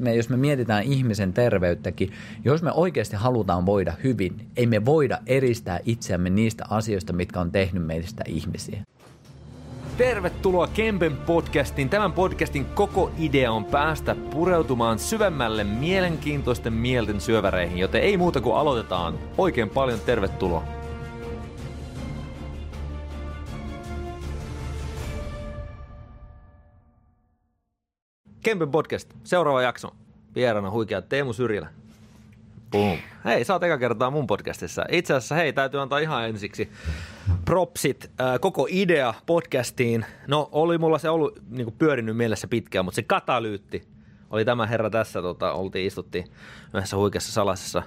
me, jos me mietitään ihmisen terveyttäkin, jos me oikeasti halutaan voida hyvin, ei me voida eristää itseämme niistä asioista, mitkä on tehnyt meistä ihmisiä. Tervetuloa Kempen podcastiin. Tämän podcastin koko idea on päästä pureutumaan syvemmälle mielenkiintoisten mielten syöväreihin, joten ei muuta kuin aloitetaan. Oikein paljon tervetuloa. Kempen podcast, seuraava jakso. Vieraana huikea Teemu Syrjilä. Boom. Hei, sä oot eka kertaa mun podcastissa. Itse asiassa hei, täytyy antaa ihan ensiksi propsit äh, koko idea podcastiin. No, oli mulla se ollut niin pyörinyt mielessä pitkään, mutta se katalyytti oli tämä herra tässä. Tota, oltiin, istuttiin yhdessä huikeassa salaisessa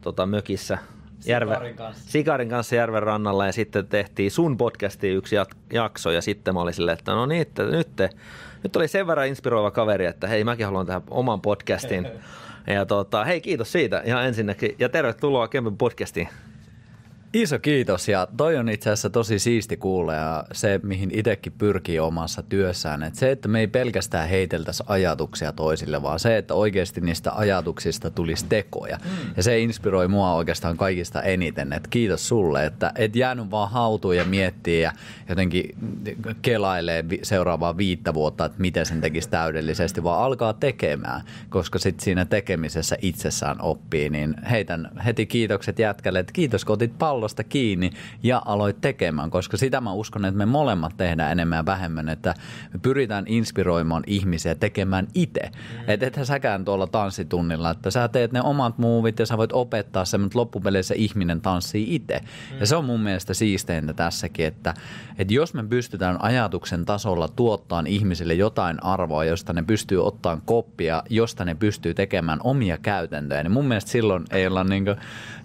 tota, mökissä Järve, Sikarin kanssa. Sikarin kanssa järven rannalla ja sitten tehtiin sun podcastiin yksi jakso ja sitten mä olin silleen, että no niin, että nyt, te, nyt oli sen verran inspiroiva kaveri, että hei mäkin haluan tehdä oman podcastin. Ja tota, hei kiitos siitä ihan ensinnäkin ja tervetuloa Kempen podcastiin. Iso kiitos ja toi on itse asiassa tosi siisti kuulla ja se, mihin itsekin pyrkii omassa työssään. Että se, että me ei pelkästään heiteltäisi ajatuksia toisille, vaan se, että oikeasti niistä ajatuksista tulisi tekoja. Mm. Ja se inspiroi mua oikeastaan kaikista eniten. Että kiitos sulle, että et jäänyt vaan hautuun ja miettiä ja jotenkin kelailee seuraavaa viittä vuotta, että miten sen tekisi täydellisesti, vaan alkaa tekemään, koska sitten siinä tekemisessä itsessään oppii. Niin heitän heti kiitokset jätkälle, että kiitos kun otit pallo pallosta kiinni ja aloit tekemään, koska sitä mä uskon, että me molemmat tehdään enemmän ja vähemmän, että me pyritään inspiroimaan ihmisiä tekemään itse. Mm. Että ethän säkään tuolla tanssitunnilla, että sä teet ne omat muuvit ja sä voit opettaa sen, mutta loppupeleissä ihminen tanssii itse. Mm. Ja se on mun mielestä siisteintä tässäkin, että, että jos me pystytään ajatuksen tasolla tuottaan ihmisille jotain arvoa, josta ne pystyy ottamaan koppia, josta ne pystyy tekemään omia käytäntöjä, niin mun mielestä silloin ei olla, niin kuin,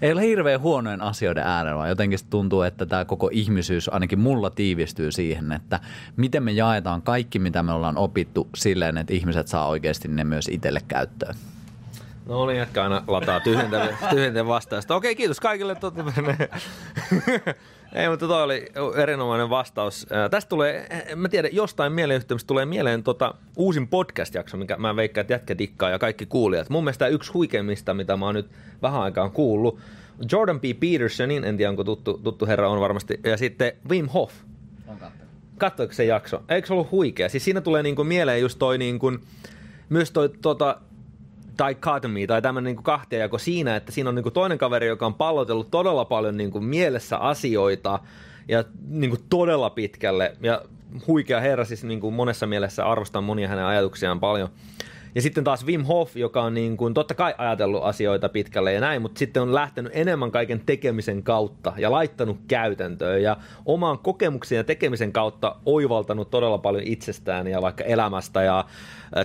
ei olla hirveän huonojen asioiden äärellä äärellä. Jotenkin tuntuu, että tämä koko ihmisyys ainakin mulla tiivistyy siihen, että miten me jaetaan kaikki, mitä me ollaan opittu silleen, että ihmiset saa oikeasti ne myös itselle käyttöön. No niin, jätkä aina lataa tyhjenten vastausta. Okei, kiitos kaikille. Ei, mutta toi oli erinomainen vastaus. Tästä tulee, mä tiedän, jostain mieleyhtymistä tulee mieleen tota, uusin podcast-jakso, mikä mä veikkaan, että jätkä dikkaa ja kaikki kuulijat. Mun mielestä yksi huikeimmista, mitä mä oon nyt vähän aikaan kuullut, Jordan B. Petersonin, en tiedä onko tuttu, tuttu herra, on varmasti, ja sitten Wim Hof. On Katsoiko se jakso? Eikö se ollut huikea? Siis siinä tulee niinku mieleen just toi niinku, myös toi tota, dichotomy tai tämmöinen niinku kahtiajako siinä, että siinä on niinku toinen kaveri, joka on pallotellut todella paljon niinku mielessä asioita ja niinku todella pitkälle ja huikea herra siis niinku monessa mielessä arvostan monia hänen ajatuksiaan paljon. Ja sitten taas Wim Hof, joka on niin kuin, totta kai ajatellut asioita pitkälle ja näin, mutta sitten on lähtenyt enemmän kaiken tekemisen kautta ja laittanut käytäntöön ja omaan kokemuksen ja tekemisen kautta oivaltanut todella paljon itsestään ja vaikka elämästä ja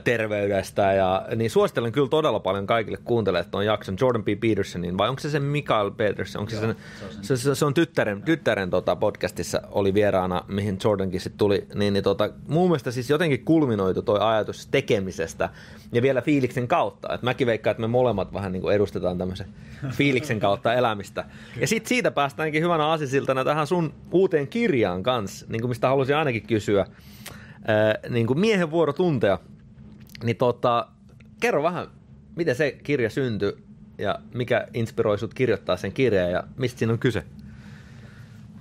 terveydestä. Ja, niin suosittelen kyllä todella paljon kaikille kuuntelemaan tuon jakson Jordan P. Petersonin, vai onko se se Mikael Peterson? Onko Joo, se, sen, se, on se, se, on tyttären, tyttären tota podcastissa oli vieraana, mihin Jordankin sitten tuli. Niin, niin tota, mun mielestä siis jotenkin kulminoitu toi ajatus tekemisestä ja vielä fiiliksen kautta. Et mäkin veikkaan, että me molemmat vähän niin kuin edustetaan tämmöisen fiiliksen kautta elämistä. Ja sitten siitä päästäänkin hyvänä asisiltana tähän sun uuteen kirjaan kanssa, niin kuin mistä halusin ainakin kysyä. Äh, niin kuin miehen vuoro tuntea niin tota, kerro vähän, miten se kirja syntyi ja mikä inspiroi sut kirjoittaa sen kirjan ja mistä siinä on kyse?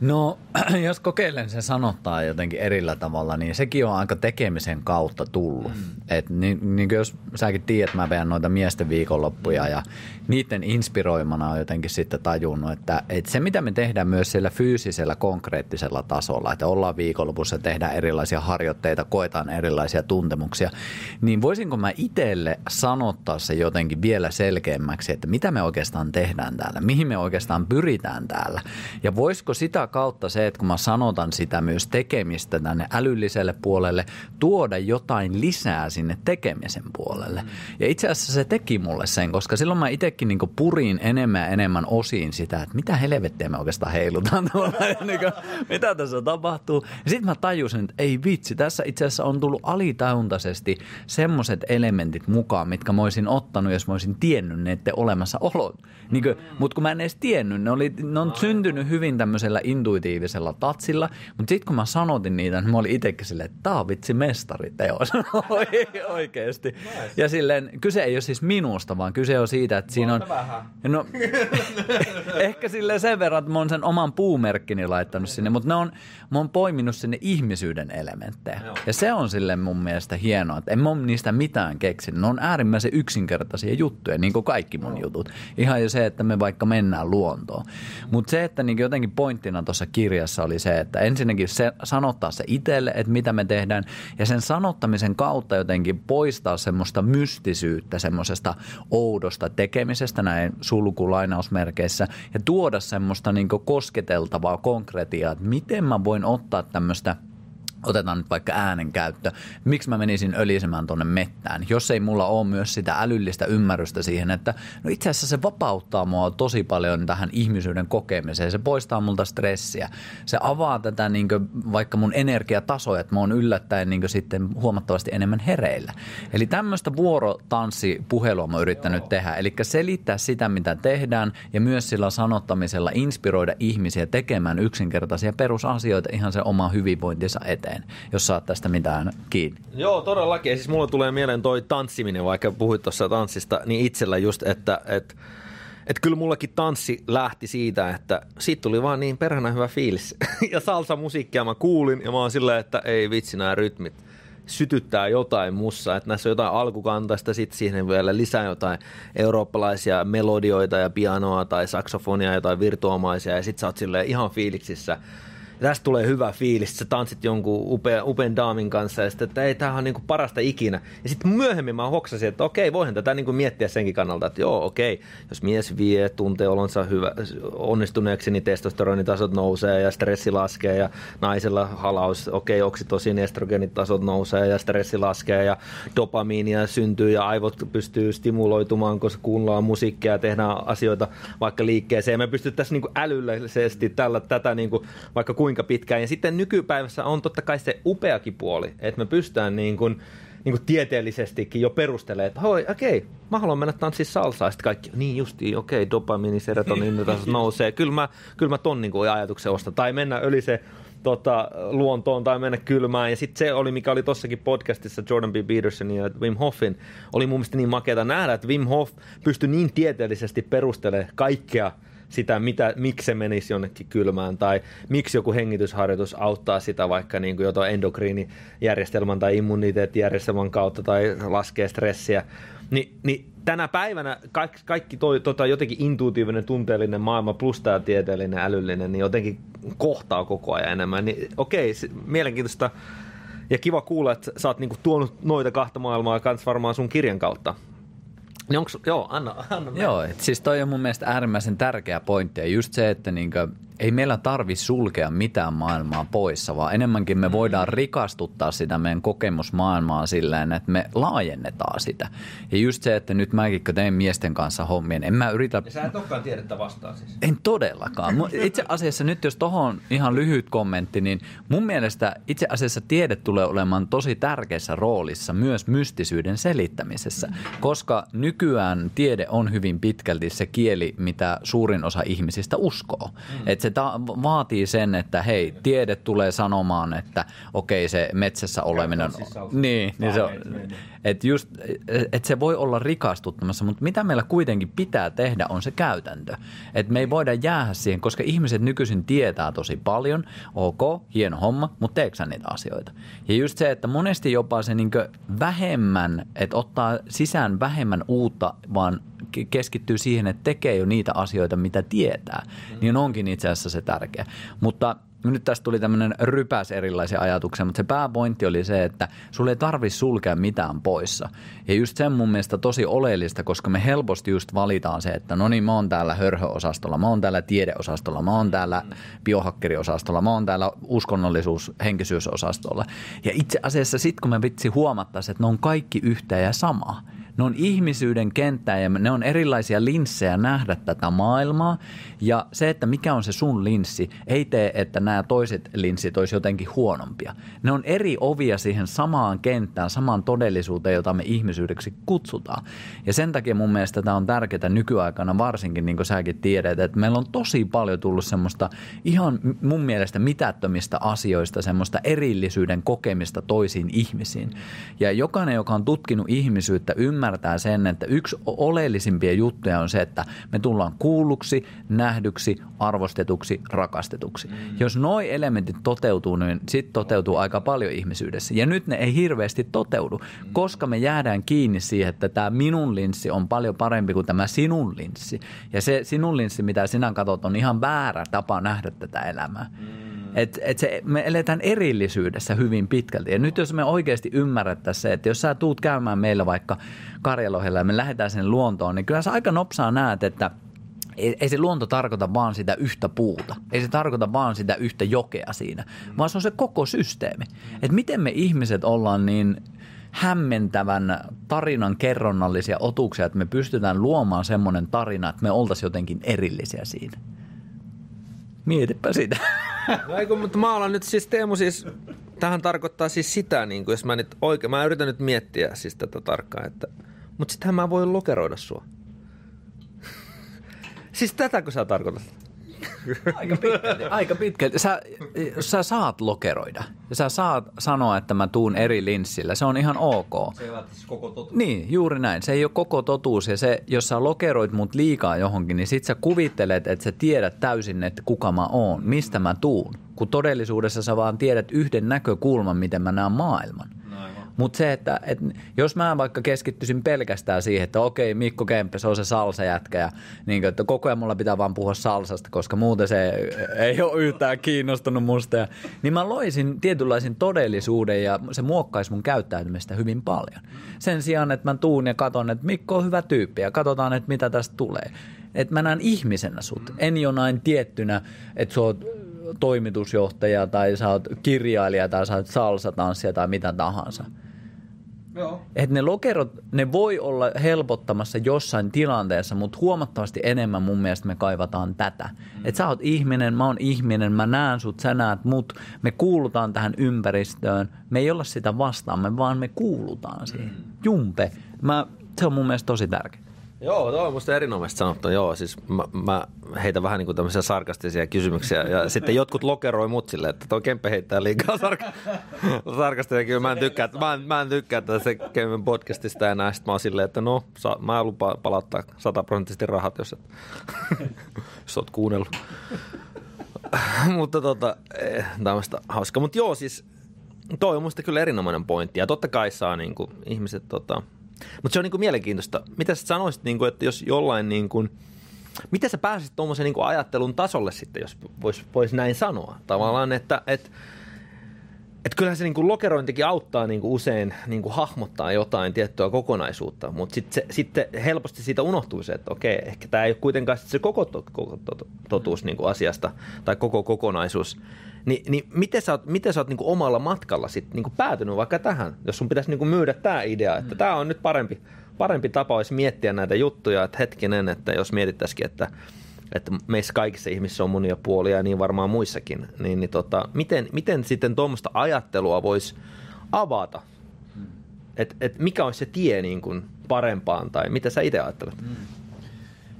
No, jos kokeilen sen sanottaa jotenkin erillä tavalla, niin sekin on aika tekemisen kautta tullut. Mm. Et niin, niin jos säkin tiedät, mä vedän noita miesten viikonloppuja ja niiden inspiroimana on jotenkin sitten tajunnut, että, että se mitä me tehdään myös siellä fyysisellä konkreettisella tasolla, että ollaan viikonlopussa, tehdään erilaisia harjoitteita, koetaan erilaisia tuntemuksia, niin voisinko mä itselle sanottaa se jotenkin vielä selkeämmäksi, että mitä me oikeastaan tehdään täällä, mihin me oikeastaan pyritään täällä ja voisiko sitä kautta se, että kun mä sanotan sitä myös tekemistä tänne älylliselle puolelle, tuoda jotain lisää sinne tekemisen puolelle. Ja itse asiassa se teki mulle sen, koska silloin mä itsekin niin purin enemmän ja enemmän osiin sitä, että mitä helvettiä me oikeastaan heilutaan tuolla, niin kuin, mitä tässä tapahtuu. Ja sitten mä tajusin, että ei vitsi, tässä itse asiassa on tullut alitauntaisesti semmoiset elementit mukaan, mitkä mä olisin ottanut, jos mä olisin tiennyt ne olemassaolo. Niin Mutta kun mä en edes tiennyt, ne, oli, ne on syntynyt hyvin tämmöisellä in intuitiivisella tatsilla, mutta sitten kun mä sanotin niitä, niin mä olin itsekin silleen, että tää on vitsi mestariteos oikeasti. Nice. Ja silleen, kyse ei ole siis minusta, vaan kyse on siitä, että siinä on... Vähän. No, ehkä sille sen verran, että mä oon sen oman puumerkkini laittanut sinne, mutta ne on, mä oon poiminut sinne ihmisyyden elementtejä. Joo. Ja se on sille mun mielestä hienoa, että en mä ole niistä mitään keksinyt. Ne on äärimmäisen yksinkertaisia juttuja, niin kuin kaikki mun Joo. jutut. Ihan jo se, että me vaikka mennään luontoon. Mutta se, että niin jotenkin pointtina tuossa kirjassa oli se, että ensinnäkin se, sanottaa se itselle, että mitä me tehdään, ja sen sanottamisen kautta jotenkin poistaa semmoista mystisyyttä, semmoisesta oudosta tekemisestä näin sulkulainausmerkeissä, ja tuoda semmoista niin kosketeltavaa konkretiaa, että miten mä voin ottaa tämmöistä – otetaan nyt vaikka äänenkäyttö. Miksi mä menisin ölisemään tuonne mettään, jos ei mulla ole myös sitä älyllistä ymmärrystä siihen, että no itse asiassa se vapauttaa mua tosi paljon tähän ihmisyyden kokemiseen. Se poistaa multa stressiä. Se avaa tätä niin vaikka mun energiatasoja, että mä oon yllättäen niin sitten huomattavasti enemmän hereillä. Eli tämmöistä vuorotanssipuhelua mä oon yrittänyt Joo. tehdä. Eli selittää sitä, mitä tehdään ja myös sillä sanottamisella inspiroida ihmisiä tekemään yksinkertaisia perusasioita ihan se oma hyvinvointinsa eteen eteen, jos saat tästä mitään kiinni. Joo, todellakin. Siis mulle tulee mieleen toi tanssiminen, vaikka puhuit tuossa tanssista, niin itsellä just, että, että että kyllä mullakin tanssi lähti siitä, että siitä tuli vaan niin perhana hyvä fiilis. ja salsa musiikkia mä kuulin ja mä oon silleen, että ei vitsi nämä rytmit sytyttää jotain mussa, että näissä on jotain alkukantaista, sitten siihen vielä lisää jotain eurooppalaisia melodioita ja pianoa tai saksofonia, jotain virtuomaisia ja sitten sä oot silleen ihan fiiliksissä tästä tulee hyvä fiilis, sä tanssit jonkun upea, upean daamin kanssa ja sitten, että ei, tämähän on niin kuin parasta ikinä. Ja sitten myöhemmin mä hoksasin, että okei, voihan tätä niin kuin miettiä senkin kannalta, että joo, okei, jos mies vie, tuntee olonsa hyvä, onnistuneeksi, niin testosteronitasot nousee ja stressi laskee ja naisella halaus, okei, oksitosin estrogenitasot nousee ja stressi laskee ja dopamiinia syntyy ja aivot pystyy stimuloitumaan, koska kuunnellaan musiikkia ja tehdään asioita vaikka liikkeeseen. Me pystyttäisiin niin kuin älyllisesti tällä, tätä niin kuin, vaikka kuin kuinka pitkään. Ja sitten nykypäivässä on totta kai se upeakin puoli, että me pystytään niin kuin, niin kuin tieteellisestikin jo perustelemaan, että hoi, okei, okay, mä haluan mennä tanssiin salsaa. Sitten kaikki, niin justiin, okei, okay, dopamiini, serotonin nousee. Kyllä mä, kyllä mä ton niin kuin ajatuksen ostan. Tai mennä yli se tota, luontoon tai mennä kylmään. Ja sitten se oli, mikä oli tossakin podcastissa Jordan B. Peterson ja Wim Hofin, oli mun mielestä niin makeata nähdä, että Wim Hof pystyi niin tieteellisesti perustelemaan kaikkea – sitä, mitä, miksi se menisi jonnekin kylmään tai miksi joku hengitysharjoitus auttaa sitä vaikka niin kuin jotain endokriinijärjestelmän tai immuniteettijärjestelmän kautta tai laskee stressiä. Ni, niin tänä päivänä kaikki, kaikki toi tota, jotenkin intuitiivinen, tunteellinen maailma plus tämä tieteellinen, älyllinen, niin jotenkin kohtaa koko ajan enemmän. Niin okei, mielenkiintoista ja kiva kuulla, että sä oot niinku tuonut noita kahta maailmaa kans varmaan sun kirjan kautta. Niin onks, joo, anna, anna Joo, et siis toi on mun mielestä äärimmäisen tärkeä pointti. Ja just se, että niinkö, ei meillä tarvi sulkea mitään maailmaa poissa, vaan enemmänkin me voidaan rikastuttaa sitä meidän kokemusmaailmaa silleen, että me laajennetaan sitä. Ja just se, että nyt mäkin kun tein miesten kanssa hommien, en mä yritä... Ja sä et olekaan tiedettä vastaan siis. En todellakaan. Itse asiassa nyt jos tohon ihan lyhyt kommentti, niin mun mielestä itse asiassa tiede tulee olemaan tosi tärkeässä roolissa myös mystisyyden selittämisessä, koska nykyään tiede on hyvin pitkälti se kieli, mitä suurin osa ihmisistä uskoo. Mm. Että se ta- vaatii sen, että hei, tiede tulee sanomaan, että okei se metsässä oleminen on... Niin, niin se on, että just, et se voi olla rikastuttamassa, mutta mitä meillä kuitenkin pitää tehdä on se käytäntö. Että me ei voida jäädä siihen, koska ihmiset nykyisin tietää tosi paljon, ok, hieno homma, mutta teeksä niitä asioita? Ja just se, että monesti jopa se niin vähemmän, että ottaa sisään vähemmän uutta, vaan keskittyy siihen, että tekee jo niitä asioita, mitä tietää, niin onkin itse asiassa se tärkeä. Mutta nyt tästä tuli tämmöinen rypäs erilaisia ajatuksia, mutta se pääpointti oli se, että sulle ei tarvi sulkea mitään poissa. Ja just sen mun mielestä tosi oleellista, koska me helposti just valitaan se, että no niin, mä oon täällä hörhöosastolla, mä oon täällä tiedeosastolla, mä oon täällä biohakkeriosastolla, mä oon täällä uskonnollisuus, henkisyysosastolla. Ja itse asiassa sitten kun me vitsi huomattaisiin, että ne on kaikki yhtä ja sama – Ne on ihmisyyden kenttää ja ne on erilaisia linssejä nähdä tätä maailmaa. Ja se, että mikä on se sun linssi, ei tee, että nämä toiset linssit olisi jotenkin huonompia. Ne on eri ovia siihen samaan kenttään, samaan todellisuuteen, jota me ihmisyydeksi kutsutaan. Ja sen takia mun mielestä tämä on tärkeää nykyaikana varsinkin, niin kuin säkin tiedät, että meillä on tosi paljon tullut semmoista ihan mun mielestä mitättömistä asioista, semmoista erillisyyden kokemista toisiin ihmisiin. Ja jokainen, joka on tutkinut ihmisyyttä, ymmärtää sen, että yksi oleellisimpia juttuja on se, että me tullaan kuulluksi, nähdyksi, arvostetuksi, rakastetuksi. Mm. Jos noi elementit toteutuu, niin sitten toteutuu aika paljon ihmisyydessä. Ja nyt ne ei hirveästi toteudu, mm. koska me jäädään kiinni siihen, että tämä minun linssi on paljon parempi kuin tämä sinun linssi. Ja se sinun linssi, mitä sinä katsot, on ihan väärä tapa nähdä tätä elämää. Mm. Et, et se, me eletään erillisyydessä hyvin pitkälti. Ja nyt jos me oikeasti ymmärrettäisiin se, että jos sä tuut käymään meillä vaikka Karjalohella ja me lähdetään sinne luontoon, niin kyllä sä aika nopsaa näet, että ei, ei se luonto tarkoita vaan sitä yhtä puuta. Ei se tarkoita vaan sitä yhtä jokea siinä, vaan se on se koko systeemi. Että miten me ihmiset ollaan niin hämmentävän tarinan kerronnallisia otuksia, että me pystytään luomaan semmoinen tarina, että me oltaisiin jotenkin erillisiä siinä. Mietipä sitä. No eikö, mutta mä olen nyt siis Teemu siis, tähän tarkoittaa siis sitä, niin kuin, jos mä nyt oikein, mä yritän nyt miettiä siis tätä tarkkaan, että, mutta sittenhän mä voin lokeroida sua. siis tätäkö sä tarkoitat? Aika pitkälti. Aika pitkälti. Sä, sä saat lokeroida. Sä saat sanoa, että mä tuun eri linssillä. Se on ihan ok. Se ei ole siis koko totuus. Niin, juuri näin. Se ei ole koko totuus. Ja se, jos sä lokeroit mut liikaa johonkin, niin sit sä kuvittelet, että sä tiedät täysin, että kuka mä oon, mistä mä tuun. Kun todellisuudessa sä vaan tiedät yhden näkökulman, miten mä näen maailman. Mutta se, että, että jos mä vaikka keskittyisin pelkästään siihen, että okei, Mikko Kempe, se on se salsajätkä ja niin että koko ajan mulla pitää vaan puhua salsasta, koska muuten se ei ole yhtään kiinnostunut musta. Ja, niin mä loisin tietynlaisen todellisuuden ja se muokkaisi mun käyttäytymistä hyvin paljon. Sen sijaan, että mä tuun ja katon, että Mikko on hyvä tyyppi ja katsotaan, että mitä tästä tulee. Että mä näen ihmisenä sut, en jonain tiettynä, että sä oot toimitusjohtaja tai sä oot kirjailija tai sä oot salsatanssija tai mitä tahansa. Joo. Että ne lokerot, ne voi olla helpottamassa jossain tilanteessa, mutta huomattavasti enemmän mun mielestä me kaivataan tätä. Mm. Että sä oot ihminen, mä oon ihminen, mä näen sut, sä näet mut, me kuulutaan tähän ympäristöön. Me ei olla sitä vastaan, me vaan me kuulutaan siihen. Mm. Jumpe. Mä, se on mun mielestä tosi tärkeä. Joo, tuo on musta erinomaisesti sanottu. Joo, siis mä, mä heitän vähän niin kuin tämmöisiä sarkastisia kysymyksiä ja sitten jotkut lokeroi mut silleen, että toi Kempe heittää liikaa sarka- sarkastisia. Kyllä mä en tykkää, mä en, mä en tykkää tästä Kempen podcastista enää. Sitten mä oon silleen, että no, sa, mä lupaan palauttaa sataprosenttisesti rahat, jos, et, jos oot kuunnellut. Mutta tota, eh, tämmöistä hauska. Mutta joo, siis toi on musta kyllä erinomainen pointti. Ja totta kai saa niin kuin, ihmiset tota, mutta se on niin mielenkiintoista. Mitä sä sanoisit, niin kuin, että jos jollain, niin kuin, miten sä pääsisit tuommoisen niin ajattelun tasolle sitten, jos voisi vois näin sanoa? Tavallaan, että, että et kyllähän se niinku lokerointikin auttaa niinku usein niinku hahmottaa jotain tiettyä kokonaisuutta, mutta sitten sitten helposti siitä unohtuu se, että okei, ehkä tämä ei ole kuitenkaan se koko, to, koko to, totuus niinku asiasta tai koko kokonaisuus. Ni, niin miten sä oot, miten sä oot niinku omalla matkalla sit niinku päätynyt vaikka tähän, jos sun pitäisi niinku myydä tämä idea, että mm. tämä on nyt parempi, parempi tapa olisi miettiä näitä juttuja, että hetkinen, että jos mietittäisikin, että että meissä kaikissa ihmisissä on monia puolia ja niin varmaan muissakin, niin, niin tota, miten, miten sitten tuommoista ajattelua voisi avata? Mm. Et, et mikä olisi se tie niin kuin parempaan tai mitä sä itse ajattelet? Mm.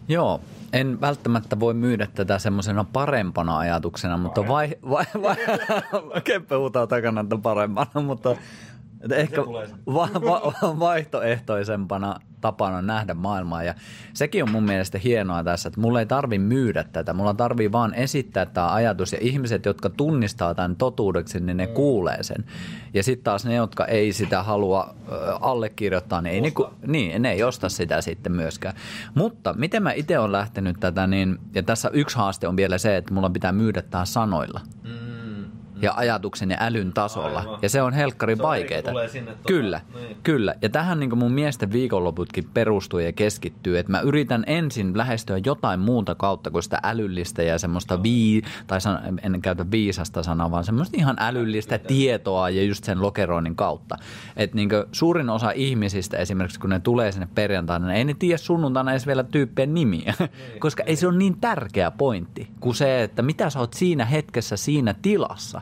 Joo, en välttämättä voi myydä tätä semmoisena parempana ajatuksena, mutta vai, vai, vai, Keppe huutaa takana, että parempana, mutta että ehkä va- va- vaihtoehtoisempana tapana nähdä maailmaa. Ja sekin on mun mielestä hienoa tässä, että mulla ei tarvi myydä tätä. Mulla tarvii vaan esittää tämä ajatus. Ja ihmiset, jotka tunnistaa tämän totuudeksi, niin ne mm. kuulee sen. Ja sitten taas ne, jotka ei sitä halua allekirjoittaa, niin, ei ne, niin ne ei osta sitä sitten myöskään. Mutta miten mä itse olen lähtenyt tätä, niin, ja tässä yksi haaste on vielä se, että mulla pitää myydä tämä sanoilla. Mm ja ajatuksen ja älyn tasolla. Aivan. Ja se on sinne tuota- Kyllä, niin. kyllä. Ja tähän niin mun miesten viikonloputkin perustuu ja keskittyy, että mä yritän ensin lähestyä jotain muuta kautta kuin sitä älyllistä ja semmoista vii, tai san, en käytä viisasta sanaa, vaan semmoista ihan älyllistä tietoa ja just sen lokeroinnin kautta. Että niin suurin osa ihmisistä esimerkiksi, kun ne tulee sinne perjantaina, niin ei ne tiedä sunnuntaina edes vielä tyyppien nimiä, koska ei se ole niin tärkeä pointti kuin se, että mitä sä oot siinä hetkessä siinä tilassa.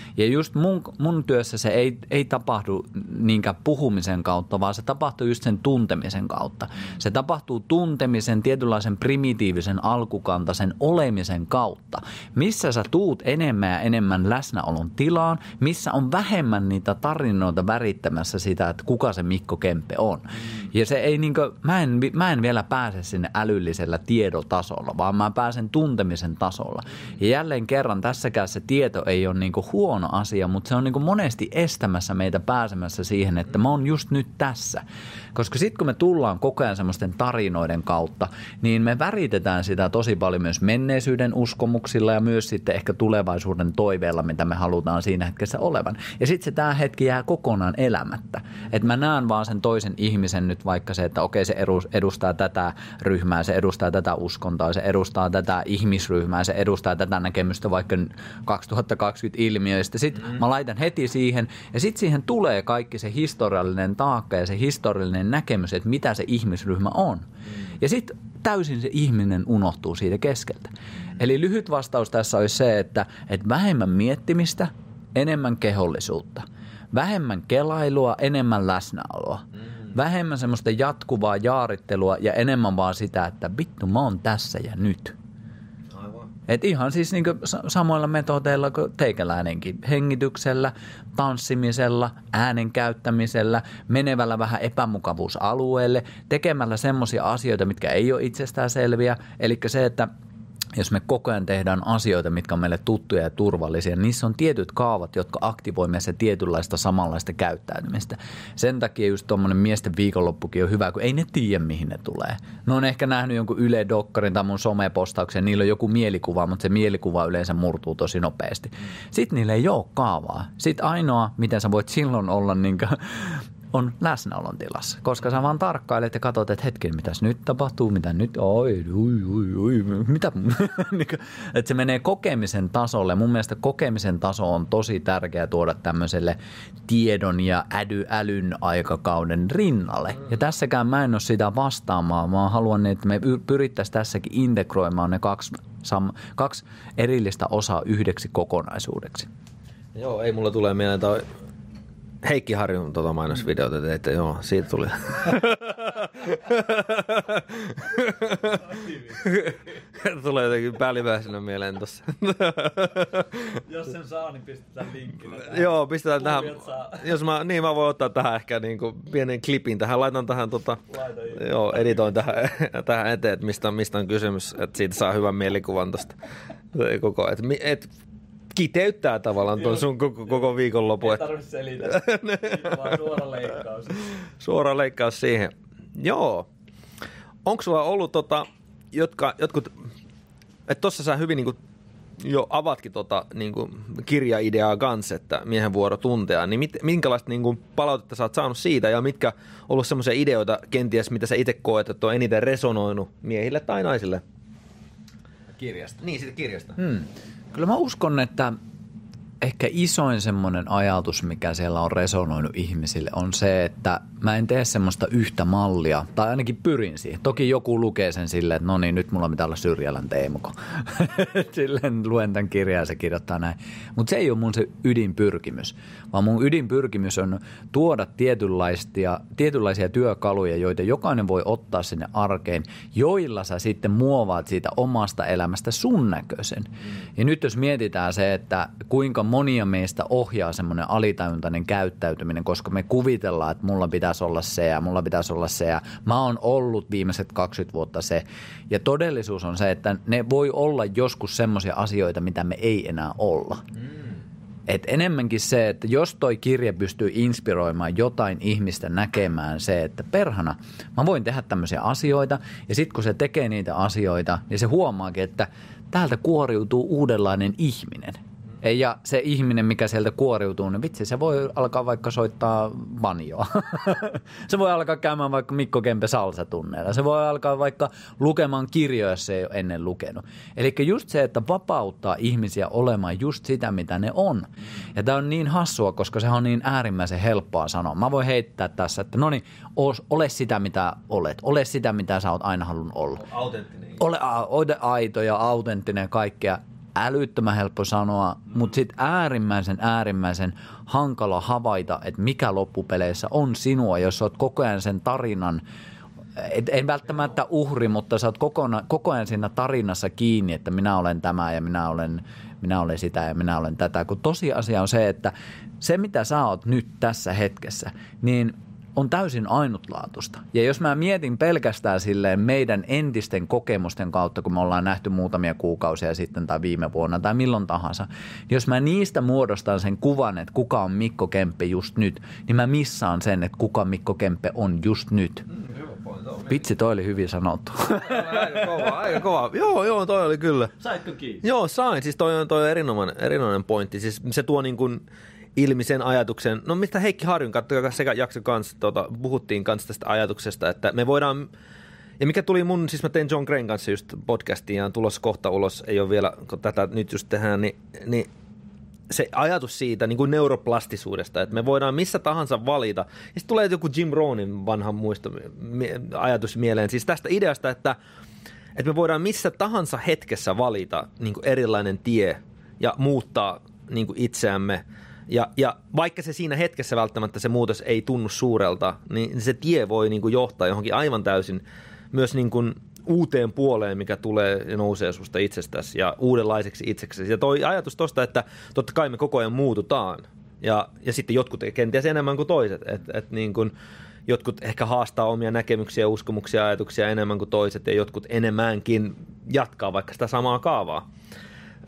Ja just mun, mun työssä se ei, ei tapahdu niinkään puhumisen kautta, vaan se tapahtuu just sen tuntemisen kautta. Se tapahtuu tuntemisen, tietynlaisen primitiivisen alkukantaisen olemisen kautta. Missä sä tuut enemmän ja enemmän läsnäolon tilaan, missä on vähemmän niitä tarinoita värittämässä sitä, että kuka se Mikko Kempe on. Ja se ei niinkö, mä en, mä en vielä pääse sinne älyllisellä tiedotasolla, vaan mä pääsen tuntemisen tasolla. Ja jälleen kerran tässäkään se tieto ei ole niinku huono asia, mutta se on niinku monesti estämässä meitä pääsemässä siihen, että mä oon just nyt tässä. Koska sitten kun me tullaan koko ajan semmoisten tarinoiden kautta, niin me väritetään sitä tosi paljon myös menneisyyden uskomuksilla ja myös sitten ehkä tulevaisuuden toiveella, mitä me halutaan siinä hetkessä olevan. Ja sitten se tämä hetki jää kokonaan elämättä. Että mä näen vaan sen toisen ihmisen nyt vaikka se, että okei se edustaa tätä ryhmää, se edustaa tätä uskontoa, se edustaa tätä ihmisryhmää, se edustaa tätä näkemystä vaikka 2020 ilmiöistä. Sitten mm. mä laitan heti siihen ja sitten siihen tulee kaikki se historiallinen taakka ja se historiallinen näkemys, että mitä se ihmisryhmä on. Ja sitten täysin se ihminen unohtuu siitä keskeltä. Eli lyhyt vastaus tässä olisi se, että, että vähemmän miettimistä, enemmän kehollisuutta. Vähemmän kelailua, enemmän läsnäoloa. Vähemmän semmoista jatkuvaa jaarittelua ja enemmän vaan sitä, että vittu mä oon tässä ja nyt. Et ihan siis sa- samoilla metodeilla kuin teikäläinenkin. Hengityksellä, tanssimisella, äänen käyttämisellä, menevällä vähän epämukavuusalueelle, tekemällä semmoisia asioita, mitkä ei ole itsestäänselviä. Eli se, että jos me koko ajan tehdään asioita, mitkä on meille tuttuja ja turvallisia, niin niissä on tietyt kaavat, jotka aktivoi meissä tietynlaista samanlaista käyttäytymistä. Sen takia just tuommoinen miesten viikonloppukin on hyvä, kun ei ne tiedä, mihin ne tulee. Ne on ehkä nähnyt jonkun Yle Dokkarin tai mun somepostauksen, niillä on joku mielikuva, mutta se mielikuva yleensä murtuu tosi nopeasti. Sitten niillä ei ole kaavaa. Sitten ainoa, miten sä voit silloin olla niin on läsnäolon tilassa, koska sä vaan tarkkailet ja katsot, että hetken, mitäs nyt tapahtuu, mitä nyt, oi, ui, ui, ui, mitä, Niinku, että se menee kokemisen tasolle. Mun mielestä kokemisen taso on tosi tärkeä tuoda tämmöiselle tiedon ja äly, älyn aikakauden rinnalle. Ja tässäkään mä en ole sitä vastaamaan, vaan haluan, että me pyrittäisiin tässäkin integroimaan ne kaksi, sam, kaksi erillistä osaa yhdeksi kokonaisuudeksi. Joo, ei mulla tulee mieleen toi Heikki Harjun tota mainosvideota teitte, joo, siitä tuli. tulee jotenkin päällimmäisenä mieleen tossa. Jos sen saa, niin pistetään linkkinä. joo, pistetään tähän. Jos mä, niin mä voin ottaa tähän ehkä niinku pienen klipin tähän. Laitan tähän tota, joo, editoin tähän, tähän eteen, että mistä, mistä on kysymys, että siitä saa hyvän mielikuvan tosta. Koko, et, mi- et, kiteyttää tavallaan tuon sun koko, koko viikonlopun. Ei et- tarvitse selitellä, vaan suora leikkaus. Suora leikkaus siihen. Joo. Onko sulla ollut tota, jotka, jotkut, että tossa sä hyvin niinku jo avatkin tota niinku kirjaideaa kanssa, että miehen vuoro tuntea, niin mit, minkälaista niinku palautetta sä oot saanut siitä ja mitkä on ollut semmoisia ideoita kenties, mitä sä itse koet, että on eniten resonoinut miehille tai naisille? Kirjasta. Niin, siitä kirjasta. Hmm. Kyllä mä uskon, että ehkä isoin semmoinen ajatus, mikä siellä on resonoinut ihmisille, on se, että mä en tee semmoista yhtä mallia, tai ainakin pyrin siihen. Toki joku lukee sen silleen, että no niin, nyt mulla pitää olla Syrjälän Teemuko. silleen luen tämän kirjan ja se kirjoittaa näin. Mutta se ei ole mun se ydinpyrkimys, vaan mun ydinpyrkimys on tuoda tietynlaisia, tietynlaisia työkaluja, joita jokainen voi ottaa sinne arkeen, joilla sä sitten muovaat siitä omasta elämästä sun näköisen. Ja nyt jos mietitään se, että kuinka monia meistä ohjaa semmoinen alitajuntainen käyttäytyminen, koska me kuvitellaan, että mulla pitäisi olla se ja mulla pitäisi olla se ja mä oon ollut viimeiset 20 vuotta se. Ja todellisuus on se, että ne voi olla joskus semmoisia asioita, mitä me ei enää olla. Et enemmänkin se, että jos toi kirja pystyy inspiroimaan jotain ihmistä näkemään se, että perhana, mä voin tehdä tämmöisiä asioita ja sitten kun se tekee niitä asioita, niin se huomaakin, että täältä kuoriutuu uudenlainen ihminen. Ja se ihminen, mikä sieltä kuoriutuu, niin vitsi, se voi alkaa vaikka soittaa banjoa. se voi alkaa käymään vaikka Mikko Kempe salsatunneilla. Se voi alkaa vaikka lukemaan kirjoja, jos se ei ole ennen lukenut. Eli just se, että vapauttaa ihmisiä olemaan just sitä, mitä ne on. Ja tämä on niin hassua, koska se on niin äärimmäisen helppoa sanoa. Mä voin heittää tässä, että no niin, ole sitä, mitä olet. Ole sitä, mitä sä oot aina halunnut olla. Autenttinen. Ole, ole aito ja autenttinen kaikkea älyttömän helppo sanoa, mutta sitten äärimmäisen, äärimmäisen hankala havaita, että mikä loppupeleissä on sinua, jos olet koko ajan sen tarinan et, en välttämättä uhri, mutta sä oot kokona, koko ajan siinä tarinassa kiinni, että minä olen tämä ja minä olen, minä olen sitä ja minä olen tätä. Kun tosiasia on se, että se mitä sä oot nyt tässä hetkessä, niin – on täysin ainutlaatuista. Ja jos mä mietin pelkästään silleen meidän entisten kokemusten kautta, kun me ollaan nähty muutamia kuukausia sitten tai viime vuonna tai milloin tahansa, niin jos mä niistä muodostan sen kuvan, että kuka on Mikko Kempe just nyt, niin mä missaan sen, että kuka Mikko Kempe on just nyt. Vitsi, toi oli hyvin sanottu. Aika kova, aika kova. Joo, joo, toi oli kyllä. Saitko kiinni? Joo, sain. Siis toi on, toi on erinomainen, erinomainen pointti. Siis se tuo niin kuin, ilmi sen ajatuksen, no mistä Heikki Harjun katsokaa sekä jakso kanssa, tota, puhuttiin kanssa tästä ajatuksesta, että me voidaan, ja mikä tuli mun, siis mä tein John Grain kanssa just podcastin ja tulossa kohta ulos, ei ole vielä, kun tätä nyt just tehdään, niin, niin se ajatus siitä niin kuin neuroplastisuudesta, että me voidaan missä tahansa valita. Ja sitten tulee joku Jim Rohnin vanha muisto, ajatus mieleen, siis tästä ideasta, että, että me voidaan missä tahansa hetkessä valita niin kuin erilainen tie ja muuttaa niin kuin itseämme – ja, ja vaikka se siinä hetkessä välttämättä se muutos ei tunnu suurelta, niin se tie voi niin kuin johtaa johonkin aivan täysin myös niin kuin uuteen puoleen, mikä tulee ja nousee susta itsestäsi ja uudenlaiseksi itseksesi. Ja toi ajatus tosta, että totta kai me koko ajan muututaan ja, ja sitten jotkut kenties enemmän kuin toiset. Että et niin kuin, jotkut ehkä haastaa omia näkemyksiä, uskomuksia, ajatuksia enemmän kuin toiset ja jotkut enemmänkin jatkaa vaikka sitä samaa kaavaa.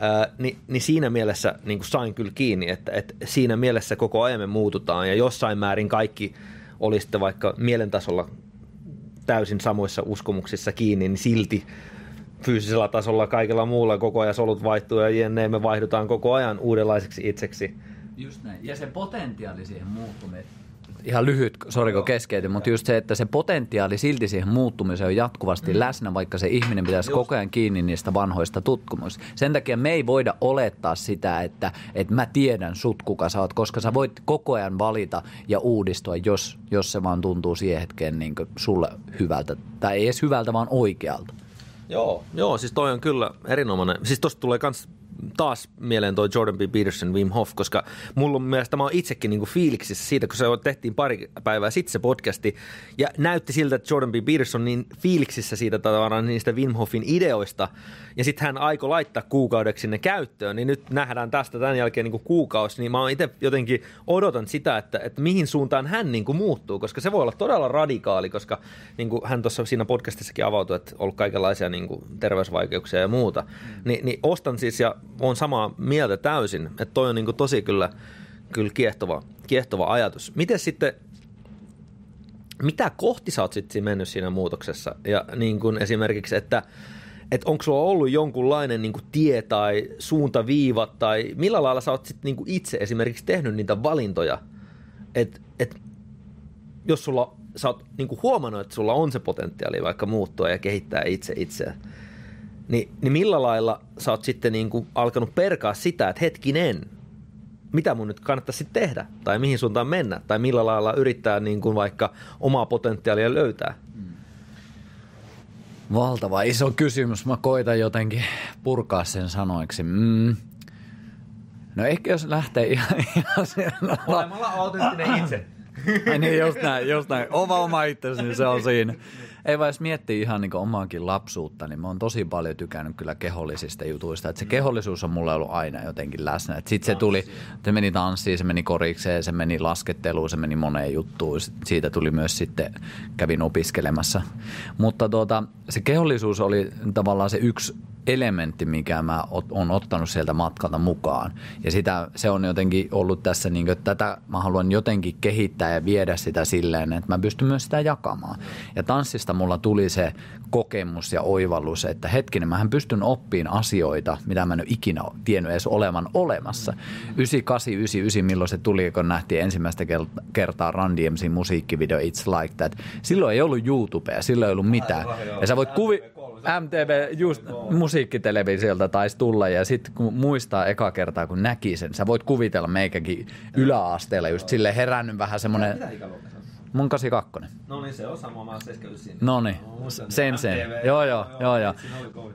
Ää, niin, niin siinä mielessä niin kuin sain kyllä kiinni, että, että siinä mielessä koko ajan me muututaan ja jossain määrin kaikki olisitte vaikka mielentasolla täysin samoissa uskomuksissa kiinni, niin silti fyysisellä tasolla kaikella muulla koko ajan solut vaihtuu ja jne, me vaihdutaan koko ajan uudenlaiseksi itseksi. Just näin. Ja se potentiaali siihen muuttumiseen ihan lyhyt, sori kun keskeytin, mutta just se, että se potentiaali silti siihen muuttumiseen on jatkuvasti mm. läsnä, vaikka se ihminen pitäisi just. koko ajan kiinni niistä vanhoista tutkimuksista. Sen takia me ei voida olettaa sitä, että, että mä tiedän sut kuka sä oot, koska sä voit koko ajan valita ja uudistua, jos, jos se vaan tuntuu siihen hetkeen niin sulle hyvältä, tai ei edes hyvältä, vaan oikealta. Joo, joo, siis toi on kyllä erinomainen. Siis tosta tulee kans taas mieleen toi Jordan B. Peterson, Wim Hof, koska mulla on mielestä mä oon itsekin niinku fiiliksissä siitä, kun se tehtiin pari päivää sitten se podcasti, ja näytti siltä, että Jordan B. Peterson niin fiiliksissä siitä tavallaan niistä Wim Hofin ideoista, ja sitten hän aikoi laittaa kuukaudeksi ne käyttöön, niin nyt nähdään tästä tämän jälkeen niinku kuukausi, niin mä oon itse jotenkin odotan sitä, että, että mihin suuntaan hän niinku muuttuu, koska se voi olla todella radikaali, koska niinku hän tuossa siinä podcastissakin avautui, että on ollut kaikenlaisia niinku terveysvaikeuksia ja muuta, mm. Ni, niin ostan siis ja on samaa mieltä täysin, että toi on niin kuin tosi kyllä, kyllä kiehtova, kiehtova ajatus. Miten sitten, mitä kohti sä oot sitten mennyt siinä muutoksessa? Ja niin kuin esimerkiksi, että että onko sulla ollut jonkunlainen niin kuin tie tai suuntaviiva tai millä lailla sä oot sit niin kuin itse esimerkiksi tehnyt niitä valintoja, että et, jos sulla, sä oot niin kuin huomannut, että sulla on se potentiaali vaikka muuttua ja kehittää itse itseä, niin, niin millä lailla sä oot sitten niin kuin alkanut perkaa sitä, että hetkinen, mitä mun nyt kannattaisi tehdä, tai mihin suuntaan mennä, tai millä lailla yrittää niin kuin vaikka omaa potentiaalia löytää? Valtava iso kysymys. Mä koitan jotenkin purkaa sen sanoiksi. Mm. No ehkä jos lähtee ihan, ihan siellä... Olemalla autenttinen itse. Ai niin, just näin, just näin. Oma oma itsesi, niin se on siinä ei vaan miettii ihan niin omaankin lapsuutta, niin mä oon tosi paljon tykännyt kyllä kehollisista jutuista. Että se kehollisuus on mulle ollut aina jotenkin läsnä. Sitten se tuli, se meni tanssiin, se meni korikseen, se meni lasketteluun, se meni moneen juttuun. Siitä tuli myös sitten, kävin opiskelemassa. Mutta tuota, se kehollisuus oli tavallaan se yksi elementti, mikä mä oon ottanut sieltä matkalta mukaan. Ja sitä, se on jotenkin ollut tässä, niin kuin, että tätä mä haluan jotenkin kehittää ja viedä sitä silleen, että mä pystyn myös sitä jakamaan. Ja tanssista mulla tuli se kokemus ja oivallus, että hetkinen, mähän pystyn oppiin asioita, mitä mä en ole ikinä tiennyt edes olevan olemassa. 98, 99, milloin se tuli, kun nähtiin ensimmäistä kertaa Run DMCin musiikkivideo It's Like That. Silloin ei ollut YouTubea, silloin ei ollut mitään. Ja sä voit kuvi, MTV just musiikkitelevisiolta taisi tulla ja sitten kun muistaa eka kertaa kun näki sen, sä voit kuvitella meikäkin yläasteella just sille herännyt vähän semmoinen... Mun 82. No niin, se on sama, mä oon 79. No niin, sen sen. Joo, joo, joo, joo.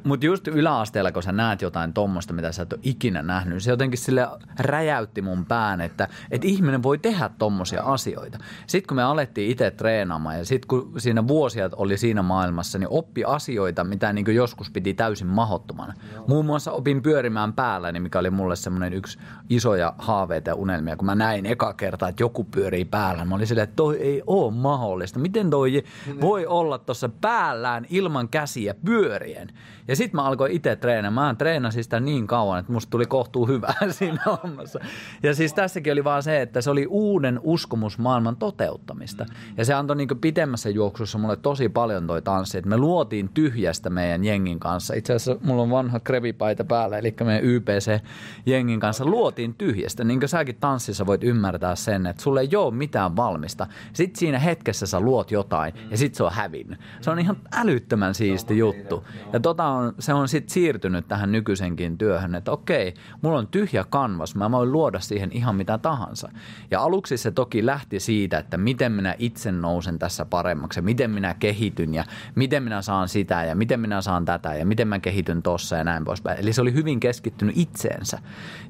Mutta just yläasteella, kun sä näet jotain tommosta, mitä sä et ole ikinä nähnyt, se jotenkin sille räjäytti mun pään, että, että ihminen voi tehdä tommosia asioita. Sitten kun me alettiin itse treenaamaan ja sitten kun siinä vuosia oli siinä maailmassa, niin oppi asioita, mitä niin joskus piti täysin mahottomana. Muun muassa opin pyörimään päällä, niin mikä oli mulle semmoinen yksi isoja haaveita ja unelmia. Kun mä näin eka kertaa, että joku pyörii päällä, mä olin silleen, että toi ei ole mahdollista. Miten toi voi olla tuossa päällään ilman käsiä pyörien? Ja sitten mä alkoin itse treenaamaan. Mä treenasin sitä niin kauan, että musta tuli kohtuu hyvää siinä hommassa. Ja siis tässäkin oli vaan se, että se oli uuden uskomusmaailman toteuttamista. Ja se antoi niin pitemmässä juoksussa mulle tosi paljon toi tanssi. Että me luotiin tyhjästä meidän jengin kanssa. Itse asiassa mulla on vanha krevipaita päällä, eli meidän YPC-jengin kanssa luotiin tyhjästä. Niin kuin säkin tanssissa voit ymmärtää sen, että sulle ei ole mitään valmista. Sitten siinä hetkessä sä luot jotain ja sitten se on hävinnyt. Se on ihan älyttömän siisti juttu. Ja tota on, se on sitten siirtynyt tähän nykyisenkin työhön, että okei, mulla on tyhjä kanvas, mä voin luoda siihen ihan mitä tahansa. Ja aluksi se toki lähti siitä, että miten minä itse nousen tässä paremmaksi ja miten minä kehityn ja miten minä saan sitä ja miten minä saan tätä ja miten mä kehityn tossa ja näin poispäin. Eli se oli hyvin keskittynyt itseensä.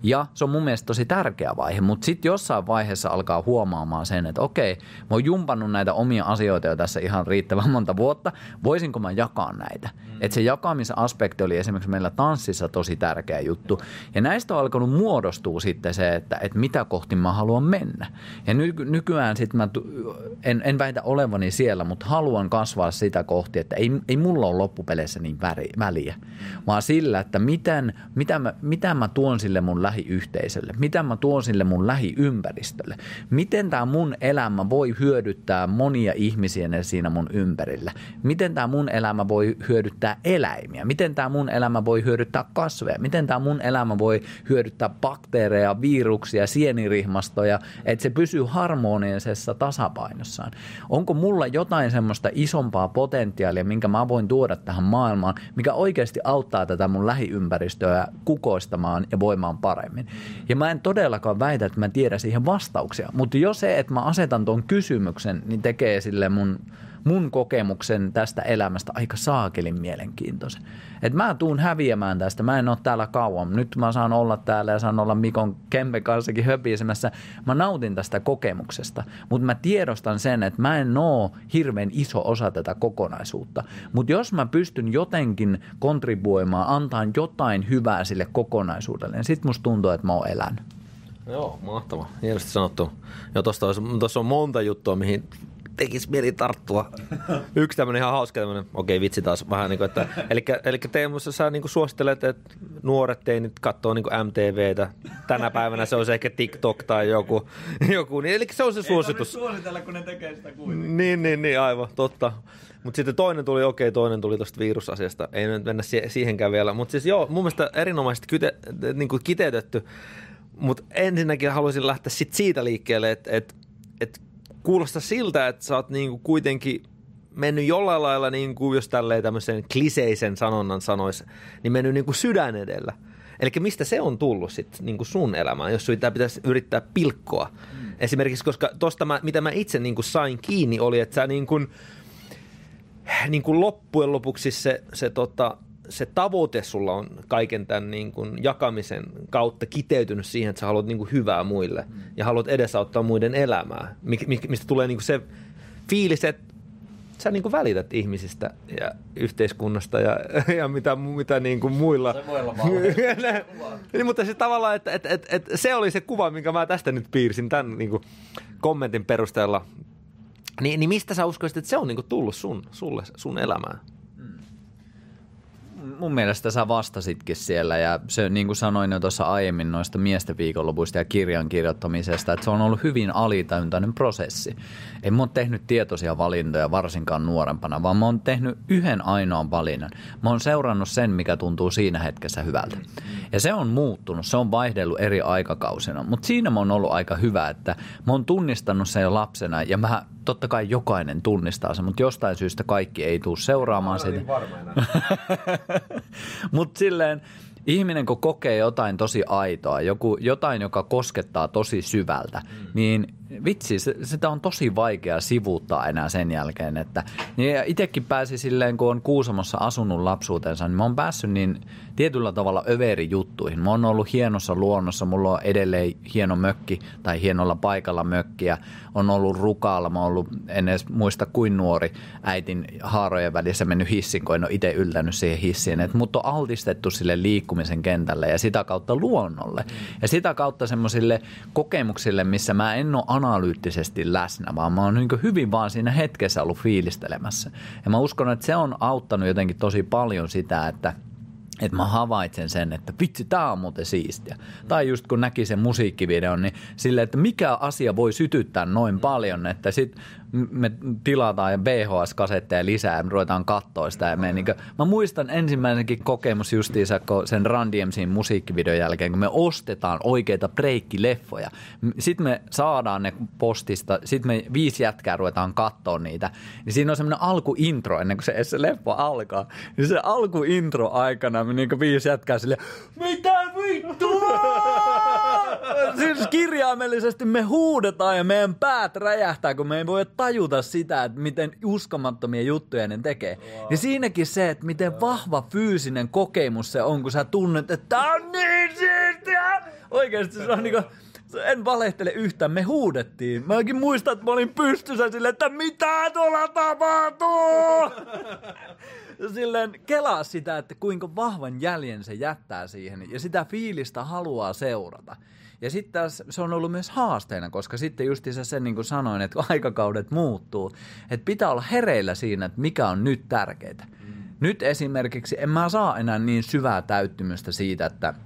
Ja se on mun mielestä tosi tärkeä vaihe, mutta sitten jossain vaiheessa alkaa huomaamaan sen, että okei, mä oon jumpannut näitä omia asioita jo tässä ihan riittävän monta vuotta, voisinko mä jakaa näitä? Mm. Että se jakamisen aspekti oli esimerkiksi meillä tanssissa tosi tärkeä juttu. Ja näistä on alkanut muodostua sitten se, että, että mitä kohti mä haluan mennä. Ja ny, nykyään sitten mä en, en väitä olevani siellä, mutta haluan kasvaa sitä kohti, että ei, ei mulla ole loppupeleissä niin väri, väliä, vaan sillä, että miten, mitä, mä, mitä mä tuon sille mun lähiyhteisölle, mitä mä tuon sille mun lähiympäristölle, miten tämä mun elämä voi hyödyttää monia ihmisiä siinä mun ympärillä, miten tämä mun elämä voi hyödyttää eläimiä, miten tämä mun elämä voi hyödyttää kasveja, miten tämä mun elämä voi hyödyttää bakteereja, viruksia, sienirihmastoja, että se pysyy harmonisessa tasapainossaan. Onko mulla jotain semmoista isompaa potentiaalia, minkä mä voin tuoda tähän maailmaan, mikä oikeasti auttaa tätä mun lähiympäristöä kukoistamaan ja voimaan paremmin. Ja mä en todellakaan väitä, että mä tiedän siihen vastauksia, mutta jo se, että mä asetan tuon kysymyksen, niin tekee sille mun mun kokemuksen tästä elämästä aika saakelin mielenkiintoisen. Et mä tuun häviämään tästä, mä en ole täällä kauan. Nyt mä saan olla täällä ja saan olla Mikon Kempe kanssakin höpisemässä. Mä nautin tästä kokemuksesta, mutta mä tiedostan sen, että mä en oo hirveän iso osa tätä kokonaisuutta. Mutta jos mä pystyn jotenkin kontribuoimaan, antaa jotain hyvää sille kokonaisuudelle, niin sit musta tuntuu, että mä oon elänyt. Joo, mahtava. Hienosti sanottu. Ja tuossa on monta juttua, mihin tekisi mieli tarttua. Yksi tämmöinen ihan hauska tämmöinen, okei vitsi taas vähän niin kuin, että, eli, eli Teemu, sä niin kuin suosittelet, että nuoret teinit katsoo niin kuin MTVtä. Tänä päivänä se on se ehkä TikTok tai joku, joku niin, eli se on se suositus. Ei suositella, kun ne tekee sitä kuitenkin. Niin, niin, niin, aivan, totta. Mutta sitten toinen tuli, okei, toinen tuli tuosta virusasiasta. Ei nyt mennä siihenkään vielä. Mutta siis joo, mun mielestä erinomaisesti kyte, niin kuin kiteytetty. Mutta ensinnäkin haluaisin lähteä sit siitä liikkeelle, että et, et kuulostaa siltä, että sä oot niinku kuitenkin mennyt jollain lailla, niinku, jos tälleen tämmöisen kliseisen sanonnan sanoisi, niin mennyt niinku sydän edellä. Eli mistä se on tullut sitten niinku sun elämään, jos sitä pitäisi yrittää pilkkoa. Mm. Esimerkiksi, koska tuosta mitä mä itse niinku sain kiinni oli, että sä niinku, niinku loppujen lopuksi se, se tota, se tavoite sulla on kaiken tämän niin kuin jakamisen kautta kiteytynyt siihen, että sä haluat niin kuin hyvää muille mm. ja haluat edesauttaa muiden elämää, mistä tulee niin kuin se fiilis, että sä niin kuin välität ihmisistä ja yhteiskunnasta ja, ja mitä, mitä niin kuin muilla. Se voi olla niin, mutta se tavallaan, että, että, että, että, se oli se kuva, minkä mä tästä nyt piirsin tämän niin kuin kommentin perusteella. Ni, niin mistä sä uskoisit, että se on niin kuin tullut sun, sulle, sun elämään? Mun mielestä sä vastasitkin siellä ja se niin kuin sanoin jo tuossa aiemmin noista miesten viikonlopuista ja kirjan kirjoittamisesta, että se on ollut hyvin alitajuntainen prosessi. En mä ole tehnyt tietoisia valintoja varsinkaan nuorempana, vaan mä oon tehnyt yhden ainoan valinnan. Mä oon seurannut sen, mikä tuntuu siinä hetkessä hyvältä. Ja se on muuttunut, se on vaihdellut eri aikakausina, mutta siinä mä oon ollut aika hyvä, että mä oon tunnistanut sen jo lapsena ja mä totta kai jokainen tunnistaa sen, mutta jostain syystä kaikki ei tule seuraamaan sitä. mutta silleen, ihminen kun kokee jotain tosi aitoa, joku, jotain, joka koskettaa tosi syvältä, mm. niin vitsi, se, sitä on tosi vaikea sivuuttaa enää sen jälkeen. Että, niin itsekin pääsi silleen, kun on Kuusamossa asunut lapsuutensa, niin mä oon päässyt niin tietyllä tavalla överi juttuihin. Mä oon ollut hienossa luonnossa, mulla on edelleen hieno mökki tai hienolla paikalla mökkiä. On ollut rukaalla, mä oon ollut, en edes muista kuin nuori äitin haarojen välissä mennyt hissin, kun en ole itse yltänyt siihen hissiin. Että mut on altistettu sille liikkumisen kentälle ja sitä kautta luonnolle. Ja sitä kautta semmoisille kokemuksille, missä mä en ole analyyttisesti läsnä, vaan mä oon niin hyvin vaan siinä hetkessä ollut fiilistelemässä. Ja mä uskon, että se on auttanut jotenkin tosi paljon sitä, että – että mä havaitsen sen, että vitsi, tää on muuten siistiä. Tai just kun näki sen musiikkivideon, niin sille, että mikä asia voi sytyttää noin paljon, että sit me tilataan VHS-kasetteja lisää ja me ruvetaan katsoa sitä. Ja me, niin kuin, mä muistan ensimmäisenkin kokemus justiinsa sen Run DMCin musiikkivideon jälkeen, kun me ostetaan oikeita breikkileffoja. Sitten me saadaan ne postista, sitten me viisi jätkää ruvetaan katsoa niitä. Niin siinä on semmoinen alkuintro ennen kuin se, se leffa alkaa. Niin se alkuintro aikana me niin viisi jätkää silleen, mitä vittua? Kirjaimellisesti me huudetaan ja meidän päät räjähtää, kun me ei voi tajuta sitä, että miten uskomattomia juttuja ne tekee. Wow. Ja siinäkin se, että miten vahva fyysinen kokemus se on, kun sä tunnet, että tää on niin siistiä. Oikeasti se on niinku, en valehtele yhtään, me huudettiin. Mäkin muistan, että mä olin pystyssä silleen, että mitä tuolla tapahtuu? silleen kelaa sitä, että kuinka vahvan jäljen se jättää siihen ja sitä fiilistä haluaa seurata. Ja sitten taas se on ollut myös haasteena, koska sitten justiinsa sen niin kuin sanoin, että aikakaudet muuttuu, että pitää olla hereillä siinä, että mikä on nyt tärkeää. Mm. Nyt esimerkiksi en mä saa enää niin syvää täyttymystä siitä, että –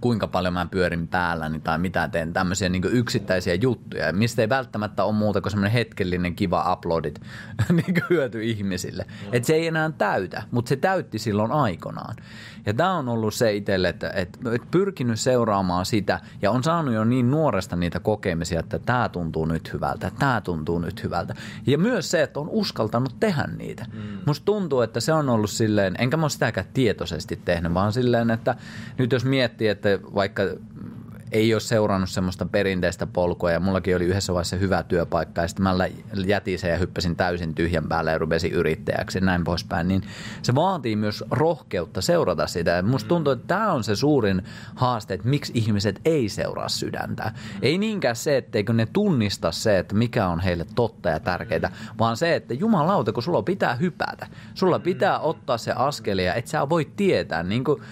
kuinka paljon mä pyörin päälläni tai mitä teen, tämmöisiä niin yksittäisiä juttuja, mistä ei välttämättä ole muuta kuin semmoinen hetkellinen kiva uploadit niin hyöty ihmisille. Mm. Että se ei enää täytä, mutta se täytti silloin aikanaan. Ja tämä on ollut se itselle, että, että pyrkinyt seuraamaan sitä ja on saanut jo niin nuoresta niitä kokemisia, että tämä tuntuu nyt hyvältä, tämä tuntuu nyt hyvältä. Ja myös se, että on uskaltanut tehdä niitä. Mm. Musta tuntuu, että se on ollut silleen, enkä mä ole sitäkään tietoisesti tehnyt, vaan silleen, että nyt jos miettii, että vaikka ei ole seurannut semmoista perinteistä polkua ja mullakin oli yhdessä vaiheessa hyvä työpaikka ja sitten mä jätin sen ja hyppäsin täysin tyhjän päälle ja rupesin yrittäjäksi ja näin poispäin, niin se vaatii myös rohkeutta seurata sitä. Ja musta tuntuu, että tämä on se suurin haaste, että miksi ihmiset ei seuraa sydäntä. Ei niinkään se, etteikö ne tunnista se, että mikä on heille totta ja tärkeää, vaan se, että jumalauta, kun sulla pitää hypätä. Sulla pitää ottaa se askel ja et sä voi tietää, niin kuin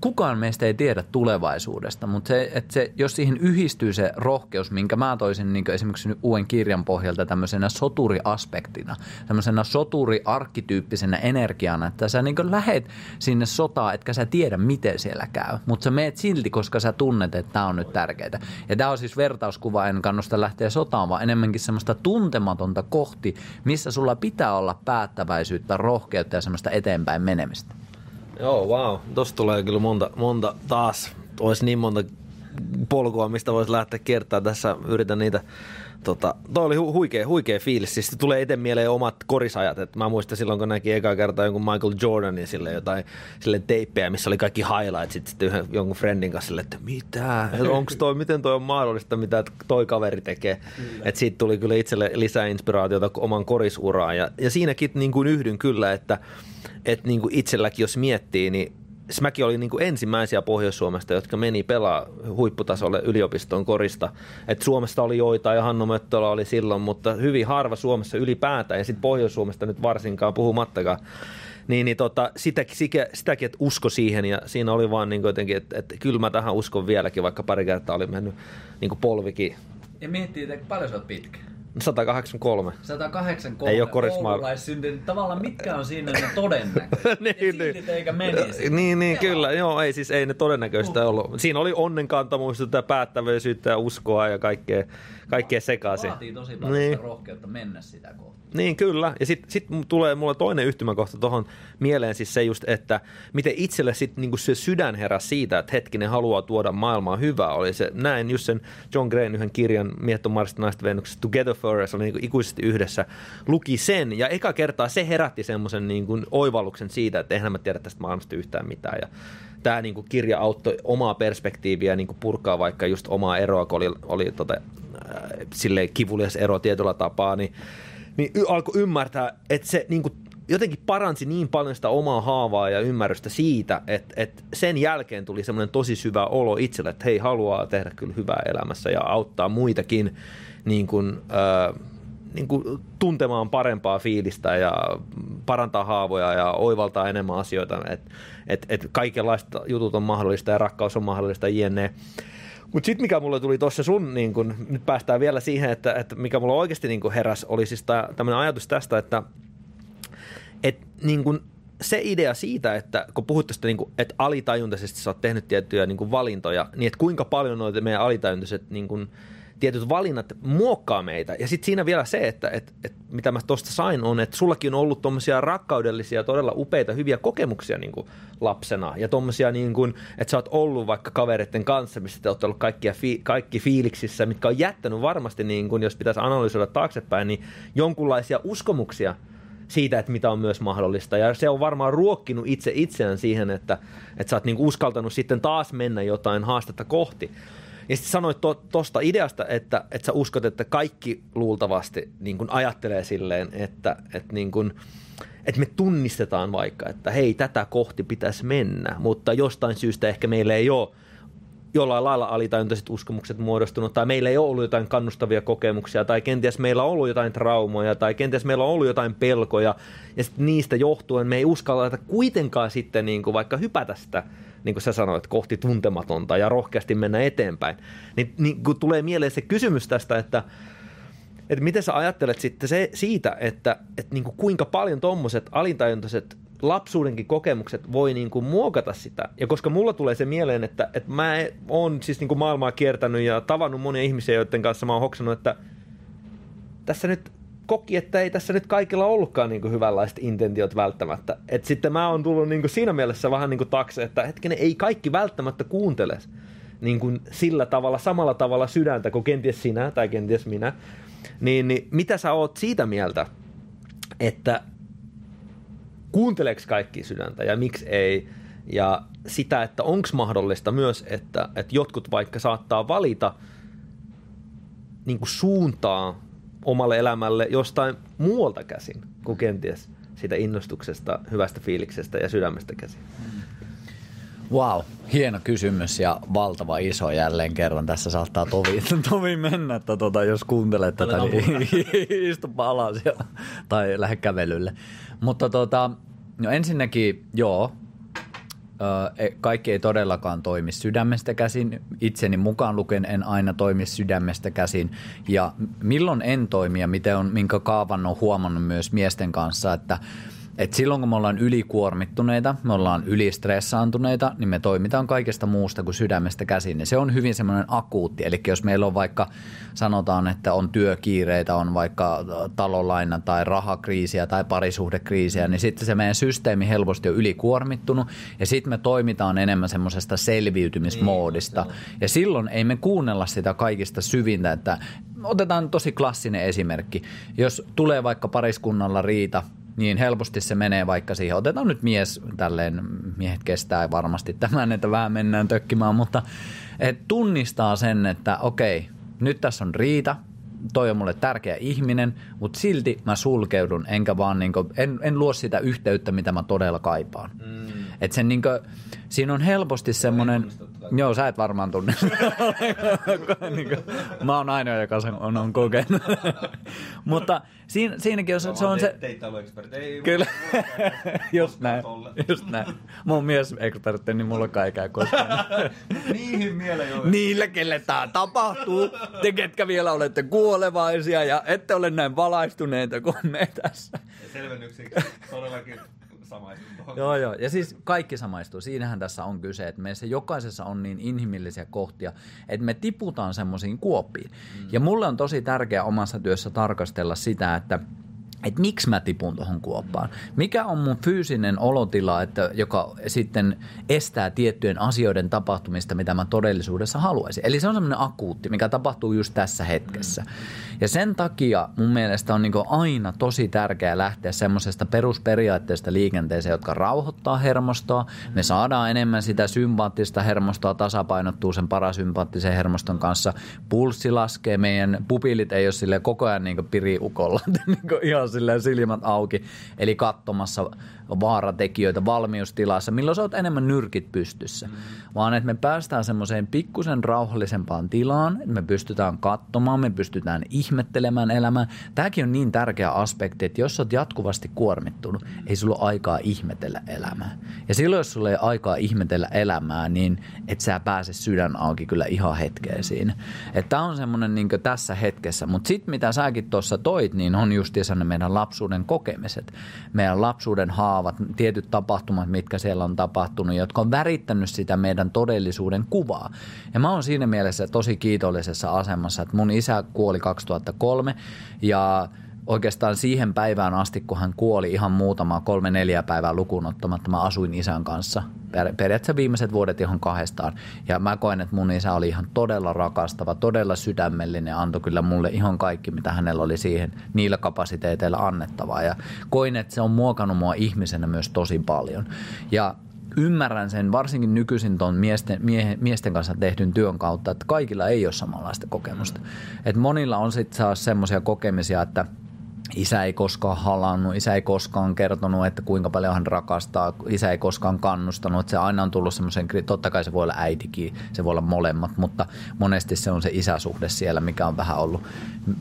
kukaan meistä ei tiedä tulevaisuudesta, mutta se, että se, jos siihen yhdistyy se rohkeus, minkä mä toisin niin esimerkiksi nyt uuden kirjan pohjalta tämmöisenä soturiaspektina, tämmöisenä soturi-arkkityyppisenä energiana, että sä niin lähet sinne sotaan, etkä sä tiedä, miten siellä käy, mutta sä meet silti, koska sä tunnet, että tämä on nyt tärkeää. Ja tämä on siis vertauskuva, en kannusta lähteä sotaan, vaan enemmänkin semmoista tuntematonta kohti, missä sulla pitää olla päättäväisyyttä, rohkeutta ja semmoista eteenpäin menemistä. Joo, wow. Tuossa tulee kyllä monta, monta taas. Olisi niin monta polkua, mistä voisi lähteä kertaa. Tässä yritän niitä Tota, toi oli hu- huikea, huikea fiilis. Siis tulee eteen mieleen omat korisajat. Et mä muistan silloin, kun näki eka kertaa jonkun Michael Jordanin sille jotain sille teippejä, missä oli kaikki highlights. Sitten, sitten yhden, jonkun friendin kanssa sille, että mitä? Onko toi, miten toi on mahdollista, mitä toi kaveri tekee? että siitä tuli kyllä itselle lisää inspiraatiota oman korisuraan. Ja, ja siinäkin niin kuin yhdyn kyllä, että, että niin kuin itselläkin jos miettii, niin Smäki oli niin kuin ensimmäisiä Pohjois-Suomesta, jotka meni pelaa huipputasolle yliopiston korista. Et Suomesta oli joita ja Hannu Möttölä oli silloin, mutta hyvin harva Suomessa ylipäätään ja sitten Pohjois-Suomesta nyt varsinkaan puhumattakaan. Niin, niin tota, sitäkin, sitäkin, että usko siihen ja siinä oli vaan niin jotenkin, että, että kyllä mä tähän uskon vieläkin, vaikka pari kertaa oli mennyt niin polvikin. Ja miettii, että paljon sä oot pitkä. 183. 183 Ei oo korismailla. oululaissyntynyt. Tavallaan mitkä on siinä ne todennäköiset? Niin, niin, niin. eikä menisi. Niin, niin kyllä. Joo, ei siis ei ne todennäköistä ollut. Siinä oli onnenkantamuista ja päättäväisyyttä ja uskoa ja kaikkea, kaikkea sekaisin. Vaatii tosi paljon Niin. rohkeutta mennä sitä kohti. Niin kyllä. Ja sitten sit tulee mulle toinen yhtymäkohta tuohon mieleen siis se just, että miten itselle sitten niinku se sydän heräsi siitä, että hetkinen haluaa tuoda maailmaan hyvää. Oli se, näin just sen John Grayn yhden kirjan Mietto Marsta Venuksesta Together Forever, oli niinku ikuisesti yhdessä, luki sen. Ja eka kertaa se herätti semmoisen niinku oivalluksen siitä, että eihän mä tiedä tästä maailmasta yhtään mitään. Ja tämä niinku kirja auttoi omaa perspektiiviä niinku purkaa vaikka just omaa eroa, kun oli, oli tota, äh, kivulias ero tietyllä tapaa, niin niin y- alkoi ymmärtää, että se niin kuin, jotenkin paransi niin paljon sitä omaa haavaa ja ymmärrystä siitä, että, että sen jälkeen tuli semmoinen tosi syvä olo itselle, että hei, haluaa tehdä kyllä hyvää elämässä ja auttaa muitakin niin kuin, äh, niin kuin tuntemaan parempaa fiilistä ja parantaa haavoja ja oivaltaa enemmän asioita, että et, et kaikenlaista jutut on mahdollista ja rakkaus on mahdollista jne. Mutta sitten mikä mulle tuli tuossa sun, niin kun, nyt päästään vielä siihen, että, että mikä mulla oikeasti niin heräs, oli siis tämmöinen ajatus tästä, että et, niin kun, se idea siitä, että kun puhut tästä, niin kun, että alitajuntaisesti sä oot tehnyt tiettyjä niin kun valintoja, niin että kuinka paljon noita meidän alitajuntaiset niin kun, tietyt valinnat muokkaa meitä. Ja sitten siinä vielä se, että, että, että mitä mä tuosta sain on, että sullakin on ollut tuommoisia rakkaudellisia, todella upeita, hyviä kokemuksia niin kuin lapsena. Ja tuommoisia, niin että sä oot ollut vaikka kavereiden kanssa, missä te olette ollut kaikkia fi, kaikki fiiliksissä, mitkä on jättänyt varmasti, niin kuin, jos pitäisi analysoida taaksepäin, niin jonkunlaisia uskomuksia siitä, että mitä on myös mahdollista. Ja se on varmaan ruokkinut itse itseään siihen, että, että sä oot niin uskaltanut sitten taas mennä jotain haastetta kohti. Ja sitten sanoit tuosta ideasta, että, että sä uskot, että kaikki luultavasti niin kun ajattelee silleen, että, että, niin kun, että me tunnistetaan vaikka, että hei, tätä kohti pitäisi mennä, mutta jostain syystä ehkä meillä ei ole jollain lailla alitajuntaiset uskomukset muodostunut, tai meillä ei ole ollut jotain kannustavia kokemuksia, tai kenties meillä on ollut jotain traumoja, tai kenties meillä on ollut jotain pelkoja, ja sitten niistä johtuen me ei uskalla kuitenkaan sitten niin kuin vaikka hypätä sitä niin kuin sä sanoit, kohti tuntematonta ja rohkeasti mennä eteenpäin. Niin, niin kun tulee mieleen se kysymys tästä, että, että miten sä ajattelet sitten se, siitä, että, että niin kuin kuinka paljon tuommoiset alintajuntoiset lapsuudenkin kokemukset voi niin kuin muokata sitä. Ja koska mulla tulee se mieleen, että, että mä oon siis niin kuin maailmaa kiertänyt ja tavannut monia ihmisiä, joiden kanssa mä oon hoksannut, että tässä nyt koki, että ei tässä nyt kaikilla ollutkaan niin kuin hyvänlaiset intentiot välttämättä. Et sitten mä oon tullut niin kuin siinä mielessä vähän niin kuin takse, että hetkinen, ei kaikki välttämättä kuuntele niin kuin sillä tavalla, samalla tavalla sydäntä kuin kenties sinä tai kenties minä. Niin, niin mitä sä oot siitä mieltä, että kuunteleeko kaikki sydäntä ja miksi ei? Ja sitä, että onko mahdollista myös, että, että jotkut vaikka saattaa valita niin kuin suuntaa omalle elämälle jostain muualta käsin kuin kenties siitä innostuksesta, hyvästä fiiliksestä ja sydämestä käsin? Wow, hieno kysymys ja valtava iso jälleen kerran. Tässä saattaa tovi, tovi mennä, että tota, jos kuuntelet tätä, niin istupa alas ja, tai lähde kävelylle. Mutta tota, no ensinnäkin, joo, kaikki ei todellakaan toimi sydämestä käsin. Itseni mukaan luken en aina toimi sydämestä käsin. Ja milloin en toimi ja miten on, minkä kaavan on huomannut myös miesten kanssa, että et silloin kun me ollaan ylikuormittuneita, me ollaan ylistressaantuneita, niin me toimitaan kaikesta muusta kuin sydämestä käsin. Ja se on hyvin semmoinen akuutti. Eli jos meillä on vaikka, sanotaan, että on työkiireitä, on vaikka talolaina tai rahakriisiä tai parisuhdekriisiä, niin sitten se meidän systeemi helposti on ylikuormittunut ja sitten me toimitaan enemmän semmoisesta selviytymismoodista. Ja silloin ei me kuunnella sitä kaikista syvintä, että otetaan tosi klassinen esimerkki. Jos tulee vaikka pariskunnalla riita, niin helposti se menee vaikka siihen, otetaan nyt mies, tälleen miehet kestää varmasti tämän, että vähän mennään tökkimään, mutta et tunnistaa sen, että okei, nyt tässä on riita, toi on mulle tärkeä ihminen, mutta silti mä sulkeudun, enkä vaan niinku, en, en luo sitä yhteyttä, mitä mä todella kaipaan. Mm. Et sen niinku, siinä on helposti semmoinen... Joo, sä et varmaan tunne. niin kuin, mä oon ainoa, joka sen on, on kokenut. Mutta siinä, siinäkin on, se, se on se... Ei, Kyllä, just näin, just näin. Mä oon mies ekspertti, niin mulla kai käy koskaan. Niihin mieleen Niille, kelle tää tapahtuu, te ketkä vielä olette kuolevaisia ja ette ole näin valaistuneita kuin me tässä. Ja todellakin samaistun tuohon. Joo, joo. Ja siis kaikki samaistuu. Siinähän tässä on kyse, että meissä jokaisessa on niin inhimillisiä kohtia, että me tiputaan semmoisiin kuoppiin. Mm. Ja mulle on tosi tärkeää omassa työssä tarkastella sitä, että että miksi mä tipun tuohon kuoppaan. Mikä on mun fyysinen olotila, että, joka sitten estää tiettyjen asioiden tapahtumista, mitä mä todellisuudessa haluaisin. Eli se on semmoinen akuutti, mikä tapahtuu just tässä hetkessä. Ja sen takia mun mielestä on niin aina tosi tärkeää lähteä semmoisesta perusperiaatteesta liikenteeseen, jotka rauhoittaa hermostoa. Me saadaan enemmän sitä sympaattista hermostoa, tasapainottuu sen parasympaattisen hermoston kanssa. Pulssi laskee, meidän pupilit ei ole sille koko ajan niin piriukolla, niin ihan silleen silmät auki, eli katsomassa vaaratekijöitä valmiustilassa, milloin sä oot enemmän nyrkit pystyssä. Mm. Vaan että me päästään semmoiseen pikkusen rauhallisempaan tilaan, että me pystytään katsomaan, me pystytään ihmettelemään elämää. Tämäkin on niin tärkeä aspekti, että jos sä oot jatkuvasti kuormittunut, ei sulla ole aikaa ihmetellä elämää. Ja silloin, jos sulla ei ole aikaa ihmetellä elämää, niin et sä pääse sydän auki kyllä ihan hetkeen siinä. Että tämä on semmoinen niin tässä hetkessä. Mutta sitten mitä säkin tuossa toit, niin on justiinsa ne meidän lapsuuden kokemiset. Meidän lapsuuden haavat, tietyt tapahtumat, mitkä siellä on tapahtunut, jotka on värittänyt sitä meidän todellisuuden kuvaa. Ja mä oon siinä mielessä tosi kiitollisessa asemassa, että mun isä kuoli 2003 ja oikeastaan siihen päivään asti, kun hän kuoli ihan muutama kolme neljä päivää lukuun ottamatta, mä asuin isän kanssa. Per, periaatteessa viimeiset vuodet ihan kahdestaan. Ja mä koen, että mun isä oli ihan todella rakastava, todella sydämellinen antoi kyllä mulle ihan kaikki, mitä hänellä oli siihen niillä kapasiteeteilla annettavaa. Ja koin, että se on muokannut mua ihmisenä myös tosi paljon. Ja ymmärrän sen varsinkin nykyisin tuon miesten, mie, miesten kanssa tehdyn työn kautta, että kaikilla ei ole samanlaista kokemusta. Että monilla on sitten semmoisia kokemisia, että – Isä ei koskaan halannut, isä ei koskaan kertonut, että kuinka paljon hän rakastaa, isä ei koskaan kannustanut. Että se aina on tullut semmoisen, totta kai se voi olla äitikin, se voi olla molemmat, mutta monesti se on se isäsuhde siellä, mikä on vähän ollut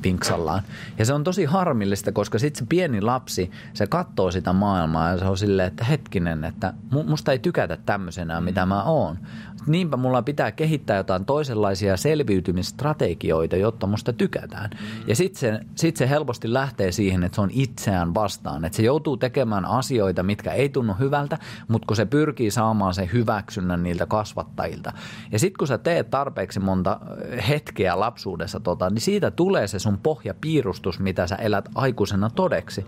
pinksallaan. Ja se on tosi harmillista, koska sitten se pieni lapsi, se katsoo sitä maailmaa ja se on silleen, että hetkinen, että musta ei tykätä tämmöisenä, mitä mä oon niinpä mulla pitää kehittää jotain toisenlaisia selviytymistrategioita, jotta musta tykätään. Ja sitten se, sit se helposti lähtee siihen, että se on itseään vastaan. Että se joutuu tekemään asioita, mitkä ei tunnu hyvältä, mutta kun se pyrkii saamaan sen hyväksynnän niiltä kasvattajilta. Ja sitten kun sä teet tarpeeksi monta hetkeä lapsuudessa, tota, niin siitä tulee se sun pohjapiirustus, mitä sä elät aikuisena todeksi.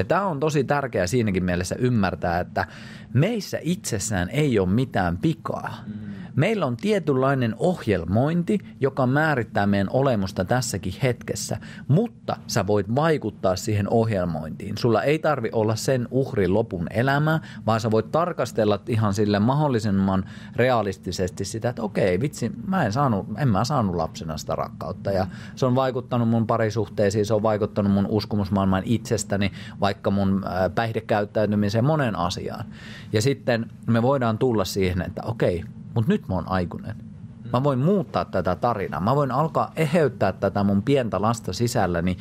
Ja tämä on tosi tärkeää siinäkin mielessä ymmärtää, että meissä itsessään ei ole mitään pikaa. Mm Meillä on tietynlainen ohjelmointi, joka määrittää meidän olemusta tässäkin hetkessä, mutta sä voit vaikuttaa siihen ohjelmointiin. Sulla ei tarvi olla sen uhrin lopun elämää, vaan sä voit tarkastella ihan sille mahdollisimman realistisesti sitä, että okei, vitsi, mä en, saanut, en mä saanut lapsena sitä rakkautta ja se on vaikuttanut mun parisuhteisiin, se on vaikuttanut mun uskomusmaailman itsestäni, vaikka mun päihdekäyttäytymiseen monen asiaan. Ja sitten me voidaan tulla siihen, että okei, mutta nyt mä oon aikuinen. Mä voin muuttaa tätä tarinaa. Mä voin alkaa eheyttää tätä mun pientä lasta sisälläni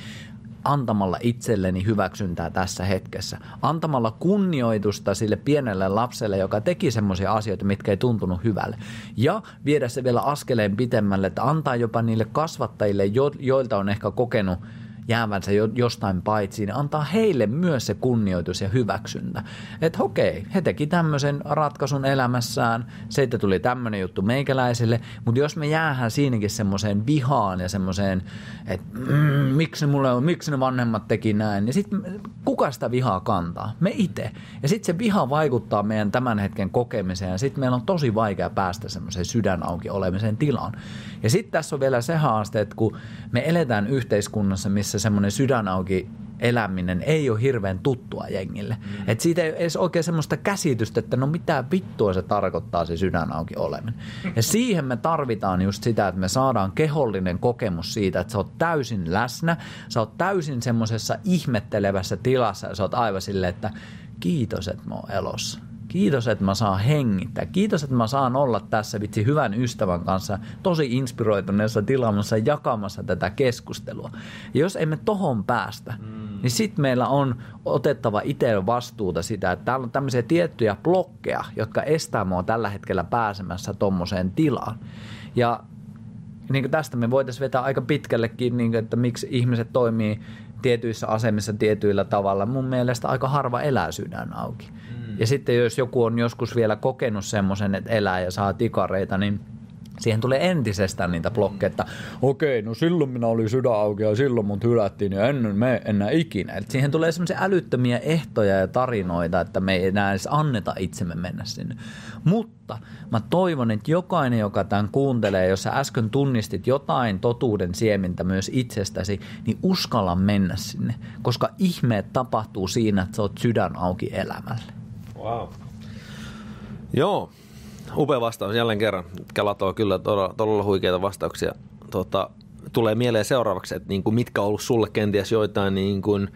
antamalla itselleni hyväksyntää tässä hetkessä. Antamalla kunnioitusta sille pienelle lapselle, joka teki semmoisia asioita, mitkä ei tuntunut hyvälle. Ja viedä se vielä askeleen pitemmälle, että antaa jopa niille kasvattajille, joilta on ehkä kokenut – jäävänsä jostain paitsi, niin antaa heille myös se kunnioitus ja hyväksyntä. Että okei, he teki tämmöisen ratkaisun elämässään, siitä tuli tämmöinen juttu meikäläisille, mutta jos me jäähän siinäkin semmoiseen vihaan ja semmoiseen, että mm, miksi, mulle on, miksi ne vanhemmat teki näin, niin sitten kuka sitä vihaa kantaa? Me itse. Ja sitten se viha vaikuttaa meidän tämän hetken kokemiseen ja sitten meillä on tosi vaikea päästä semmoiseen sydän auki olemiseen tilaan. Ja sitten tässä on vielä se haaste, että kun me eletään yhteiskunnassa, missä semmoinen sydän auki eläminen ei ole hirveän tuttua jengille. Mm. Et siitä ei edes oikein semmoista käsitystä, että no mitä vittua se tarkoittaa se sydän auki oleminen. Ja siihen me tarvitaan just sitä, että me saadaan kehollinen kokemus siitä, että sä oot täysin läsnä, sä oot täysin semmoisessa ihmettelevässä tilassa ja sä oot aivan silleen, että kiitos, että mä oon elossa Kiitos, että mä saan hengittää. Kiitos, että mä saan olla tässä vitsi hyvän ystävän kanssa tosi inspiroituneessa tilamassa jakamassa tätä keskustelua. Ja jos emme tohon päästä, mm. niin sitten meillä on otettava itse vastuuta sitä, että täällä on tämmöisiä tiettyjä blokkeja, jotka estää mua tällä hetkellä pääsemässä tommoseen tilaan. Ja niin kuin tästä me voitaisiin vetää aika pitkällekin, niin kuin, että miksi ihmiset toimii tietyissä asemissa tietyillä tavalla. Mun mielestä aika harva elää sydän auki. Ja sitten jos joku on joskus vielä kokenut semmoisen, että elää ja saa tikareita, niin – siihen tulee entisestään niitä blokkeja, että okei, no silloin minä olin sydän auki ja silloin mut hylättiin ja ennen me enää ikinä. Et siihen tulee semmoisia älyttömiä ehtoja ja tarinoita, että me ei enää edes anneta itsemme mennä sinne. Mutta mä toivon, että jokainen, joka tämän kuuntelee, jos sä äsken tunnistit jotain totuuden siemintä myös itsestäsi, niin uskalla mennä sinne, koska ihmeet tapahtuu siinä, että sä oot sydän auki elämälle. Wow. Joo, upea vastaus jälleen kerran. Kelatoo kyllä todella, todella huikeita vastauksia. Tota, tulee mieleen seuraavaksi, että niin kuin mitkä on ollut sulle kenties joitain niin kuin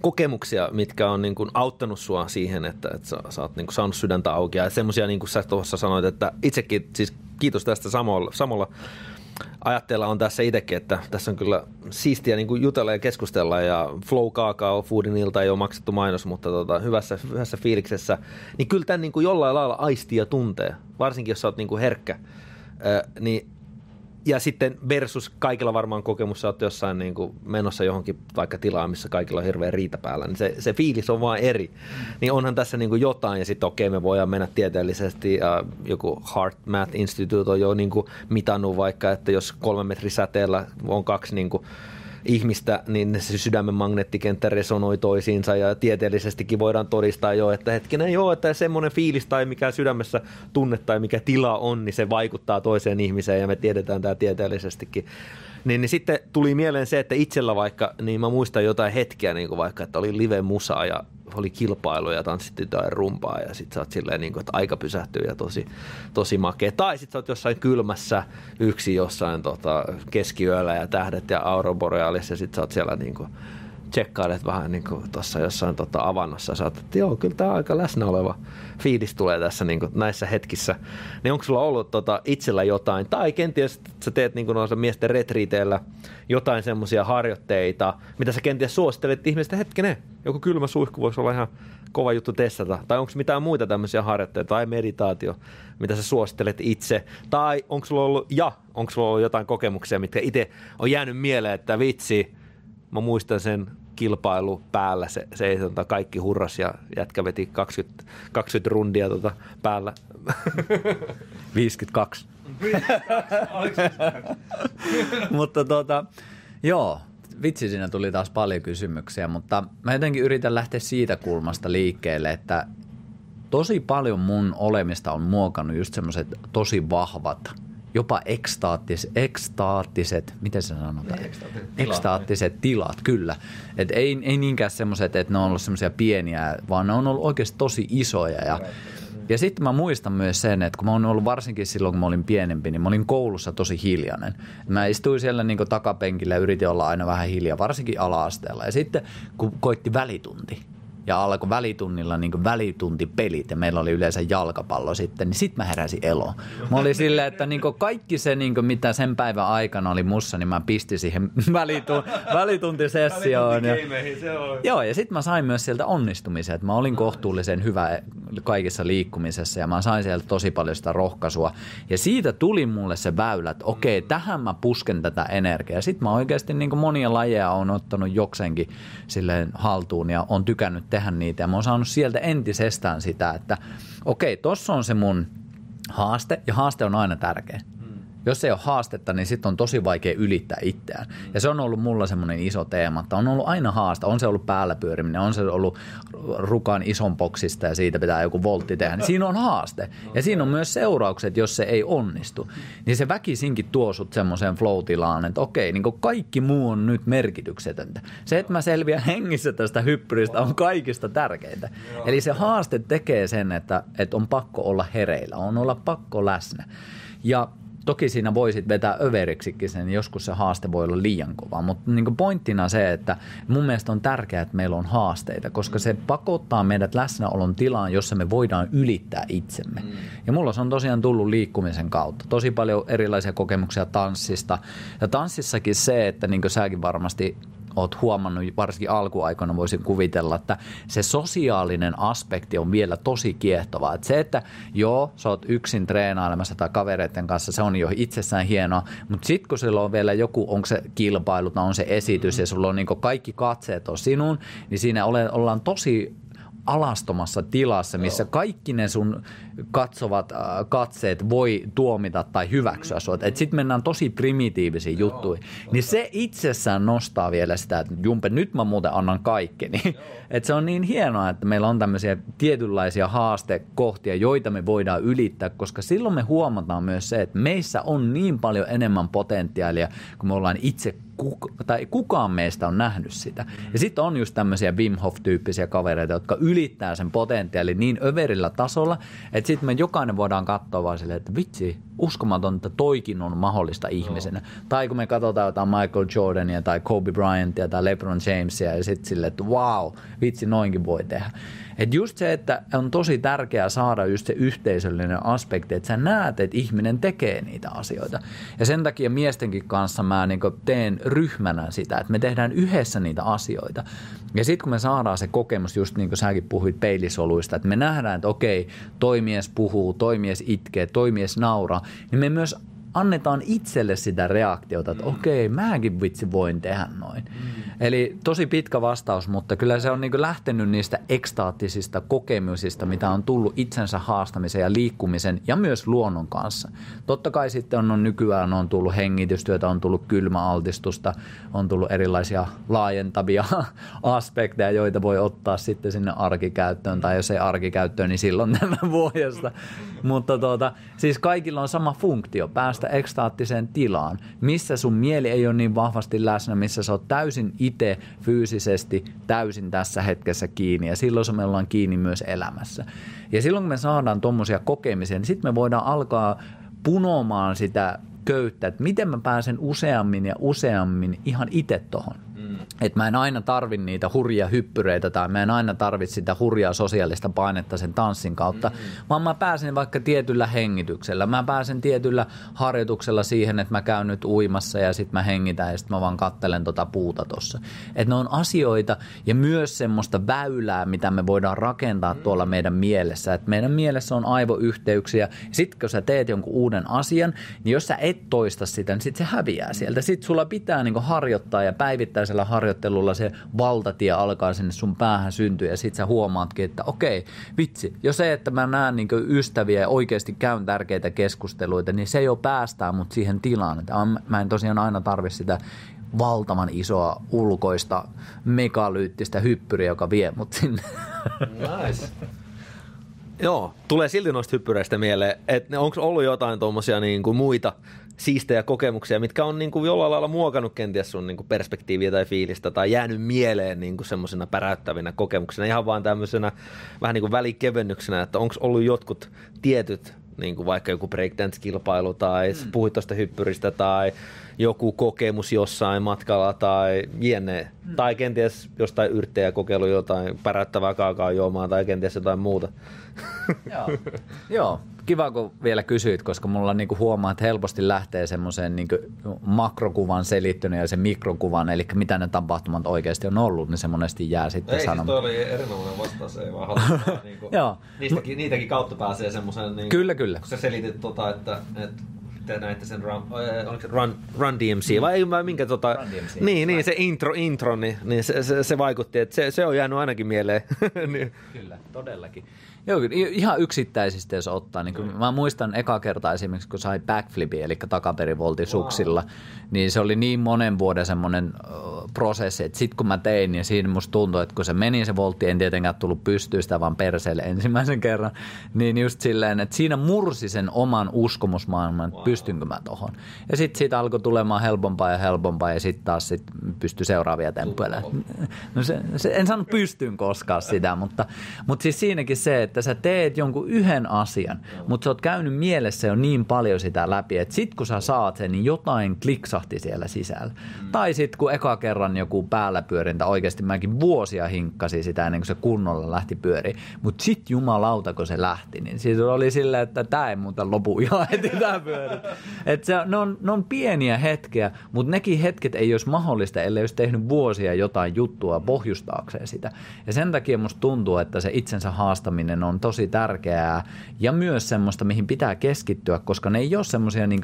kokemuksia, mitkä on niin kuin auttanut sua siihen, että, että sä, sä oot niin kuin saanut sydäntä auki. Ja semmoisia, niin kuin sä tuossa sanoit, että itsekin, siis kiitos tästä samalla, samalla ajatteella on tässä itsekin, että tässä on kyllä siistiä niin kuin jutella ja keskustella ja Flow Kakao Foodin ilta ei ole maksettu mainos, mutta tota, hyvässä, hyvässä fiiliksessä, niin kyllä tämän niin kuin jollain lailla aistia tuntee, varsinkin jos sä oot niin kuin herkkä, ö, niin ja sitten versus kaikilla varmaan kokemus, sä oot jossain niin kuin menossa johonkin vaikka tilaan, missä kaikilla on hirveä riita päällä, niin se, se fiilis on vaan eri. Niin onhan tässä niin kuin jotain, ja sitten okei, me voidaan mennä tieteellisesti, ja joku Heart Math Institute on jo niin kuin mitannut vaikka, että jos kolme metri säteellä on kaksi niin kuin ihmistä, niin se sydämen magneettikenttä resonoi toisiinsa ja tieteellisestikin voidaan todistaa jo, että hetkinen joo, että semmoinen fiilis tai mikä sydämessä tunne tai mikä tila on, niin se vaikuttaa toiseen ihmiseen ja me tiedetään tämä tieteellisestikin. Niin, niin sitten tuli mieleen se, että itsellä vaikka, niin mä muistan jotain hetkiä, niin kuin vaikka, että oli live-musaa ja oli kilpailu ja tanssittiin jotain rumpaa ja sitten sä oot silleen, niin kuin, että aika pysähtyy ja tosi, tosi makea. Tai sitten sä oot jossain kylmässä yksi jossain tota, keskiyöllä ja tähdet ja auroborealis ja sitten sä oot siellä niin kuin, tsekkailet vähän niin kuin tuossa jossain tota avannossa ja sä että joo, kyllä tämä aika läsnä oleva fiilis tulee tässä niin kuin näissä hetkissä. Niin onko sulla ollut tota itsellä jotain, tai kenties sä teet niin kuin miesten retriiteillä jotain semmoisia harjoitteita, mitä sä kenties suosittelet ihmistä hetkinen, joku kylmä suihku voisi olla ihan kova juttu testata. Tai onko mitään muita tämmöisiä harjoitteita tai meditaatio, mitä sä suosittelet itse? Tai onko sulla ollut, ja onko sulla ollut jotain kokemuksia, mitkä itse on jäänyt mieleen, että vitsi, mä muistan sen kilpailu päällä, se, se ei tota, kaikki hurras ja jätkä veti 20, 20 rundia tota päällä. 52. mutta tota, joo, vitsi siinä tuli taas paljon kysymyksiä, mutta mä jotenkin yritän lähteä siitä kulmasta liikkeelle, että tosi paljon mun olemista on muokannut just semmoiset tosi vahvat jopa ekstaattis, ekstaattiset, miten se sanotaan? Ekstaattiset, ekstaattiset tilat, kyllä. Et ei, ei niinkään semmoiset, että ne on ollut semmoisia pieniä, vaan ne on ollut oikeasti tosi isoja. Ja, ja sitten mä muistan myös sen, että kun mä oon ollut varsinkin silloin, kun mä olin pienempi, niin mä olin koulussa tosi hiljainen. Mä istuin siellä niin takapenkillä ja yritin olla aina vähän hiljaa, varsinkin ala-asteella. Ja sitten kun koitti välitunti, ja alkoi välitunnilla niin välituntipelit ja meillä oli yleensä jalkapallo sitten, niin sitten mä heräsin eloon. Mä olin silleen, että niin kaikki se, niin mitä sen päivän aikana oli mussa, niin mä pistin siihen välitun, välituntisessioon. Ja, joo, ja sitten mä sain myös sieltä onnistumisen, että mä olin kohtuullisen hyvä kaikessa liikkumisessa ja mä sain sieltä tosi paljon sitä rohkaisua. Ja siitä tuli mulle se väylä, että okei, tähän mä pusken tätä energiaa. Sitten mä oikeasti niin monia lajeja on ottanut jokseenkin silleen haltuun ja on tykännyt tehdä tehdä niitä. Ja mä oon saanut sieltä entisestään sitä, että okei, tossa on se mun haaste, ja haaste on aina tärkeä jos ei ole haastetta, niin sitten on tosi vaikea ylittää itseään. Ja se on ollut mulla semmoinen iso teema, että on ollut aina haasta. On se ollut päällä pyöriminen, on se ollut rukan ison boksista ja siitä pitää joku voltti tehdä. Niin siinä on haaste. Ja siinä on myös seuraukset, jos se ei onnistu. Niin se väkisinkin tuo sut semmoiseen flow-tilaan, että okei, niin kaikki muu on nyt merkityksetöntä. Se, että mä selviän hengissä tästä hyppyristä on kaikista tärkeintä. Eli se haaste tekee sen, että, että on pakko olla hereillä, on olla pakko läsnä. Ja Toki siinä voisit vetää överiksikin sen, joskus se haaste voi olla liian kova, mutta niin pointtina se, että mun mielestä on tärkeää, että meillä on haasteita, koska se pakottaa meidät läsnäolon tilaan, jossa me voidaan ylittää itsemme. Mm. Ja mulla se on tosiaan tullut liikkumisen kautta. Tosi paljon erilaisia kokemuksia tanssista. Ja tanssissakin se, että niin kuin säkin varmasti oot huomannut, varsinkin alkuaikoina voisin kuvitella, että se sosiaalinen aspekti on vielä tosi kiehtovaa. Että se, että joo, sä oot yksin treenailemassa tai kavereiden kanssa, se on jo itsessään hienoa, mutta sitten kun sulla on vielä joku, onko se kilpailu tai on se esitys ja sulla on niin kaikki katseet on sinun, niin siinä ollaan tosi alastomassa tilassa, missä kaikki ne sun katsovat äh, katseet voi tuomita tai hyväksyä sua. Sitten mennään tosi primitiivisiin juttuihin. Niin se itsessään nostaa vielä sitä, että Jumpe, nyt mä muuten annan kaikkeni. Et se on niin hienoa, että meillä on tämmöisiä tietynlaisia haastekohtia, joita me voidaan ylittää, koska silloin me huomataan myös se, että meissä on niin paljon enemmän potentiaalia, kun me ollaan itse tai kukaan meistä on nähnyt sitä. Ja sitten on just tämmöisiä Wim Hof-tyyppisiä kavereita, jotka ylittää sen potentiaalin niin överillä tasolla, että sitten me jokainen voidaan katsoa vaan silleen, että vitsi, uskomaton, että toikin on mahdollista ihmisenä. No. Tai kun me katsotaan jotain Michael Jordania tai Kobe Bryantia tai LeBron Jamesia ja sitten silleen, että wow, vitsi, noinkin voi tehdä. Että just se, että on tosi tärkeää saada just se yhteisöllinen aspekti, että sä näet, että ihminen tekee niitä asioita. Ja sen takia miestenkin kanssa mä niin teen ryhmänä sitä, että me tehdään yhdessä niitä asioita. Ja sitten kun me saadaan se kokemus, just niin kuin säkin puhuit peilisoluista, että me nähdään, että okei, toimies puhuu, toimies itkee, toimies nauraa, niin me myös annetaan itselle sitä reaktiota, että mm. okei, mäkin vitsi voin tehdä noin. Mm. Eli tosi pitkä vastaus, mutta kyllä se on niin lähtenyt niistä ekstaattisista kokemusista, mitä on tullut itsensä haastamisen ja liikkumisen ja myös luonnon kanssa. Totta kai sitten on, on nykyään on tullut hengitystyötä, on tullut kylmäaltistusta, on tullut erilaisia laajentavia aspekteja, joita voi ottaa sitten sinne arkikäyttöön, tai jos ei arkikäyttöön, niin silloin tämän vuodesta. mutta tuota, siis kaikilla on sama funktio, päästä ekstaattiseen tilaan, missä sun mieli ei ole niin vahvasti läsnä, missä sä oot täysin itse fyysisesti täysin tässä hetkessä kiinni ja silloin me ollaan kiinni myös elämässä. Ja silloin kun me saadaan tuommoisia kokemisia, niin sitten me voidaan alkaa punomaan sitä köyttä, että miten mä pääsen useammin ja useammin ihan itse tohon. Että mä en aina tarvi niitä hurjia hyppyreitä tai mä en aina tarvitse sitä hurjaa sosiaalista painetta sen tanssin kautta, mm-hmm. vaan mä pääsen vaikka tietyllä hengityksellä. Mä pääsen tietyllä harjoituksella siihen, että mä käyn nyt uimassa ja sitten mä hengitän ja sitten mä vaan kattelen tota puuta tossa. Että ne on asioita ja myös semmoista väylää, mitä me voidaan rakentaa mm-hmm. tuolla meidän mielessä. Että meidän mielessä on aivoyhteyksiä. Sitten kun sä teet jonkun uuden asian, niin jos sä et toista sitä, niin sitten se häviää sieltä. Sitten sulla pitää niinku harjoittaa ja päivittäisellä harjoittelulla se valtatie alkaa sinne sun päähän syntyä ja sit sä huomaatkin, että okei, vitsi, jo se, että mä näen niin ystäviä ja oikeasti käyn tärkeitä keskusteluita, niin se jo päästää mut siihen tilaan, että mä en tosiaan aina tarvi sitä valtavan isoa ulkoista megalyyttistä hyppyriä, joka vie mut sinne. Nice. Joo, tulee silti noista hyppyreistä mieleen, että onko ollut jotain tuommoisia niin kuin muita siistejä kokemuksia, mitkä on niin kuin jollain lailla muokannut kenties sun niin kuin perspektiiviä tai fiilistä tai jäänyt mieleen niin kuin semmoisena päräyttävinä kokemuksena, ihan vaan tämmöisenä vähän niin kuin välikevennyksenä, että onko ollut jotkut tietyt, niin kuin vaikka joku breakdance-kilpailu tai mm. puhuit tuosta hyppyristä tai joku kokemus jossain matkalla tai jne. Mm. Tai kenties jostain yrttejä kokeilu jotain päräyttävää kaakaa juomaa tai kenties jotain muuta. Joo. Joo kiva, kun vielä kysyit, koska mulla niinku huomaa, että helposti lähtee semmoiseen niinku makrokuvan selittyneen ja sen mikrokuvan, eli mitä ne tapahtumat oikeasti on ollut, niin se monesti jää sitten ei, sanomaan. Ei, siis oli erinomainen vastaus, ei vaan niinku, Joo. Niistäkin, niitäkin kautta pääsee semmoisen, niin, kyllä, kyllä. kun sä selitit, tota, että, että te näitte sen Run, oliko se Run, Run DMC vai, vai minkä tota, Run DMC. Niin, niin, se intro, intro niin, niin se, se, se, vaikutti, että se, se on jäänyt ainakin mieleen. niin. Kyllä, todellakin. Joo, ihan yksittäisistä jos ottaa. Niin mm. Mä muistan eka kertaa esimerkiksi, kun sai backflipi, eli takaperivolti suksilla, wow. niin se oli niin monen vuoden semmoinen prosessi, että sitten kun mä tein, niin siinä musta tuntui, että kun se meni se voltti, en tietenkään tullut pystyä sitä vaan perseelle ensimmäisen kerran, niin just silleen, että siinä mursi sen oman uskomusmaailman, että wow. pystynkö mä tohon. Ja sitten siitä alkoi tulemaan helpompaa ja helpompaa ja sitten taas sit pystyi seuraavia temppuja. No se, se, en saanut pystyyn koskaan sitä, mutta, mutta siis siinäkin se, että että sä teet jonkun yhden asian, mutta sä oot käynyt mielessä jo niin paljon sitä läpi, että sit kun sä saat sen, niin jotain kliksahti siellä sisällä. Mm. Tai sit kun eka kerran joku päällä pyörintä, oikeasti mäkin vuosia hinkkasi sitä ennen kuin se kunnolla lähti pyöriin. Mutta sit jumalauta, kun se lähti, niin siis oli silleen, että tämä ei muuta lopu ihan heti tämä pyöri. Et se, ne, on, ne on pieniä hetkiä, mutta nekin hetket ei olisi mahdollista, ellei olisi tehnyt vuosia jotain juttua pohjustaakseen sitä. Ja sen takia musta tuntuu, että se itsensä haastaminen on tosi tärkeää ja myös semmoista, mihin pitää keskittyä, koska ne ei ole semmoisia, niin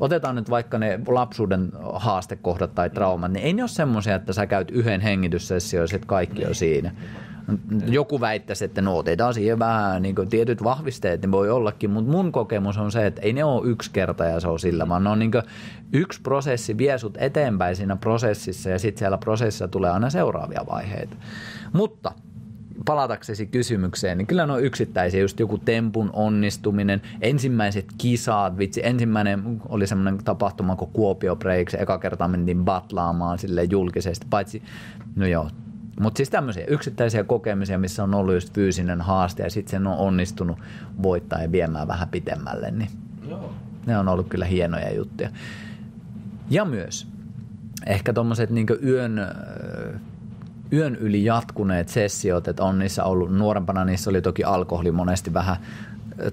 otetaan nyt vaikka ne lapsuuden haastekohdat tai traumat, niin ei ne ole semmoisia, että sä käyt yhden hengityssession ja sitten kaikki on siinä. Joku väittäisi, että no otetaan siihen vähän niin tietyt vahvisteet, niin voi ollakin, mutta mun kokemus on se, että ei ne ole yksi kerta ja se on sillä, vaan ne on niin yksi prosessi vie sut eteenpäin siinä prosessissa ja sitten siellä prosessissa tulee aina seuraavia vaiheita. Mutta palataksesi kysymykseen, niin kyllä ne on yksittäisiä, just joku tempun onnistuminen, ensimmäiset kisat, vitsi, ensimmäinen oli semmoinen tapahtuma kuin Kuopio Breaks, eka kertaa mentiin batlaamaan sille julkisesti, paitsi, no joo, mutta siis tämmöisiä yksittäisiä kokemisia, missä on ollut just fyysinen haaste ja sitten sen on onnistunut voittaa ja viemään vähän pitemmälle, niin Joo. ne on ollut kyllä hienoja juttuja. Ja myös ehkä tuommoiset niin yön, yön yli jatkuneet sessiot, että on niissä ollut, nuorempana niissä oli toki alkoholi monesti vähän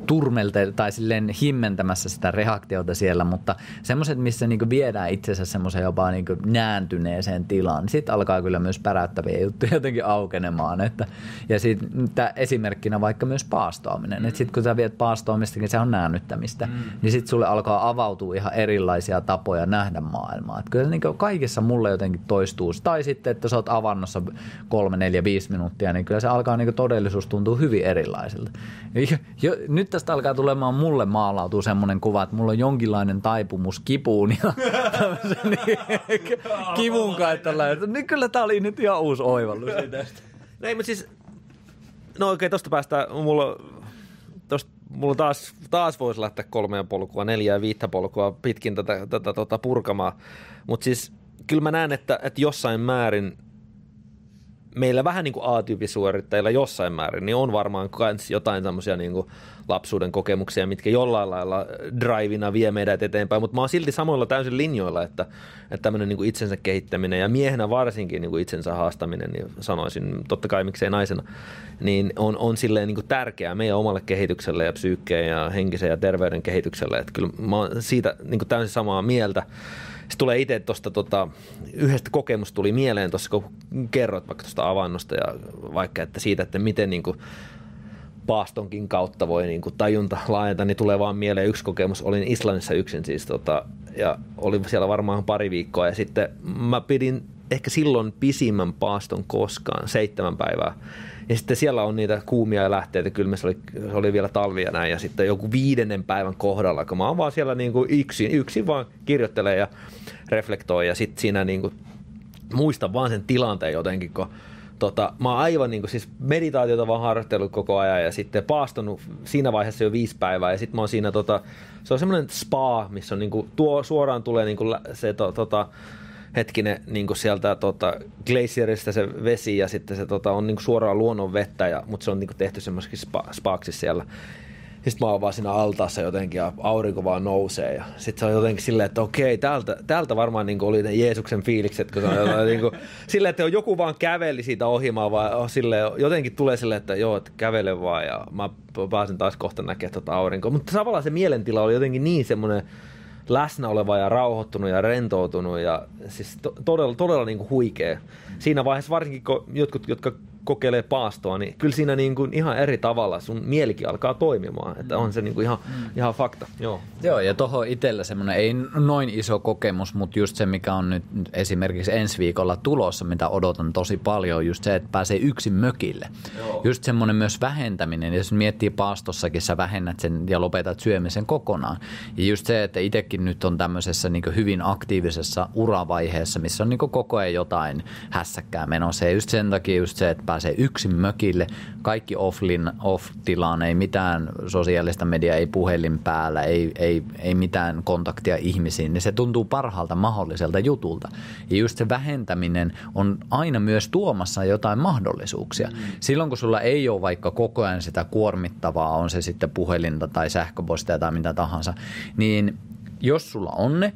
turmelte tai silleen himmentämässä sitä reaktiota siellä, mutta semmoiset, missä niinku viedään itsensä semmoiseen jopa niinku nääntyneeseen tilaan, niin sitten alkaa kyllä myös päräyttäviä juttuja jotenkin aukenemaan. Että, ja sitten esimerkkinä vaikka myös paastoaminen, mm. että sitten kun sä viet paastoamistakin, se on näännyttämistä, mm. niin sitten sulle alkaa avautua ihan erilaisia tapoja nähdä maailmaa. Et kyllä niinku kaikessa mulle jotenkin toistuu. Tai sitten, että sä oot avannossa kolme, neljä, viisi minuuttia, niin kyllä se alkaa niinku todellisuus tuntuu hyvin erilaiselta. Jo, nyt tästä alkaa tulemaan mulle maalautua semmoinen kuva, että mulla on jonkinlainen taipumus kipuun ja niin, kivun kaittalla. Niin kyllä tää oli nyt ihan uusi oivallus tästä. No ei, mutta siis, no oikein, tosta päästään, mulla, tosta, mulla taas, taas voisi lähteä kolmea polkua, neljää, viittä polkua pitkin tätä, tätä tota purkamaan. Mutta siis kyllä mä näen, että, että jossain määrin meillä vähän niin kuin A-tyypisuorittajilla jossain määrin, niin on varmaan myös jotain tämmöisiä niin kuin lapsuuden kokemuksia, mitkä jollain lailla drivina vie meidät eteenpäin, mutta mä oon silti samoilla täysin linjoilla, että, että tämmöinen niin itsensä kehittäminen ja miehenä varsinkin niin kuin itsensä haastaminen, niin sanoisin totta kai miksei naisena, niin on, on silleen niin kuin tärkeää meidän omalle kehitykselle ja psyykkeen ja henkisen ja terveyden kehitykselle, että kyllä mä oon siitä niin kuin täysin samaa mieltä. Se tulee itse tuosta tota, yhdestä kokemusta tuli mieleen tuossa, kun kerroit vaikka tuosta avannosta ja vaikka että siitä, että miten niin kuin, paastonkin kautta voi niin kuin tajunta laajentaa, niin tulee vaan mieleen yksi kokemus. Olin Islannissa yksin siis tota, ja olin siellä varmaan pari viikkoa ja sitten mä pidin ehkä silloin pisimmän paaston koskaan, seitsemän päivää. Ja sitten siellä on niitä kuumia lähteitä, kyllä se oli, se oli vielä talvia näin, ja sitten joku viidennen päivän kohdalla, kun mä oon vaan siellä niin kuin yksin, yksin vaan kirjoittelee ja reflektoi, ja sitten siinä niin kuin, muistan vaan sen tilanteen jotenkin, kun tota, mä oon aivan niin kuin, siis meditaatiota vaan harjoitellut koko ajan ja sitten paastonut siinä vaiheessa jo viisi päivää. Ja sitten mä oon siinä, tota, se on semmoinen spa, missä on niin kuin, tuo suoraan tulee niin kuin, se to, tota, hetkinen niin kuin sieltä tota, glacierista se vesi ja sitten se tota, on niin kuin suoraan luonnon vettä, ja, mutta se on niin kuin tehty semmoisiksi spa, spaaksi siellä. Sitten mä oon vaan siinä altaassa jotenkin ja aurinko vaan nousee. Ja sitten se on jotenkin silleen, että okei, täältä, täältä varmaan niin oli ne Jeesuksen fiilikset, kun se on jotain, niin kuin, silleen, että joku vaan käveli siitä ohimaan, vaan oh, silleen, jotenkin tulee silleen, että joo, että kävele vaan ja mä pääsen taas kohta näkemään tuota aurinkoa. Mutta tavallaan se mielentila oli jotenkin niin semmoinen läsnä oleva ja rauhoittunut ja rentoutunut ja siis to, todella, todella niin kuin huikea. Siinä vaiheessa varsinkin, kun jotkut, jotka kokeilee paastoa, niin kyllä siinä niin kuin ihan eri tavalla sun mielikin alkaa toimimaan. Että on se niin kuin ihan, mm. ihan fakta. Joo, Joo ja tuohon itsellä semmoinen ei noin iso kokemus, mutta just se, mikä on nyt esimerkiksi ensi viikolla tulossa, mitä odotan tosi paljon, just se, että pääsee yksin mökille. Joo. Just semmoinen myös vähentäminen. Jos miettii paastossakin, sä vähennät sen ja lopetat syömisen kokonaan. Ja just se, että itsekin nyt on tämmöisessä niin hyvin aktiivisessa uravaiheessa, missä on niin koko ajan jotain hässäkkää menossa. Ja just sen takia just se, että pääsee yksin mökille, kaikki offlin, off-tilaan, ei mitään sosiaalista mediaa, ei puhelin päällä, ei, ei, ei mitään kontaktia ihmisiin, niin se tuntuu parhaalta mahdolliselta jutulta. Ja just se vähentäminen on aina myös tuomassa jotain mahdollisuuksia. Mm. Silloin kun sulla ei ole vaikka koko ajan sitä kuormittavaa, on se sitten puhelinta tai sähköpostia tai mitä tahansa, niin jos sulla on ne,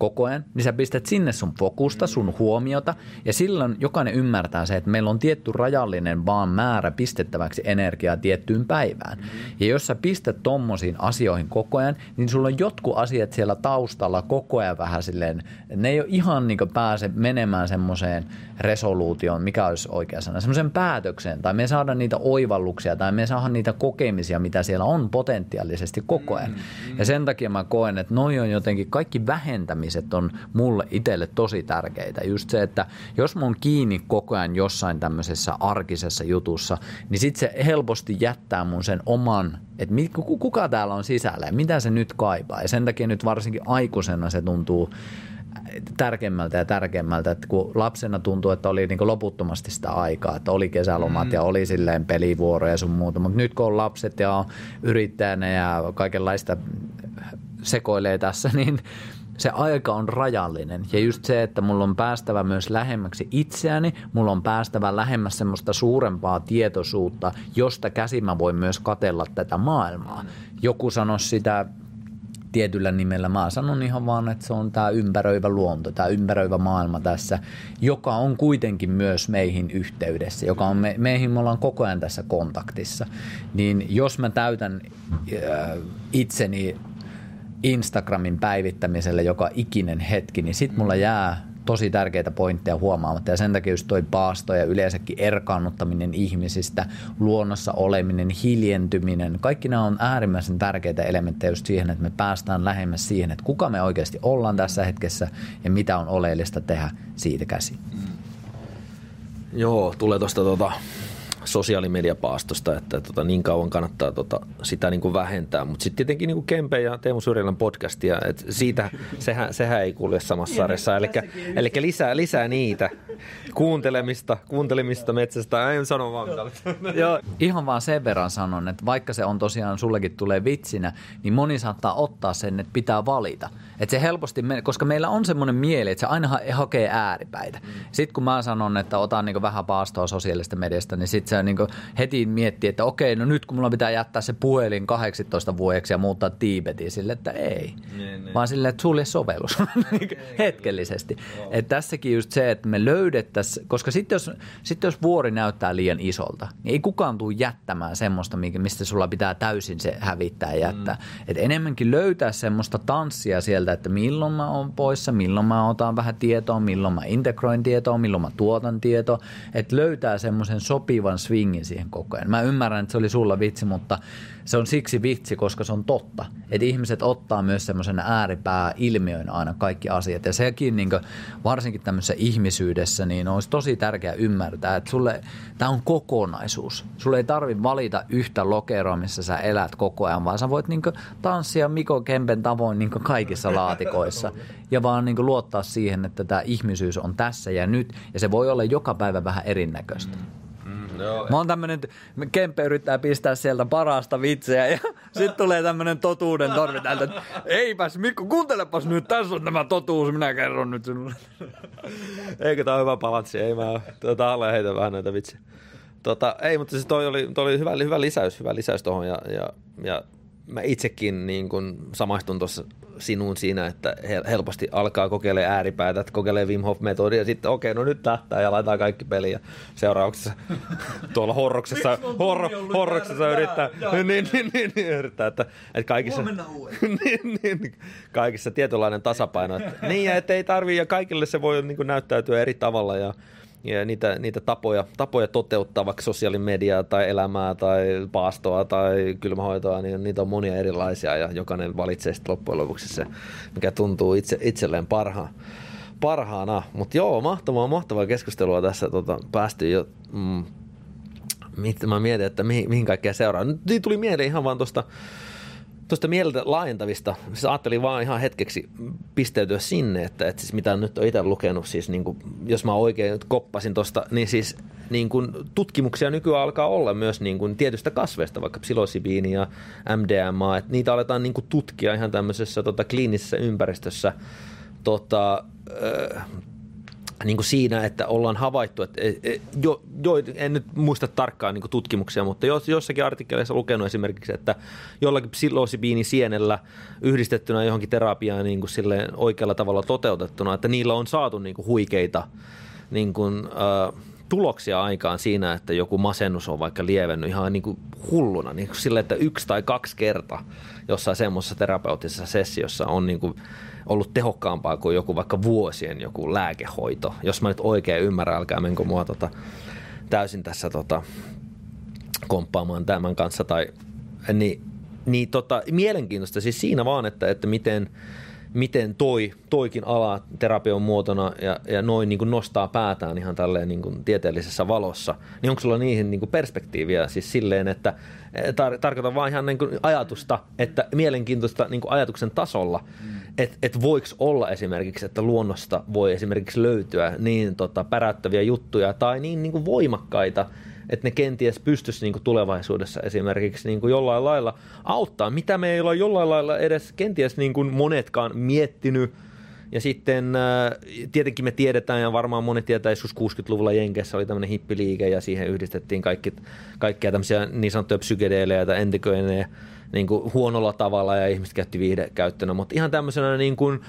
koko ajan, niin sä pistät sinne sun fokusta, sun huomiota ja silloin jokainen ymmärtää se, että meillä on tietty rajallinen vaan määrä pistettäväksi energiaa tiettyyn päivään. Ja jos sä pistät tommosiin asioihin koko ajan, niin sulla on jotkut asiat siellä taustalla koko ajan vähän silleen, ne ei ole ihan niin pääse menemään semmoiseen resoluutioon, mikä olisi oikea sana, semmoisen päätökseen, tai me saada niitä oivalluksia, tai me saada niitä kokemisia, mitä siellä on potentiaalisesti koko ajan. Ja sen takia mä koen, että noi on jotenkin kaikki vähentämistä tapaamiset on mulle itselle tosi tärkeitä. Just se, että jos mä oon kiinni koko ajan jossain tämmöisessä arkisessa jutussa, niin sit se helposti jättää mun sen oman, että kuka täällä on sisällä ja mitä se nyt kaipaa. Ja sen takia nyt varsinkin aikuisena se tuntuu tärkeimmältä ja tärkeimmältä, että kun lapsena tuntuu, että oli niin loputtomasti sitä aikaa, että oli kesälomat mm. ja oli silleen pelivuoroja ja sun muuta, mutta nyt kun on lapset ja on yrittäjänä ja kaikenlaista sekoilee tässä, niin se aika on rajallinen. Ja just se, että mulla on päästävä myös lähemmäksi itseäni, mulla on päästävä lähemmäs semmoista suurempaa tietoisuutta, josta käsin mä voin myös katella tätä maailmaa. Joku sanoi sitä tietyllä nimellä. Mä sanon ihan vaan, että se on tämä ympäröivä luonto, tämä ympäröivä maailma tässä, joka on kuitenkin myös meihin yhteydessä, joka on me, meihin me ollaan koko ajan tässä kontaktissa. Niin jos mä täytän äh, itseni Instagramin päivittämiselle joka ikinen hetki, niin sit mulla jää tosi tärkeitä pointteja huomaamatta. Ja sen takia just toi paasto ja yleensäkin erkaannuttaminen ihmisistä, luonnossa oleminen, hiljentyminen, kaikki nämä on äärimmäisen tärkeitä elementtejä just siihen, että me päästään lähemmäs siihen, että kuka me oikeasti ollaan tässä hetkessä ja mitä on oleellista tehdä siitä käsin. Joo, tulee tuosta tuota, sosiaalimediapaastosta, että tota, niin kauan kannattaa tota, sitä niin kuin vähentää. Mutta sitten tietenkin niin kuin Kempe ja Teemu Syrjälän podcastia, että siitä, sehän, sehän ei kulje samassa sarjassa. Eli lisää, lisää niitä kuuntelemista, kuuntelemista metsästä. En sano vaan Joo, ihan vaan sen verran sanon, että vaikka se on tosiaan sullekin tulee vitsinä, niin moni saattaa ottaa sen, että pitää valita. Että se helposti, koska meillä on semmoinen mieli, että se aina hakee ääripäitä. Mm. Sitten kun mä sanon, että otan niin vähän paastoa sosiaalista mediasta, niin sitten se niin heti miettii, että okei, no nyt kun mulla pitää jättää se puhelin 18 vuodeksi ja muuttaa Tiibetiin, sille, että ei. Niin, niin. Vaan sille, että sulle sovellus niin hetkellisesti. Että tässäkin just se, että me löydettäisiin, koska sitten jos, sit jos vuori näyttää liian isolta, niin ei kukaan tule jättämään semmoista, mistä sulla pitää täysin se hävittää ja jättää. Mm. Et enemmänkin löytää semmoista tanssia sieltä, että milloin mä oon poissa, milloin mä otan vähän tietoa, milloin mä integroin tietoa, milloin mä tuotan tietoa. Että löytää semmoisen sopivan swingin siihen koko ajan. Mä ymmärrän, että se oli sulla vitsi, mutta se on siksi vitsi, koska se on totta. Että ihmiset ottaa myös semmoisen ääripää ilmiöin aina kaikki asiat. Ja sekin niin kuin, varsinkin tämmöisessä ihmisyydessä niin olisi tosi tärkeää ymmärtää, että sulle tämä on kokonaisuus. Sulle ei tarvi valita yhtä lokeroa, missä sä elät koko ajan, vaan sä voit niin kuin, tanssia Miko Kempen tavoin niin kuin kaikissa laatikoissa. Ja vaan niin kuin, luottaa siihen, että tämä ihmisyys on tässä ja nyt. Ja se voi olla joka päivä vähän erinäköistä. Mm. Joo. Mä oon tämmönen, Kempe yrittää pistää sieltä parasta vitsejä ja sitten tulee tämmönen totuuden torvi täältä, että eipäs Mikko, kuuntelepas nyt, tässä on tämä totuus, minä kerron nyt sinulle. Eikö tää on hyvä palatsi, ei mä tota, alle heitä vähän näitä vitsejä. Tota, ei, mutta se toi oli, toi oli hyvä, hyvä lisäys, hyvä lisäys tuohon ja, ja, ja mä itsekin niin kun samaistun tuossa sinuun siinä, että helposti alkaa kokeilemaan ääripäätä, että kokeilee Wim Hof-metodia ja sitten okei, okay, no nyt tähtää ja laitetaan kaikki peliä. Seurauksessa tuolla horroksessa, horro, horroksessa yrittää, niin, niin, niin, niin, niin, yrittää, että, että kaikissa, niin, niin, kaikissa tietynlainen tasapaino. Että, niin, ja että ei tarvii ja kaikille se voi niin kuin, näyttäytyä eri tavalla ja ja niitä, niitä tapoja, tapoja toteuttaa vaikka sosiaalimediaa tai elämää tai paastoa tai kylmähoitoa, niin niitä on monia erilaisia ja jokainen valitsee sitten loppujen lopuksi se, mikä tuntuu itse, itselleen parhaan, parhaana. Mutta joo, mahtavaa, mahtavaa keskustelua tässä tota, päästy jo. Mm, mä mietin, että mihin, mihin kaikkea seuraa. Nyt tuli mieleen ihan vaan tuosta tuosta mieltä laajentavista, siis ajattelin vaan ihan hetkeksi pisteytyä sinne, että, että siis mitä nyt on itse lukenut, siis niin kuin, jos mä oikein koppasin tuosta, niin siis niin kuin tutkimuksia nykyään alkaa olla myös niin kuin tietystä kasveista, vaikka psilosibiini ja MDMA, että niitä aletaan niin kuin tutkia ihan tämmöisessä tota, kliinisessä ympäristössä tota, niin kuin siinä, että ollaan havaittu, että jo, jo, en nyt muista tarkkaan niin tutkimuksia, mutta jos, jossakin artikkeleissa lukenut esimerkiksi, että jollakin sienellä yhdistettynä johonkin terapiaan niin kuin oikealla tavalla toteutettuna, että niillä on saatu niin kuin huikeita niin kuin, äh, tuloksia aikaan siinä, että joku masennus on vaikka lievennyt ihan niin kuin hulluna, niin kuin sille, että yksi tai kaksi kertaa jossain semmoisessa terapeuttisessa sessiossa on niin kuin ollut tehokkaampaa kuin joku vaikka vuosien joku lääkehoito. Jos mä nyt oikein ymmärrän, älkää menkö mua tota, täysin tässä tota, komppaamaan tämän kanssa. Tai, niin, niin tota, mielenkiintoista siis siinä vaan, että, että miten – miten toi, toikin ala terapian muotona ja, ja noin niin kuin nostaa päätään ihan tälleen niin kuin tieteellisessä valossa, niin onko sulla niihin niin kuin perspektiiviä siis silleen, että eh, tar- tarkoitan vaan ihan niin kuin ajatusta, että mielenkiintoista niin kuin ajatuksen tasolla, mm. Että et voiko olla esimerkiksi, että luonnosta voi esimerkiksi löytyä niin tota, päräyttäviä juttuja tai niin, niin kuin voimakkaita että ne kenties pystyisi niin tulevaisuudessa esimerkiksi niin kuin jollain lailla auttaa, mitä me ei ole jollain lailla edes kenties niin kuin monetkaan miettinyt. Ja sitten äh, tietenkin me tiedetään, ja varmaan monet tietää, että 60-luvulla Jenkessä oli tämmöinen hippiliike, ja siihen yhdistettiin kaikki, kaikkia tämmöisiä niin sanottuja psykedeeleja tai endiköineja niin kuin huonolla tavalla, ja ihmiset käytti viihdekäyttönä, mutta ihan tämmöisenä niin kuin,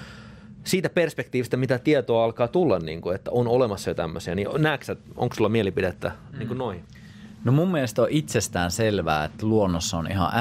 siitä perspektiivistä, mitä tietoa alkaa tulla, niin kuin, että on olemassa jo tämmöisiä, niin näetkö onko sulla mielipidettä niin kuin noin? No mun mielestä on itsestään selvää, että luonnossa on ihan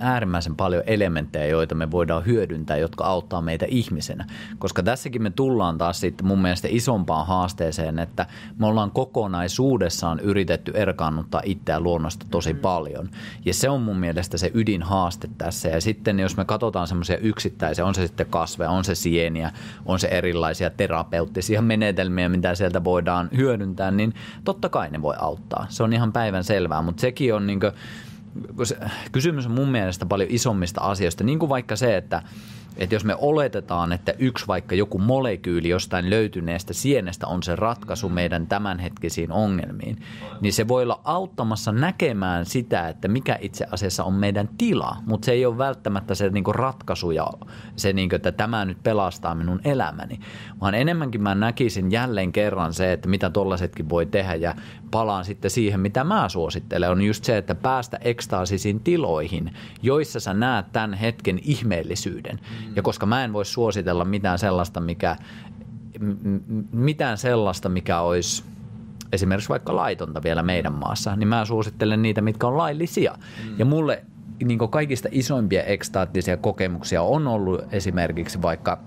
äärimmäisen paljon elementtejä, joita me voidaan hyödyntää, jotka auttaa meitä ihmisenä. Koska tässäkin me tullaan taas sitten mun mielestä isompaan haasteeseen, että me ollaan kokonaisuudessaan yritetty erkaannuttaa itseä luonnosta tosi mm. paljon. Ja se on mun mielestä se ydinhaaste tässä. Ja sitten jos me katsotaan semmoisia yksittäisiä, on se sitten kasveja, on se sieniä, on se erilaisia terapeuttisia menetelmiä, mitä sieltä voidaan hyödyntää, niin totta kai ne voi auttaa. Se on ihan päivä päivän selvää, mutta sekin on niin kuin, kysymys on mun mielestä paljon isommista asioista, niin kuin vaikka se, että – että jos me oletetaan, että yksi vaikka joku molekyyli jostain löytyneestä sienestä on se ratkaisu meidän tämänhetkisiin ongelmiin, niin se voi olla auttamassa näkemään sitä, että mikä itse asiassa on meidän tila, mutta se ei ole välttämättä se niinku ratkaisu ja se, niinku, että tämä nyt pelastaa minun elämäni, vaan enemmänkin mä näkisin jälleen kerran se, että mitä tollaisetkin voi tehdä ja palaan sitten siihen, mitä mä suosittelen, on just se, että päästä ekstaasisiin tiloihin, joissa sä näet tämän hetken ihmeellisyyden. Mm. Ja koska mä en voi suositella mitään sellaista, mikä, mitään sellaista, mikä olisi esimerkiksi vaikka laitonta vielä meidän maassa, niin mä suosittelen niitä, mitkä on laillisia. Mm. Ja mulle niin kaikista isoimpia ekstaattisia kokemuksia on ollut esimerkiksi vaikka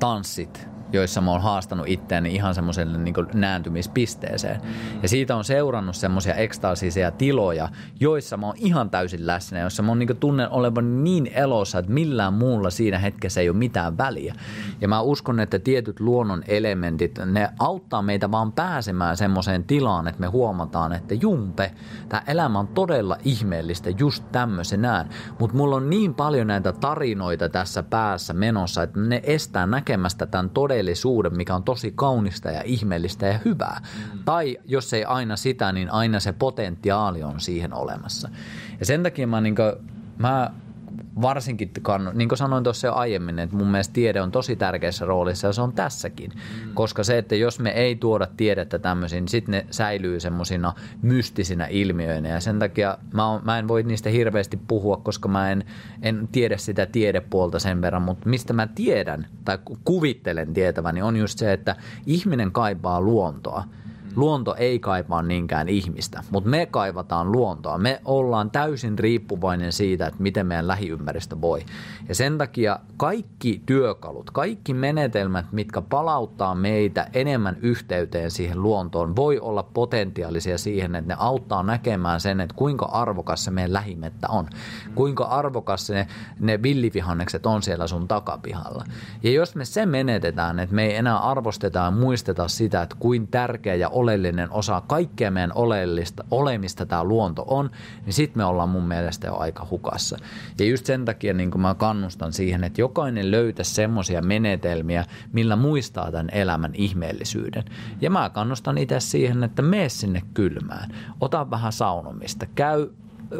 tanssit joissa mä oon haastanut itseäni ihan semmoiselle niin nääntymispisteeseen. Mm. Ja siitä on seurannut semmoisia ekstaasisia tiloja, joissa mä oon ihan täysin läsnä, joissa mä oon niin tunnen olevan niin elossa, että millään muulla siinä hetkessä ei ole mitään väliä. Mm. Ja mä uskon, että tietyt luonnon elementit, ne auttaa meitä vaan pääsemään semmoiseen tilaan, että me huomataan, että jumpe, tämä elämä on todella ihmeellistä just tämmöisenään. Mutta mulla on niin paljon näitä tarinoita tässä päässä menossa, että ne estää näkemästä tämän todella todellisuuden, mikä on tosi kaunista ja ihmeellistä ja hyvää. Mm. Tai jos ei aina sitä, niin aina se potentiaali on siihen olemassa. Ja sen takia mä, niin kuin, mä varsinkin, niin kuin sanoin tuossa jo aiemmin, että mun mielestä tiede on tosi tärkeässä roolissa ja se on tässäkin. Mm. Koska se, että jos me ei tuoda tiedettä tämmöisiin, niin sitten ne säilyy semmoisina mystisinä ilmiöinä ja sen takia mä, on, mä en voi niistä hirveästi puhua, koska mä en, en tiedä sitä tiedepuolta sen verran, mutta mistä mä tiedän tai kuvittelen tietäväni on just se, että ihminen kaipaa luontoa – Luonto ei kaipaa niinkään ihmistä, mutta me kaivataan luontoa. Me ollaan täysin riippuvainen siitä, että miten meidän lähiympäristö voi. Ja sen takia kaikki työkalut, kaikki menetelmät, mitkä palauttaa meitä enemmän yhteyteen siihen luontoon, voi olla potentiaalisia siihen, että ne auttaa näkemään sen, että kuinka arvokas se meidän lähimettä on. Kuinka arvokas ne, ne villivihannekset on siellä sun takapihalla. Ja jos me se menetetään, että me ei enää arvosteta ja muisteta sitä, että kuin tärkeä ja oleellinen osa kaikkea meidän oleellista, olemista tämä luonto on, niin sitten me ollaan mun mielestä jo aika hukassa. Ja just sen takia niin mä kannustan siihen, että jokainen löytäisi semmoisia menetelmiä, millä muistaa tämän elämän ihmeellisyyden. Ja mä kannustan itse siihen, että mene sinne kylmään, ota vähän saunomista, käy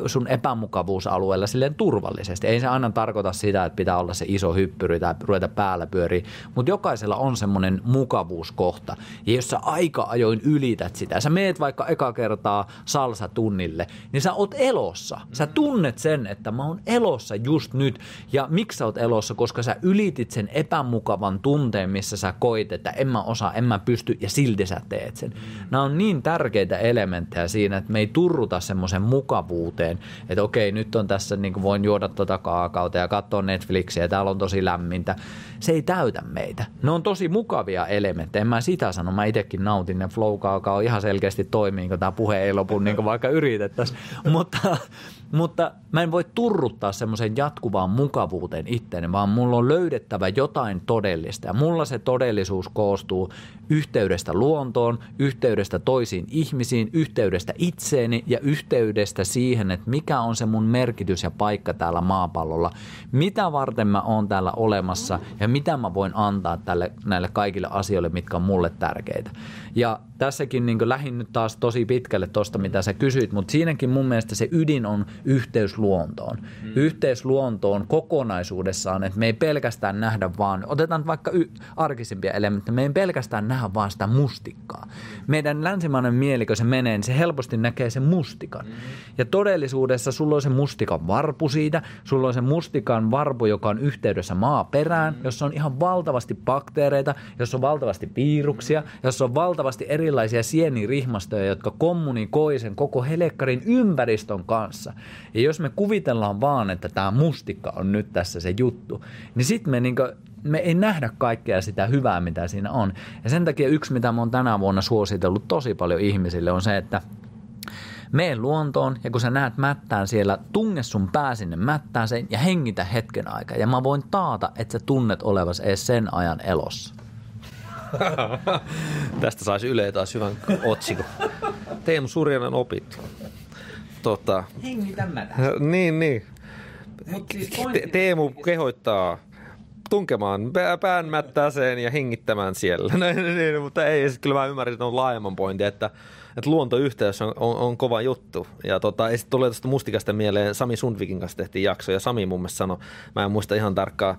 sun epämukavuusalueella silleen turvallisesti. Ei se aina tarkoita sitä, että pitää olla se iso hyppyri tai ruveta päällä pyöriä, mutta jokaisella on semmoinen mukavuuskohta. Ja jos sä aika ajoin ylität sitä, sä meet vaikka eka kertaa salsa tunnille, niin sä oot elossa. Sä tunnet sen, että mä oon elossa just nyt. Ja miksi sä oot elossa? Koska sä ylitit sen epämukavan tunteen, missä sä koit, että en mä osaa, en mä pysty ja silti sä teet sen. Nämä on niin tärkeitä elementtejä siinä, että me ei turruta semmoisen mukavuuteen suhteen, että okei, nyt on tässä, niin kuin voin juoda tuota kaakaota ja katsoa Netflixiä täällä on tosi lämmintä. Se ei täytä meitä. Ne on tosi mukavia elementtejä, en mä sitä sano, mä itsekin nautin ne flow kaakao ihan selkeästi toimii, kun tämä puhe ei lopu, niin kuin vaikka yritettäisiin. Mutta, mutta mä en voi turruttaa semmoisen jatkuvaan mukavuuteen itteeni, vaan mulla on löydettävä jotain todellista. Ja mulla se todellisuus koostuu yhteydestä luontoon, yhteydestä toisiin ihmisiin, yhteydestä itseeni ja yhteydestä siihen, että mikä on se mun merkitys ja paikka täällä maapallolla. Mitä varten mä oon täällä olemassa ja mitä mä voin antaa tälle, näille kaikille asioille, mitkä on mulle tärkeitä. Ja tässäkin niin lähin nyt taas tosi pitkälle tuosta, mitä sä kysyit, mutta siinäkin mun mielestä se ydin on yhteys luontoon. Mm. Yhteys luontoon kokonaisuudessaan, että me ei pelkästään nähdä vaan, otetaan vaikka y- arkisimpia elementtejä, me ei pelkästään nähdä vaan sitä mustikkaa. Meidän länsimainen mieli, kun se menee, niin se helposti näkee sen mustikan. Mm. Ja todellisuudessa sulla on se mustikan varpu siitä, sulla on se mustikan varpu, joka on yhteydessä maaperään, mm. jossa on ihan valtavasti bakteereita, jossa on valtavasti piiruksia, mm. jossa on valtavasti erilaisia sienirihmastoja, jotka kommunikoi sen koko helekkarin ympäristön kanssa. Ja jos me kuvitellaan vaan, että tämä mustikka on nyt tässä se juttu, niin sitten me niinku me ei nähdä kaikkea sitä hyvää, mitä siinä on. Ja sen takia yksi, mitä mä oon tänä vuonna suositellut tosi paljon ihmisille, on se, että Mene luontoon ja kun sä näet mättään siellä, tunge sun pää sinne mättään sen ja hengitä hetken aikaa. Ja mä voin taata, että sä tunnet olevas edes sen ajan elossa. Tästä saisi Yle taas hyvän otsikon. Teemu Surjanen opit. Tota, Hengitä mätä. Niin, niin. Siis Te- Teemu kehoittaa tunkemaan pään mättäseen ja hengittämään siellä. niin, mutta ei, siis kyllä mä ymmärrän, on laajemman pointin, että, että luontoyhteys on, on, on, kova juttu. Ja tota, sitten tulee tuosta mustikasta mieleen, Sami Sundvikin kanssa tehtiin jakso, ja Sami mun mielestä sanoi, mä en muista ihan tarkkaa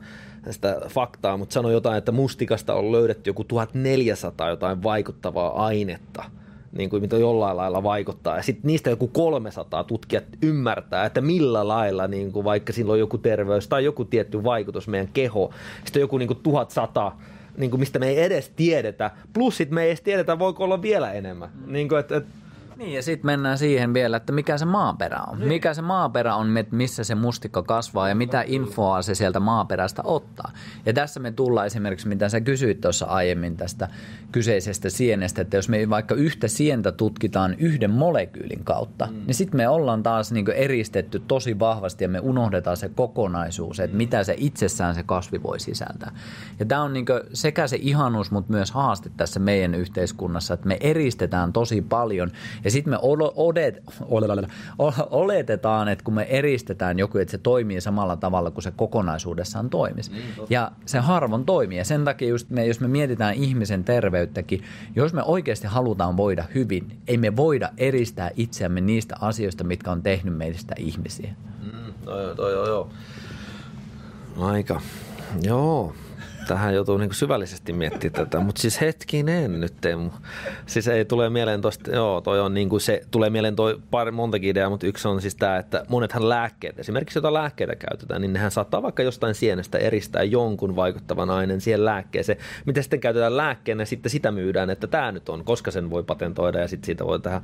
sitä faktaa, mutta sanoi jotain, että mustikasta on löydetty joku 1400 jotain vaikuttavaa ainetta – niin kuin mitä jollain lailla vaikuttaa. Ja sitten niistä joku 300 tutkijat ymmärtää, että millä lailla, niin kuin vaikka sillä on joku terveys tai joku tietty vaikutus meidän keho. Sitten joku niin kuin 1100 niin kuin mistä me ei edes tiedetä. Plus sit me ei edes tiedetä, voiko olla vielä enemmän. Mm. Niin kuin, että, että niin ja sitten mennään siihen vielä, että mikä se maaperä on. Niin. Mikä se maaperä on, missä se mustikka kasvaa ja mitä infoa se sieltä maaperästä ottaa. Ja tässä me tullaan esimerkiksi, mitä sä kysyit tuossa aiemmin tästä kyseisestä sienestä, että jos me vaikka yhtä sientä tutkitaan yhden molekyylin kautta, mm. niin sitten me ollaan taas niin eristetty tosi vahvasti ja me unohdetaan se kokonaisuus, että mitä se itsessään se kasvi voi sisältää. Ja tämä on niin sekä se ihanuus, mutta myös haaste tässä meidän yhteiskunnassa, että me eristetään tosi paljon ja sitten me odet, oletetaan, että kun me eristetään joku, että se toimii samalla tavalla kuin se kokonaisuudessaan toimisi. Niin, ja se harvoin toimii. Ja sen takia just me, jos me mietitään ihmisen terveyttäkin, jos me oikeasti halutaan voida hyvin, ei me voida eristää itseämme niistä asioista, mitkä on tehnyt meistä ihmisiä. Mm, no, joo, joo, joo. Aika. Joo, tähän joutuu niin syvällisesti miettimään tätä, mutta siis hetkinen nyt Teemu. Siis ei tule mieleen tosta, joo toi on niin kuin se, tulee mieleen toi pari montakin ideaa, mutta yksi on siis tämä, että monethan lääkkeet, esimerkiksi jota lääkkeitä käytetään, niin nehän saattaa vaikka jostain sienestä eristää jonkun vaikuttavan aineen siihen lääkkeeseen. Mitä sitten käytetään lääkkeenä, sitten sitä myydään, että tämä nyt on, koska sen voi patentoida ja sitten siitä voi tehdä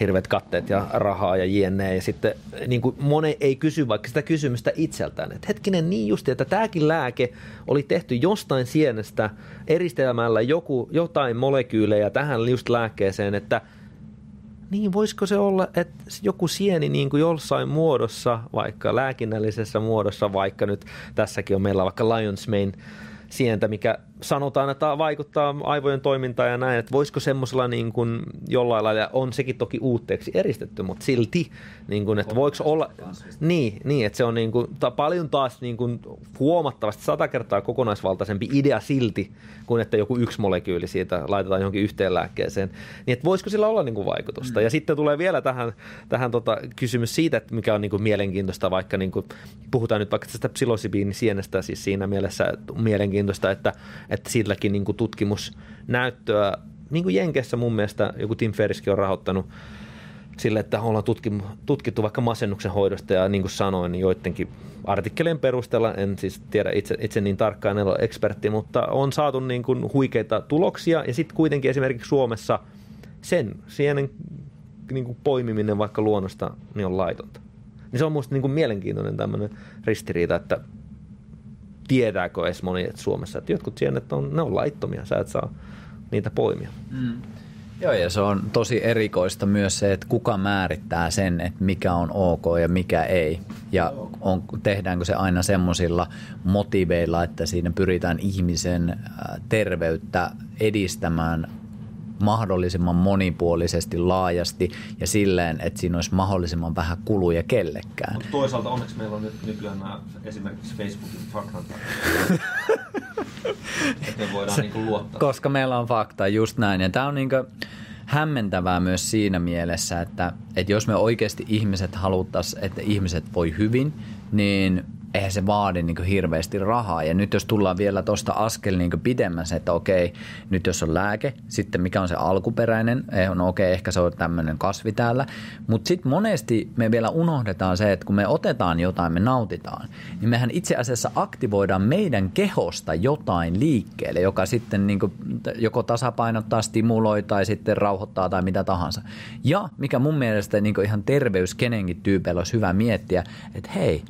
hirveät katteet ja rahaa ja jne. Ja sitten niin kuin ei kysy vaikka sitä kysymystä itseltään, että hetkinen niin justi, että tämäkin lääke oli tehty jos jostain sienestä eristelemällä joku, jotain molekyylejä tähän just lääkkeeseen, että niin voisiko se olla, että joku sieni niin kuin jossain muodossa, vaikka lääkinnällisessä muodossa, vaikka nyt tässäkin on meillä vaikka Lions Mane sientä, mikä sanotaan, että vaikuttaa aivojen toimintaan ja näin, että voisiko semmoisella niin kuin jollain lailla, on sekin toki uutteeksi eristetty, mutta silti, niin kuin, että voiko olla, niin, niin, että se on niin kuin, ta, paljon taas niin kuin huomattavasti sata kertaa kokonaisvaltaisempi idea silti, kuin että joku yksi molekyyli siitä laitetaan johonkin yhteen lääkkeeseen, niin että voisiko sillä olla niin kuin vaikutusta. Mm. Ja sitten tulee vielä tähän, tähän tota, kysymys siitä, että mikä on niin kuin mielenkiintoista, vaikka niin kuin, puhutaan nyt vaikka tästä psilosibiinisienestä, siis siinä mielessä mielenkiintoista, että että silläkin niin tutkimusnäyttöä, niin kuin Jenkessä mun mielestä joku Tim Ferriskin on rahoittanut sille, että ollaan tutkittu, vaikka masennuksen hoidosta ja niin kuin sanoin, niin joidenkin artikkelien perusteella, en siis tiedä itse, itse niin tarkkaan, en ole ekspertti, mutta on saatu niin kuin huikeita tuloksia ja sitten kuitenkin esimerkiksi Suomessa sen sienen niin kuin poimiminen vaikka luonnosta niin on laitonta. Niin se on minusta niin mielenkiintoinen tämmöinen ristiriita, että tietääkö edes moni Suomessa, että jotkut sienet on, ne on laittomia, sä et saa niitä poimia. Mm. Joo, ja se on tosi erikoista myös se, että kuka määrittää sen, että mikä on ok ja mikä ei. Ja on, tehdäänkö se aina semmoisilla motiveilla, että siinä pyritään ihmisen äh, terveyttä edistämään mahdollisimman monipuolisesti, laajasti ja silleen, että siinä olisi mahdollisimman vähän kuluja kellekään. Mutta toisaalta onneksi meillä on nyt nykyään nämä esimerkiksi Facebookin faktan että me voidaan niin luottaa. Koska meillä on fakta, just näin. Ja tämä on niin hämmentävää myös siinä mielessä, että, että jos me oikeasti ihmiset haluttaisiin, että ihmiset voi hyvin, niin eihän se vaadi niin hirveästi rahaa. Ja nyt jos tullaan vielä tuosta askel niin pidemmässä, että okei, nyt jos on lääke, sitten mikä on se alkuperäinen, eh, no okei, ehkä se on tämmöinen kasvi täällä. Mutta sitten monesti me vielä unohdetaan se, että kun me otetaan jotain, me nautitaan, niin mehän itse asiassa aktivoidaan meidän kehosta jotain liikkeelle, joka sitten niin joko tasapainottaa, stimuloi tai sitten rauhoittaa tai mitä tahansa. Ja mikä mun mielestä niin ihan terveys kenenkin tyypeillä olisi hyvä miettiä, että hei,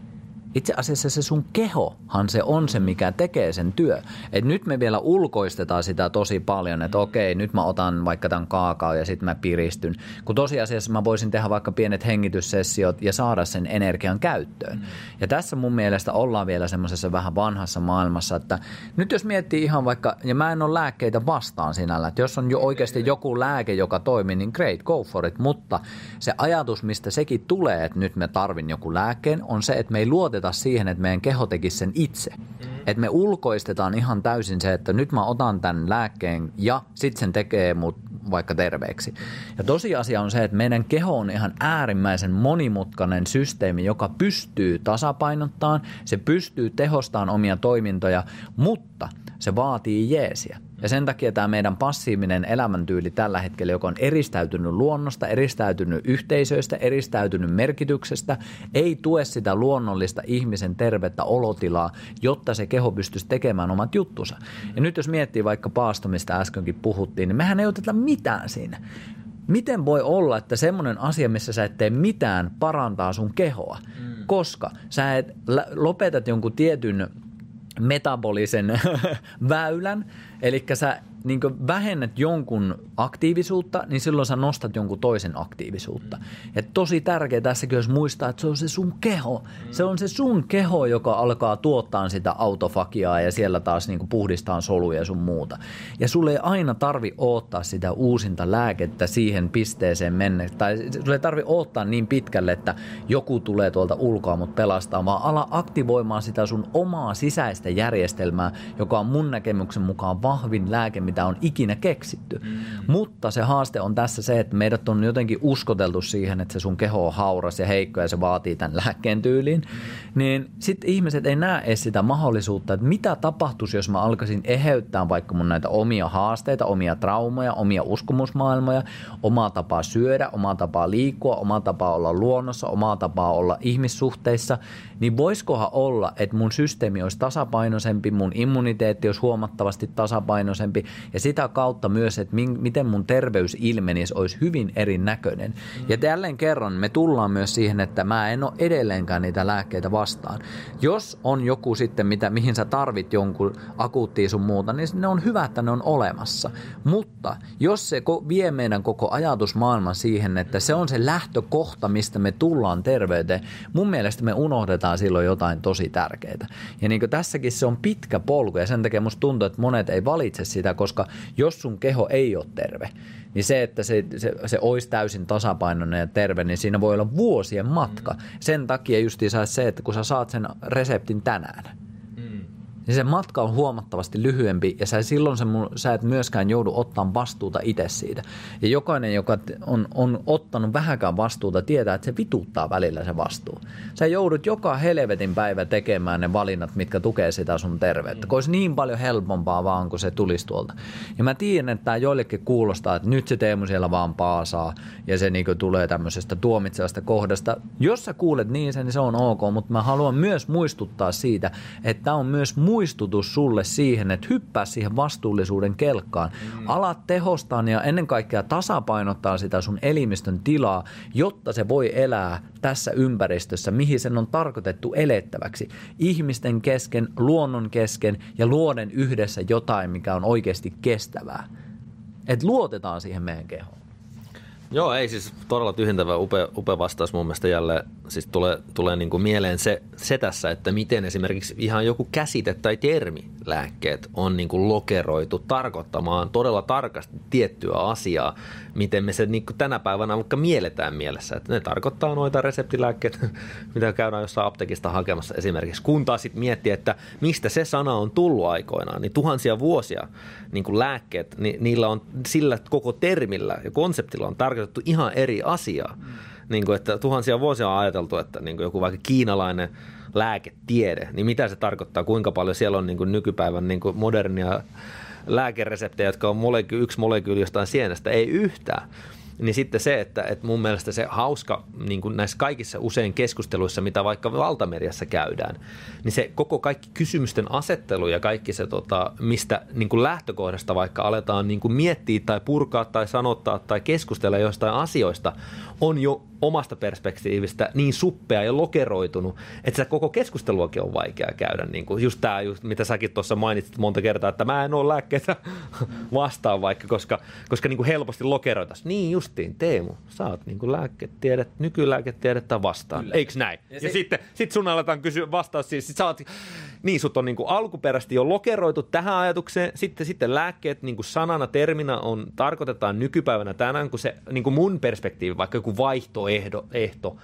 itse asiassa se sun kehohan se on se, mikä tekee sen työ. Et nyt me vielä ulkoistetaan sitä tosi paljon, että okei, nyt mä otan vaikka tämän kaakao ja sitten mä piristyn. Kun tosiasiassa mä voisin tehdä vaikka pienet hengityssessiot ja saada sen energian käyttöön. Ja tässä mun mielestä ollaan vielä semmoisessa vähän vanhassa maailmassa, että nyt jos miettii ihan vaikka, ja mä en ole lääkkeitä vastaan sinällä, että jos on jo oikeasti joku lääke, joka toimii, niin great, go for it. Mutta se ajatus, mistä sekin tulee, että nyt me tarvin joku lääkkeen, on se, että me ei luoteta luoteta siihen, että meidän keho tekisi sen itse. Mm-hmm. Että me ulkoistetaan ihan täysin se, että nyt mä otan tämän lääkkeen ja sitten sen tekee mut vaikka terveeksi. Ja tosiasia on se, että meidän keho on ihan äärimmäisen monimutkainen systeemi, joka pystyy tasapainottamaan, se pystyy tehostamaan omia toimintoja, mutta se vaatii jeesiä. Ja sen takia tämä meidän passiivinen elämäntyyli tällä hetkellä, joka on eristäytynyt luonnosta, eristäytynyt yhteisöistä, eristäytynyt merkityksestä, ei tue sitä luonnollista ihmisen tervettä olotilaa, jotta se keho pystyisi tekemään omat juttunsa. Ja nyt jos miettii vaikka paasto, mistä äskenkin puhuttiin, niin mehän ei oteta mitään siinä. Miten voi olla, että semmoinen asia, missä sä et tee mitään, parantaa sun kehoa? Mm. Koska sä et lopetat jonkun tietyn metabolisen väylän, eli sä niin vähennät jonkun aktiivisuutta, niin silloin sä nostat jonkun toisen aktiivisuutta. Ja tosi tärkeää tässäkin olisi muistaa, että se on se sun keho. Se on se sun keho, joka alkaa tuottaa sitä autofagiaa ja siellä taas niin puhdistaa soluja ja sun muuta. Ja sulle ei aina tarvi odottaa sitä uusinta lääkettä siihen pisteeseen mennä. Tai sulle ei tarvi odottaa niin pitkälle, että joku tulee tuolta ulkoa mut pelastaa, vaan ala aktivoimaan sitä sun omaa sisäistä järjestelmää, joka on mun näkemyksen mukaan vahvin lääke, mitä on ikinä keksitty. Mm. Mutta se haaste on tässä se, että meidät on jotenkin uskoteltu siihen, että se sun keho on hauras ja heikko ja se vaatii tämän lääkkeen tyyliin. Mm. Niin sitten ihmiset ei näe edes sitä mahdollisuutta, että mitä tapahtuisi, jos mä alkaisin eheyttää vaikka mun näitä omia haasteita, omia traumoja, omia uskomusmaailmoja, omaa tapaa syödä, omaa tapaa liikkua, omaa tapaa olla luonnossa, omaa tapaa olla ihmissuhteissa, niin voisikohan olla, että mun systeemi olisi tasapainoisempi, mun immuniteetti olisi huomattavasti tasapainoisempi Ja sitä kautta myös, että min, miten mun terveys ilmenisi, olisi hyvin erinäköinen. Ja jälleen kerran me tullaan myös siihen, että mä en ole edelleenkään niitä lääkkeitä vastaan. Jos on joku sitten, mitä, mihin sä tarvit jonkun akuuttia sun muuta, niin ne on hyvä, että ne on olemassa. Mutta jos se vie meidän koko ajatusmaailman siihen, että se on se lähtökohta, mistä me tullaan terveyteen, mun mielestä me unohdetaan silloin jotain tosi tärkeää. Ja niin kuin tässäkin se on pitkä polku ja sen takia musta tuntuu, että monet ei valitse sitä, koska jos sun keho ei ole terve, niin se, että se, se, se olisi täysin tasapainoinen ja terve, niin siinä voi olla vuosien matka. Sen takia justiinsa se, että kun sä saat sen reseptin tänään, niin se matka on huomattavasti lyhyempi ja sä silloin se, sä et myöskään joudu ottamaan vastuuta itse siitä. Ja jokainen, joka on, on ottanut vähäkään vastuuta, tietää, että se vituttaa välillä se vastuu. Sä joudut joka helvetin päivä tekemään ne valinnat, mitkä tukee sitä sun terveyttä. Kun olisi niin paljon helpompaa vaan, kun se tulisi tuolta. Ja mä tiedän, että tämä joillekin kuulostaa, että nyt se Teemu siellä vaan paasaa ja se niinku tulee tämmöisestä tuomitsevasta kohdasta. Jos sä kuulet niin sen, niin se on ok, mutta mä haluan myös muistuttaa siitä, että on myös mu- muistutus sulle siihen, että hyppää siihen vastuullisuuden kelkkaan. Mm. Alat tehostaa ja ennen kaikkea tasapainottaa sitä sun elimistön tilaa, jotta se voi elää tässä ympäristössä, mihin sen on tarkoitettu elettäväksi. Ihmisten kesken, luonnon kesken ja luoden yhdessä jotain, mikä on oikeasti kestävää. Et luotetaan siihen meidän kehoon. Joo, ei siis todella tyhjentävä, upea, upea vastaus mun mielestä jälleen. Siis tulee, tulee niin kuin mieleen se, se tässä, että miten esimerkiksi ihan joku käsite tai termi lääkkeet on niin kuin lokeroitu tarkoittamaan todella tarkasti tiettyä asiaa, miten me se niin kuin tänä päivänä vaikka mielletään mielessä. Että ne tarkoittaa noita reseptilääkkeitä, mitä käydään jossain apteekista hakemassa esimerkiksi. Kun taas sitten miettiä, että mistä se sana on tullut aikoinaan, niin tuhansia vuosia niin kuin lääkkeet, niin niillä on sillä koko termillä ja konseptilla on tarkoitettu ihan eri asiaa. Mm. Niin kuin, että tuhansia vuosia on ajateltu, että niin kuin joku vaikka kiinalainen lääketiede, niin mitä se tarkoittaa, kuinka paljon siellä on niin kuin nykypäivän niin kuin modernia lääkereseptejä, jotka on molekyyli, yksi molekyyli jostain sienestä, ei yhtään. Niin sitten se, että, että mun mielestä se hauska niin kuin näissä kaikissa usein keskusteluissa, mitä vaikka valtameriassa käydään, niin se koko kaikki kysymysten asettelu ja kaikki se, tota, mistä niin kuin lähtökohdasta vaikka aletaan niin kuin miettiä tai purkaa tai sanottaa tai keskustella jostain asioista, on jo omasta perspektiivistä niin suppea ja lokeroitunut, että se koko keskusteluakin on vaikea käydä. Niin kuin just tämä, just, mitä säkin tuossa mainitsit monta kertaa, että mä en ole lääkkeitä vastaan vaikka, koska, koska niin kuin helposti lokeroitaisiin. Niin justiin, Teemu, sä oot niin kuin lääketiedet, nykylääketiedettä vastaan. Kyllä. Eiks näin? Ja, ja se... sitten sit sun aletaan kysyä vastaus, siis sit sä oot, niin sut on niin kuin alkuperäisesti jo lokeroitu tähän ajatukseen, sitten, sitten lääkkeet niin kuin sanana, terminä on, tarkoitetaan nykypäivänä tänään, kun se niin kuin mun perspektiivi, vaikka joku vaihtoehto, ehto,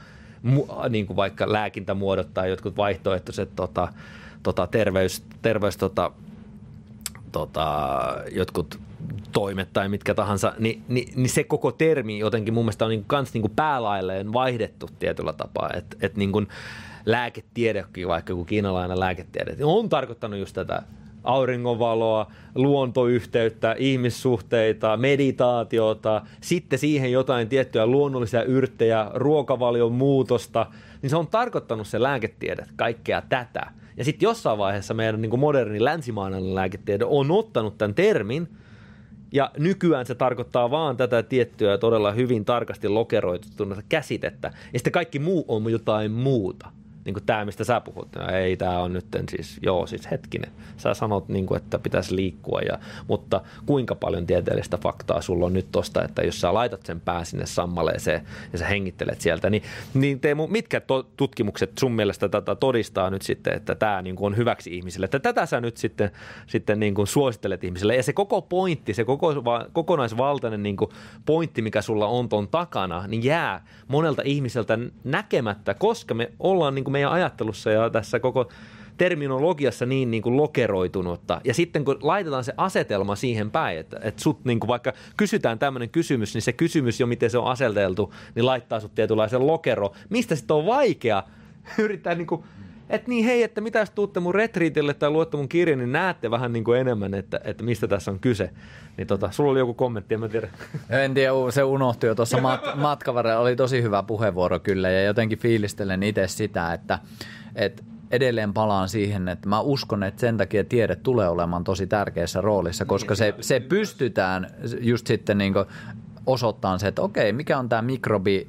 mu, niin kuin vaikka lääkintämuodot tai jotkut vaihtoehtoiset tota, tota, terveys, terveys tota, tota, jotkut toimet tai mitkä tahansa, niin, niin, niin se koko termi jotenkin mun mielestä on niin kans niin päälailleen vaihdettu tietyllä tapaa, että et niin kuin lääketiedekin, vaikka joku kiinalainen lääketiede, on tarkoittanut just tätä auringonvaloa, luontoyhteyttä, ihmissuhteita, meditaatiota, sitten siihen jotain tiettyjä luonnollisia yrttejä, ruokavalion muutosta, niin se on tarkoittanut se lääketiede kaikkea tätä. Ja sitten jossain vaiheessa meidän niin moderni länsimainen lääketiede on ottanut tämän termin, ja nykyään se tarkoittaa vaan tätä tiettyä todella hyvin tarkasti lokeroitunutta käsitettä. Ja sitten kaikki muu on jotain muuta niin tämä, mistä sä puhut, no, ei tämä on nyt siis, joo siis hetkinen, sä sanot, niin kuin, että pitäisi liikkua, ja, mutta kuinka paljon tieteellistä faktaa sulla on nyt tosta, että jos sä laitat sen pää sinne sammaleeseen ja sä hengittelet sieltä, niin, niin Teemu, mitkä to, tutkimukset sun mielestä tätä todistaa nyt sitten, että tämä niin kuin on hyväksi ihmisille, että tätä sä nyt sitten, sitten niin kuin suosittelet ihmisille, ja se koko pointti, se koko, kokonaisvaltainen niin kuin pointti, mikä sulla on ton takana, niin jää monelta ihmiseltä näkemättä, koska me ollaan niin kuin meidän ajattelussa ja tässä koko terminologiassa niin, niin kuin lokeroitunutta. Ja sitten kun laitetaan se asetelma siihen päin, että, että sut niin kuin vaikka kysytään tämmöinen kysymys, niin se kysymys jo miten se on aseteltu, niin laittaa sut tietynlaisen lokero, mistä sitten on vaikea yrittää niin kuin että niin hei, että mitä jos tuutte mun retriitille tai luotte mun kirjan, niin näette vähän niin kuin enemmän, että, että mistä tässä on kyse. Niin tota, sulla oli joku kommentti, en mä tiedä. En tiedä, se unohtui jo tuossa mat- matkan Oli tosi hyvä puheenvuoro kyllä ja jotenkin fiilistelen itse sitä, että, että edelleen palaan siihen, että mä uskon, että sen takia tiede tulee olemaan tosi tärkeässä roolissa, koska niin, se, se pystytään just sitten niin osoittaa se, että okei, mikä on tämä mikrobi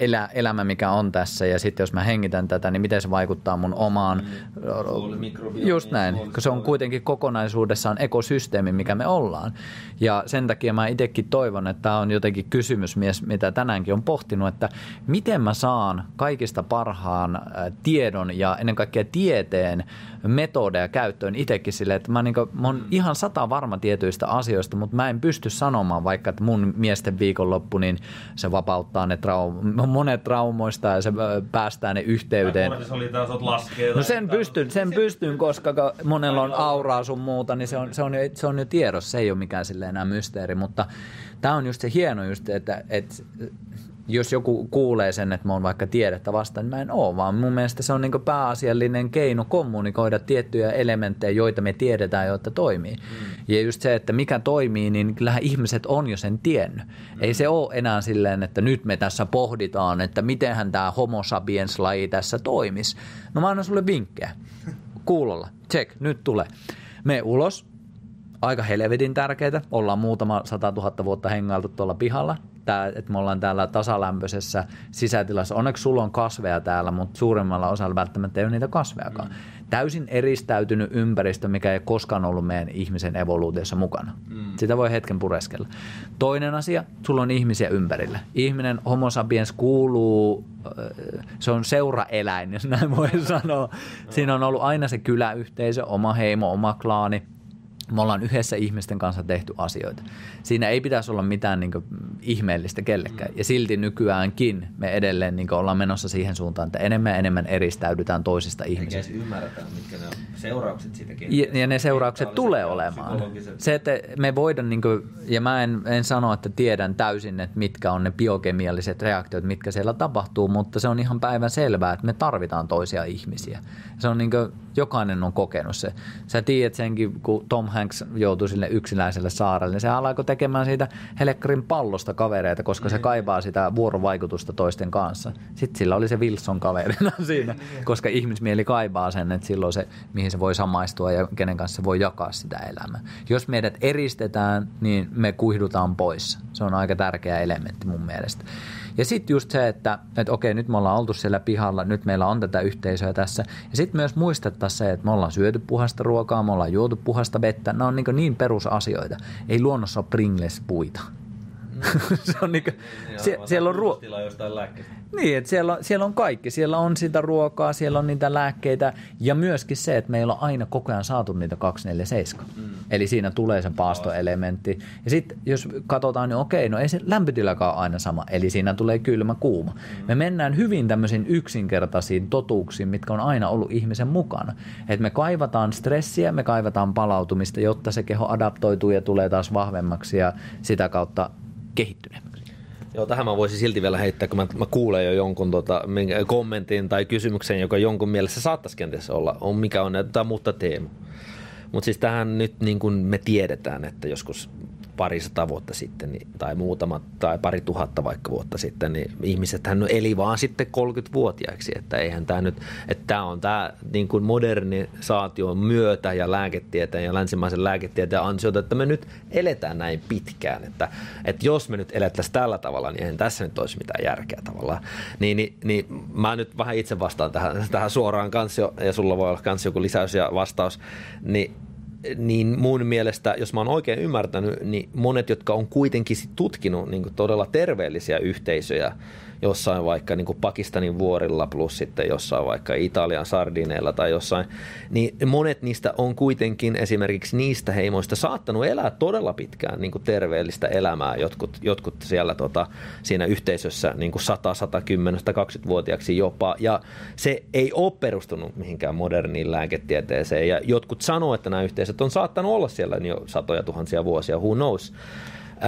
elä, elämä, mikä on tässä, ja sitten jos mä hengitän tätä, niin miten se vaikuttaa mun omaan... Mm. Just näin, koska se on kuitenkin kokonaisuudessaan ekosysteemi, mikä me ollaan. Ja sen takia mä itsekin toivon, että tämä on jotenkin kysymysmies, mitä tänäänkin on pohtinut, että miten mä saan kaikista parhaan tiedon ja ennen kaikkea tieteen metodeja käyttöön itsekin sille, että mä, niin kuin, mä oon mm. ihan sata varma tietyistä asioista, mutta mä en pysty sanomaan vaikka, että mun miesten viikonloppu, niin se vapauttaa ne traum- monet traumoista ja se päästää ne yhteyteen. oli taas no sen pystyn, sen pystyn, koska monella on auraa sun muuta, niin se on, se on, jo, se on jo tiedossa, se ei ole mikään sille enää mysteeri, mutta tämä on just se hieno just, että, että jos joku kuulee sen, että mä oon vaikka tiedettä vastaan, niin mä en oo, vaan mun mielestä se on niin pääasiallinen keino kommunikoida tiettyjä elementtejä, joita me tiedetään, joita toimii. Mm. Ja just se, että mikä toimii, niin kyllähän ihmiset on jo sen tiennyt. Mm. Ei se ole enää silleen, että nyt me tässä pohditaan, että mitenhän tämä homo sapiens-laji tässä toimisi. No mä annan sulle vinkkejä. Kuulolla. Check, nyt tulee. Me ulos, aika helvetin tärkeitä. Ollaan muutama sata tuhatta vuotta hengailtu tuolla pihalla tää, että me ollaan täällä tasalämpöisessä sisätilassa. Onneksi sulla on kasveja täällä, mutta suurimmalla osalla välttämättä ei ole niitä kasvejakaan. Mm. Täysin eristäytynyt ympäristö, mikä ei koskaan ollut meidän ihmisen evoluutiossa mukana. Mm. Sitä voi hetken pureskella. Toinen asia, sulla on ihmisiä ympärillä. Ihminen, homo sapiens, kuuluu, äh, se on seuraeläin, jos näin voi sanoa. Siinä on ollut aina se kyläyhteisö, oma heimo, oma klaani – me ollaan yhdessä ihmisten kanssa tehty asioita. Siinä ei pitäisi olla mitään niin kuin, ihmeellistä kellekään. Ja silti nykyäänkin me edelleen niin kuin, ollaan menossa siihen suuntaan, että enemmän ja enemmän eristäydytään toisista ihmisistä. ymmärretään, mitkä ne seuraukset siitä ja, ja ne seuraukset tulee olemaan. Se, että me voidaan, niin kuin, ja mä en, en sano, että tiedän täysin, että mitkä on ne biokemialliset reaktiot, mitkä siellä tapahtuu, mutta se on ihan päivän selvää, että me tarvitaan toisia ihmisiä. Se on niin kuin, jokainen on kokenut se. Sä tiedät senkin, kun Tom Hanks joutui sille yksinäiselle saarelle, niin se alkoi tekemään siitä Helekkarin pallosta kavereita, koska se niin. kaipaa sitä vuorovaikutusta toisten kanssa. Sitten sillä oli se Wilson kaverina siinä, niin. koska ihmismieli kaipaa sen, että silloin se, mihin se voi samaistua ja kenen kanssa se voi jakaa sitä elämää. Jos meidät eristetään, niin me kuihdutaan pois. Se on aika tärkeä elementti mun mielestä. Ja sitten just se, että, että okei, nyt me ollaan oltu siellä pihalla, nyt meillä on tätä yhteisöä tässä. Ja sitten myös muistettaisiin se, että me ollaan syöty puhasta ruokaa, me ollaan juotu puhasta vettä. Nämä on niin, niin perusasioita. Ei luonnossa ole Pringles-puita. se on niinku, niin, sie, siellä on ruo- Niin, että siellä, on, siellä on kaikki. Siellä on sitä ruokaa, siellä on niitä lääkkeitä ja myöskin se, että meillä on aina koko ajan saatu niitä 247. Mm. Eli siinä tulee se paastoelementti. Ja sitten jos katsotaan, niin okei, no ei se lämpötilakaan aina sama. Eli siinä tulee kylmä, kuuma. Mm. Me mennään hyvin tämmöisiin yksinkertaisiin totuuksiin, mitkä on aina ollut ihmisen mukana. Että me kaivataan stressiä, me kaivataan palautumista, jotta se keho adaptoituu ja tulee taas vahvemmaksi ja sitä kautta kehittyneemmäksi. Joo, tähän mä voisin silti vielä heittää, kun mä, mä kuulen jo jonkun tota, kommentin tai kysymyksen, joka jonkun mielessä saattaisi kenties olla, on mikä on tämä muutta teema. Mutta siis tähän nyt niin kuin me tiedetään, että joskus parisata vuotta sitten niin, tai muutama tai pari tuhatta vaikka vuotta sitten, niin ihmiset hän eli vaan sitten 30-vuotiaiksi, että eihän tämä nyt, että tämä on tämä niin kuin modernisaation myötä ja lääketieteen ja länsimaisen lääketieteen ansiota, että me nyt eletään näin pitkään, että, että jos me nyt elettäisiin tällä tavalla, niin eihän tässä nyt olisi mitään järkeä tavallaan. Niin, niin, niin mä nyt vähän itse vastaan tähän, tähän suoraan kanssa ja sulla voi olla kanssa joku lisäys ja vastaus, niin niin mun mielestä, jos mä oon oikein ymmärtänyt, niin monet, jotka on kuitenkin tutkinut niin todella terveellisiä yhteisöjä, jossain vaikka niin kuin Pakistanin vuorilla plus sitten jossain vaikka Italian sardineilla tai jossain, niin monet niistä on kuitenkin esimerkiksi niistä heimoista saattanut elää todella pitkään niin kuin terveellistä elämää, jotkut, jotkut siellä tota, siinä yhteisössä niin kuin 100, 110, 120-vuotiaaksi jopa, ja se ei ole perustunut mihinkään moderniin lääketieteeseen, ja jotkut sanoo, että nämä yhteisöt on saattanut olla siellä jo satoja tuhansia vuosia, who knows,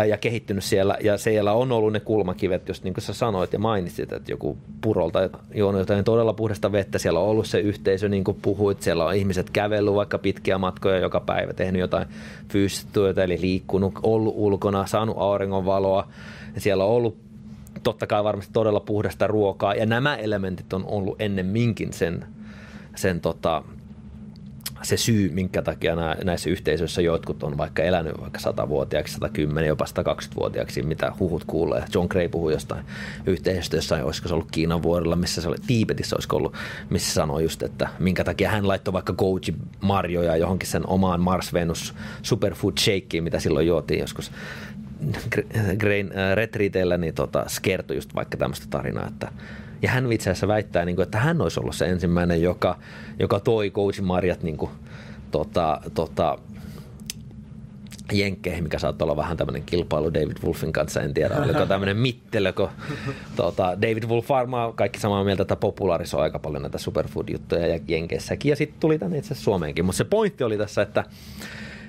ja kehittynyt siellä, ja siellä on ollut ne kulmakivet, jos niin kuin sä sanoit ja mainitsit, että joku purolta juonut jotain todella puhdasta vettä, siellä on ollut se yhteisö, niin kuin puhuit, siellä on ihmiset kävellyt vaikka pitkiä matkoja joka päivä, tehnyt jotain fyysistä työtä, eli liikkunut, ollut ulkona, saanut auringonvaloa, ja siellä on ollut totta kai varmasti todella puhdasta ruokaa, ja nämä elementit on ollut ennemminkin sen sen tota, syy, minkä takia näissä yhteisöissä jotkut on vaikka elänyt vaikka 100-vuotiaaksi, 110, jopa 120-vuotiaaksi, mitä huhut kuulee. John Gray puhui jostain yhteisöstä, jossain, olisiko se ollut Kiinan vuorella, missä se oli, Tiibetissä olisiko ollut, missä sanoi just, että minkä takia hän laittoi vaikka goji marjoja johonkin sen omaan Mars Venus Superfood Shakeen, mitä silloin juotiin joskus Grain äh, Retreatillä, niin tota, kertoi just vaikka tämmöistä tarinaa, että ja hän itse asiassa väittää, niin kuin, että hän olisi ollut se ensimmäinen, joka, joka toi Coachin Marjat niin kuin, tota, tota, jenkkeihin, mikä saattaa olla vähän tämmöinen kilpailu David Wolfin kanssa, en tiedä, oliko tämmöinen mittelö, kun tuota, David Wolf varmaan kaikki samaa mieltä, että populaarisoi aika paljon näitä superfood-juttuja ja jenkeissäkin, ja sitten tuli tänne itse Suomeenkin, mutta se pointti oli tässä, että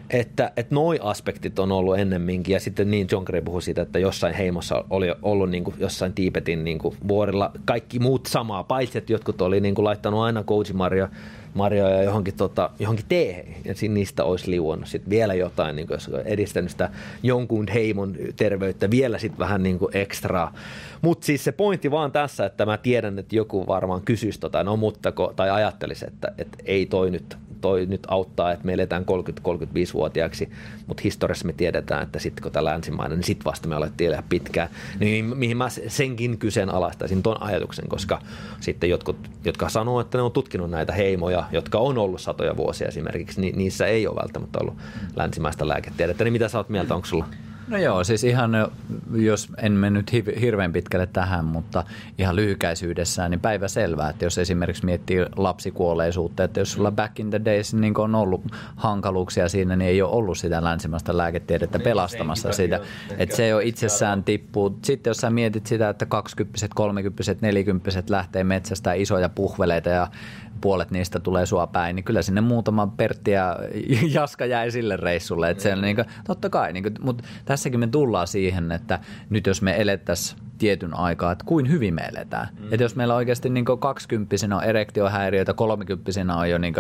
että, että noi aspektit on ollut ennemminkin. Ja sitten niin John Gray puhui siitä, että jossain heimossa oli ollut niin kuin jossain Tiipetin niin kuin vuorilla kaikki muut samaa, paitsi että jotkut oli niin kuin laittanut aina Mario marjoja johonkin, tota, johonkin teehen, ja niistä olisi liuonnut sitten vielä jotain, niin kuin, jos edistänyt sitä jonkun heimon terveyttä vielä sitten vähän niin kuin ekstraa. Mutta siis se pointti vaan tässä, että mä tiedän, että joku varmaan kysyisi tota, no mutta, tai ajattelisi, että, että ei toi nyt toi nyt auttaa, että me eletään 30-35-vuotiaaksi, mutta historiassa me tiedetään, että sitten kun tämä länsimainen, niin sitten vasta me alettiin elää pitkään. Niin mihin mä senkin kyseenalaistaisin tuon ajatuksen, koska sitten jotkut, jotka sanoo, että ne on tutkinut näitä heimoja, jotka on ollut satoja vuosia esimerkiksi, niin niissä ei ole välttämättä ollut länsimaista lääketiedettä. Niin mitä sä oot mieltä, onko sulla No joo, siis ihan jos en mennyt hirveän pitkälle tähän, mutta ihan lyhykäisyydessään, niin päivä selvää, että jos esimerkiksi miettii lapsikuolleisuutta, että jos sulla back in the days niin on ollut hankaluuksia siinä, niin ei ole ollut sitä länsimäistä lääketiedettä niin, pelastamassa sitä. Että se jo itsessään tippuu. Sitten jos sä mietit sitä, että 20 30 40 lähtee metsästä isoja puhveleita ja puolet niistä tulee sua päin, niin kyllä sinne muutama Pertti ja Jaska jäi sille reissulle. Että mm. niin kuin, totta kai, niin kuin, mutta tässäkin me tullaan siihen, että nyt jos me elettäisiin tietyn aikaa, että kuin hyvin me eletään. Mm. Että jos meillä oikeasti niin 20 on erektiohäiriöitä, 30 on jo niin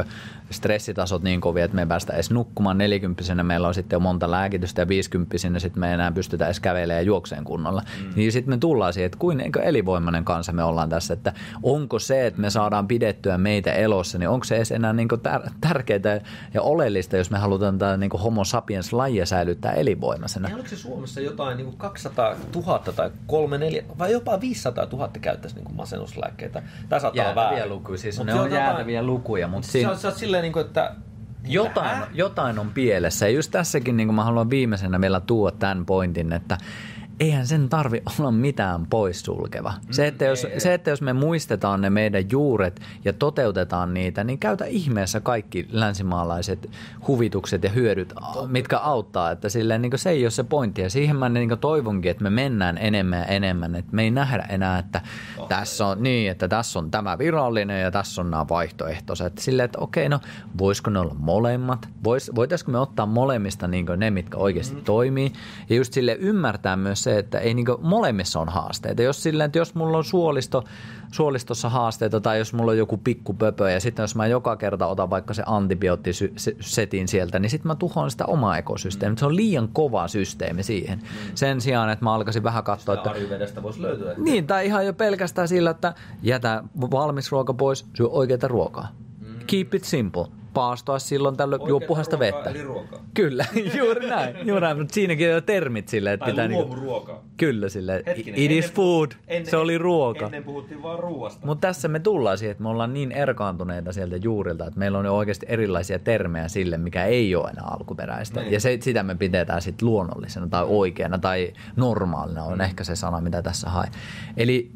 stressitasot niin kovia, että me ei päästä edes nukkumaan, 40 meillä on sitten jo monta lääkitystä ja 50 sitten me ei enää pystytä edes kävelemään ja juokseen kunnolla. Mm. Niin sitten me tullaan siihen, että kuin niin elinvoimainen kansa me ollaan tässä, että onko se, että me saadaan pidettyä meitä elossa, niin onko se edes enää niin tär- tärkeää ja oleellista, jos me halutaan tämä niin homo sapiens lajia säilyttää elinvoimaisena. Ja oliko se Suomessa jotain niin 200 000 tai 3 4, vai jopa 500 000 käyttäisi niin masennuslääkkeitä. Tämä saattaa olla väärin. lukuja, siis Mut ne on jäätäviä lukuja. Mutta siinä... sä, oot silleen, niin kuin, että jotain, jotain on pielessä. Ja just tässäkin niin mä haluan viimeisenä vielä tuoda tämän pointin, että eihän sen tarvi olla mitään poissulkeva. Se että, jos, se, että jos me muistetaan ne meidän juuret ja toteutetaan niitä, niin käytä ihmeessä kaikki länsimaalaiset huvitukset ja hyödyt, mitkä auttaa. Että silleen, niin se ei ole se pointti. Ja siihen mä niin toivonkin, että me mennään enemmän ja enemmän. Että me ei nähdä enää, että tässä on, niin, että tässä on tämä virallinen ja tässä on nämä vaihtoehtoiset. Silleen, että okei, no voisiko ne olla molemmat? Vois, voitaisiko me ottaa molemmista niin ne, mitkä oikeasti mm. toimii? Ja just sille ymmärtää myös se, että ei niin molemmissa on haasteita. Jos silleen, että jos mulla on suolisto, suolistossa haasteita tai jos mulla on joku pikku pöpö ja sitten jos mä joka kerta otan vaikka se antibioottisetin sieltä, niin sitten mä tuhoan sitä omaa ekosysteemiä. Se on liian kova systeemi siihen. Sen sijaan, että mä alkaisin vähän katsoa, että... voisi löytyä. Että... Niin, tai ihan jo pelkästään sillä, että jätä valmis ruoka pois, syö oikeita ruokaa. Mm. Keep it simple paastoa silloin tällöin juo puhasta vettä. Eli ruokaa. Kyllä, juuri näin. Juuri näin. Mutta siinäkin on termit sille, että tai pitää... Niinku, ruokaa. Kyllä sille. Hetkinen, It is food. Ennen, se oli ruoka. Ennen puhuttiin vaan ruoasta. Mutta tässä me tullaan siihen, että me ollaan niin erkaantuneita sieltä juurilta, että meillä on jo oikeasti erilaisia termejä sille, mikä ei ole enää alkuperäistä. Niin. Ja se, sitä me pidetään sitten luonnollisena tai oikeana tai normaalina on mm. ehkä se sana, mitä tässä hae. Eli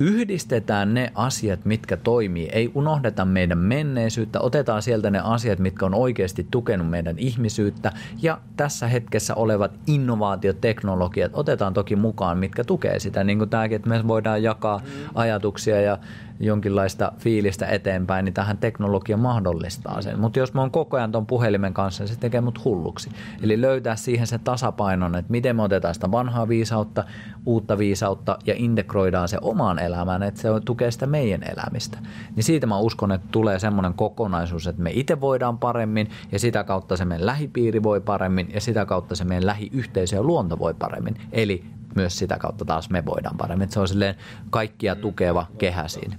Yhdistetään ne asiat, mitkä toimii. Ei unohdeta meidän menneisyyttä, otetaan sieltä ne asiat, mitkä on oikeasti tukenut meidän ihmisyyttä ja tässä hetkessä olevat innovaatioteknologiat otetaan toki mukaan, mitkä tukee sitä. Niin kuin tämäkin, että me voidaan jakaa ajatuksia ja jonkinlaista fiilistä eteenpäin, niin tähän teknologia mahdollistaa sen. Mutta jos mä oon koko ajan tuon puhelimen kanssa, niin se tekee mut hulluksi. Eli löytää siihen se tasapainon, että miten me otetaan sitä vanhaa viisautta, uutta viisautta ja integroidaan se omaan elämään, että se tukee sitä meidän elämistä. Niin siitä mä uskon, että tulee semmoinen kokonaisuus, että me itse voidaan paremmin ja sitä kautta se meidän lähipiiri voi paremmin ja sitä kautta se meidän lähiyhteisö ja luonto voi paremmin. Eli myös sitä kautta taas me voidaan paremmin. Että se on silleen kaikkia tukeva kehä siinä.